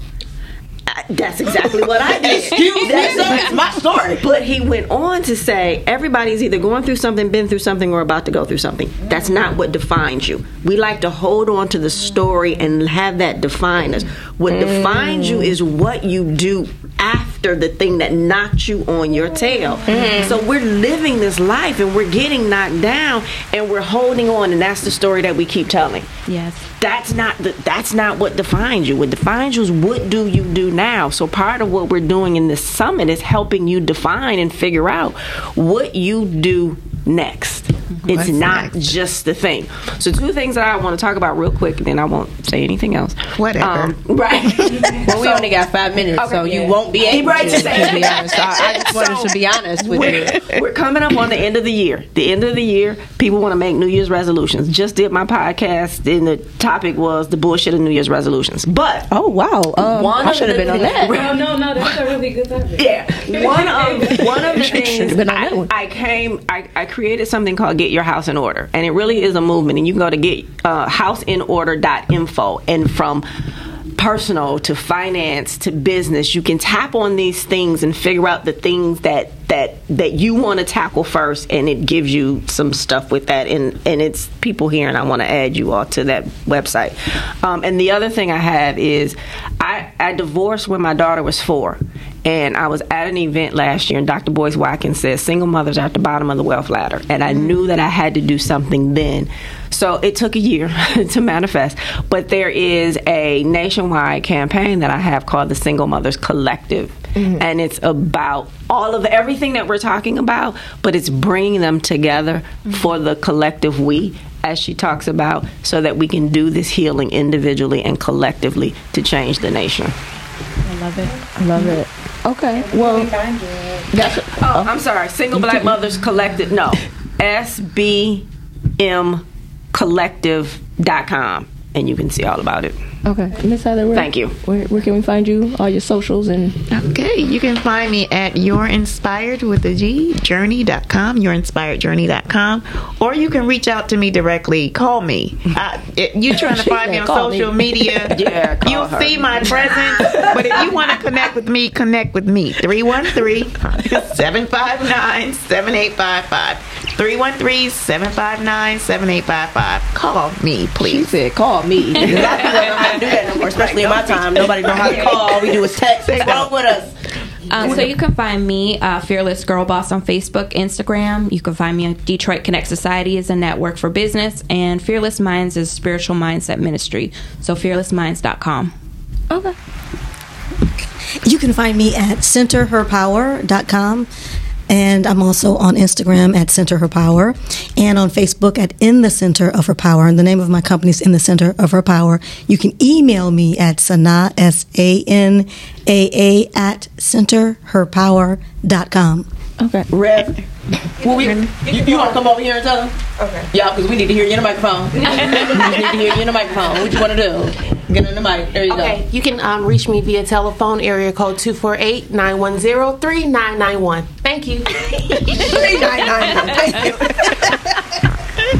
[SPEAKER 8] I- That's exactly what I did.
[SPEAKER 11] Excuse me,
[SPEAKER 8] That's, that's my story. But he went on to say everybody's either going through something, been through something, or about to go through something. That's not what defines you. We like to hold on to the story and have that define us. What defines you mm. is what you do after the thing that knocked you on your tail. Mm-hmm. So we're living this life and we're getting knocked down and we're holding on, and that's the story that we keep telling
[SPEAKER 6] Yes.
[SPEAKER 8] that's not the, that's not what defines you. What defines you is what do you do now. So part of what we're doing in this summit is helping you define and figure out what you do next. It's
[SPEAKER 9] What's
[SPEAKER 8] not just the thing. So two things that I want to talk about real quick, and then I won't say anything else.
[SPEAKER 9] Whatever.
[SPEAKER 8] Um, right.
[SPEAKER 11] Well, we only got five minutes, so you won't be able
[SPEAKER 8] Right,
[SPEAKER 11] to,
[SPEAKER 8] to say
[SPEAKER 11] to be honest. So I just wanted to be honest with you.
[SPEAKER 8] we're, we're coming up on the end of the year. The end of the year, people want to make New Year's resolutions. Just did my podcast, and the topic was the bullshit of New Year's resolutions. But
[SPEAKER 11] oh wow, um,
[SPEAKER 8] one
[SPEAKER 11] I
[SPEAKER 8] of
[SPEAKER 11] should have
[SPEAKER 8] the
[SPEAKER 11] been on
[SPEAKER 8] things-
[SPEAKER 11] that.
[SPEAKER 6] No, no, that's a really good topic.
[SPEAKER 8] Yeah, one of one of the things
[SPEAKER 11] been on that
[SPEAKER 8] I. I came, I, I created something called Get Your House in Order, and it really is a movement. And you can go to get uh, houseinorder.info, and from personal to finance to business, you can tap on these things and figure out the things that that that you want to tackle first, and it gives you some stuff with that. And and it's people here, and I want to add you all to that website. Um, and the other thing I have is I I divorced when my daughter was four. And I was at an event last year, and Dr. Boyce Watkins said single mothers are at the bottom of the wealth ladder. And I knew that I had to do something then. So it took a year to manifest. But there is a nationwide campaign that I have called the Single Mothers Collective. And it's about all of everything that we're talking about, but it's bringing them together mm-hmm. for the collective we, as she talks about, so that we can do this healing individually and collectively to change the nation.
[SPEAKER 11] I love it. I love it. Okay, well, that's
[SPEAKER 8] Oh, I'm sorry. Single Black Mothers Collective. No. SBM SBMcollective.com. And you can see all about it.
[SPEAKER 11] okay. Miss Heather, where,
[SPEAKER 8] Thank you.
[SPEAKER 11] Where, where can we find you? All your socials and
[SPEAKER 9] Okay, you can find me at You're Inspired with a G, journey.com, you'rinspiredjourney.com, or you can reach out to me directly. Call me. I, it, you trying to find me on social
[SPEAKER 11] me.
[SPEAKER 9] media.
[SPEAKER 8] Yeah, call
[SPEAKER 9] You'll
[SPEAKER 8] her.
[SPEAKER 9] see my presence, but if you want to connect with me, connect with me. 313-759-7855. 313-759-7855. Call me, please.
[SPEAKER 11] she
[SPEAKER 9] please.
[SPEAKER 11] said, "Call me." A lot of people don't know how to do that no more, especially in my time. Nobody know how to call. All we do is text. What's wrong with us?
[SPEAKER 6] Um, so you can find me, uh, Fearless Girl Boss, on Facebook, Instagram. You can find me on Detroit Connect Society is a network for business, and Fearless Minds is spiritual mindset ministry. So fearlessminds.com.
[SPEAKER 11] Okay.
[SPEAKER 5] You can find me at centerherpower.com. And I'm also on Instagram at Center Her Power and on Facebook at In the Center of Her Power. And the name of my company is In the Center of Her Power. You can email me at Sanaa, S A N A A, at centerherpower.com.
[SPEAKER 11] Okay.
[SPEAKER 4] Rev, well, we, you, you want to come over here and tell them? Okay. Yeah, because we need to hear you in the microphone. we just need to hear you in the microphone. What you want to do? Get in the mic. There you go.
[SPEAKER 15] Okay, you can um, reach me via telephone, area code 248
[SPEAKER 4] 910 3991. Thank you. 3991. Thank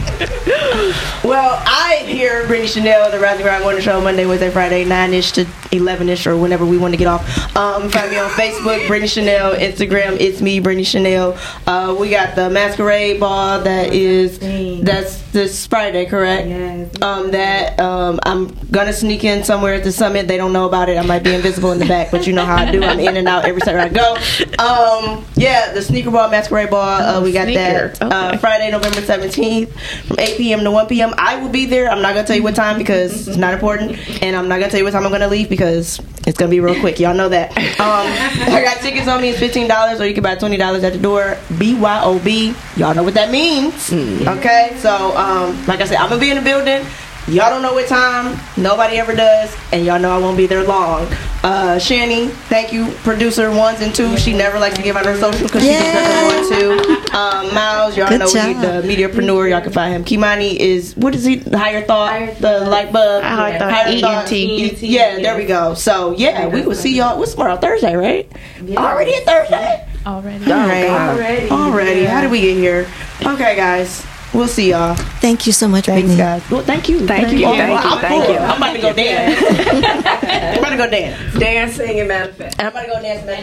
[SPEAKER 4] you. well, I hear Brittany Chanel, the Rise and Grind Morning Show, Monday, Wednesday, Friday, 9 ish to 11 ish, or whenever we want to get off. Um, find me on Facebook, Brittany Chanel, Instagram, it's me, Brittany Chanel. Uh, we got the masquerade ball that is, that's this Friday, correct? Yes. Um, that um, I'm gonna sneak in somewhere at the summit. They don't know about it. I might be invisible in the back, but you know how I do. I'm in and out every time I go. Um, yeah, the sneaker ball, masquerade ball. Uh, we got
[SPEAKER 9] sneaker.
[SPEAKER 4] that uh, Friday, November 17th, from 8 p.m. to 1 p.m. I will be there. I'm not gonna tell you what time because it's not important, and I'm not gonna tell you what time I'm gonna leave because it's gonna be real quick. Y'all know that. Um, I got tickets on me. It's fifteen dollars, or you can buy twenty dollars at the door. BYOB. Y'all know what that means. Okay, so um, like I said, I'm gonna be in the building. Y'all don't know what time. Nobody ever does, and y'all know I won't be there long. Uh, Shani, thank you, producer ones and two. She never likes to give out her social because she just doesn't want to. Um, Miles, y'all
[SPEAKER 5] Good
[SPEAKER 4] know
[SPEAKER 5] job.
[SPEAKER 4] he, the mediapreneur. Y'all can find him. Kimani is what is he? The Higher thought, the light bulb.
[SPEAKER 9] Higher Thought,
[SPEAKER 4] Higher Thought.
[SPEAKER 9] ENT.
[SPEAKER 4] Yeah, there we go. So yeah, we will see y'all. What's tomorrow? Thursday, right? Already a Thursday.
[SPEAKER 6] Already.
[SPEAKER 4] All right. Already. Already. How did we get here? Okay, guys. We'll see y'all.
[SPEAKER 5] Thank you so much,
[SPEAKER 4] Thanks,
[SPEAKER 5] Brittany.
[SPEAKER 4] guys. Well, thank you.
[SPEAKER 8] Thank you,
[SPEAKER 4] Oh,
[SPEAKER 8] thank you,
[SPEAKER 4] I'm
[SPEAKER 8] thank
[SPEAKER 4] full.
[SPEAKER 8] you.
[SPEAKER 4] I'm about to go dance. I'm about to go dance.
[SPEAKER 8] Dancing and manifest.
[SPEAKER 4] I'm about to go dance. man.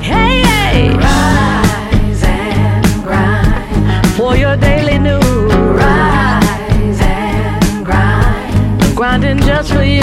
[SPEAKER 7] Hey, hey. Rise and grind for your daily news. Rise and grind. Grinding just for you.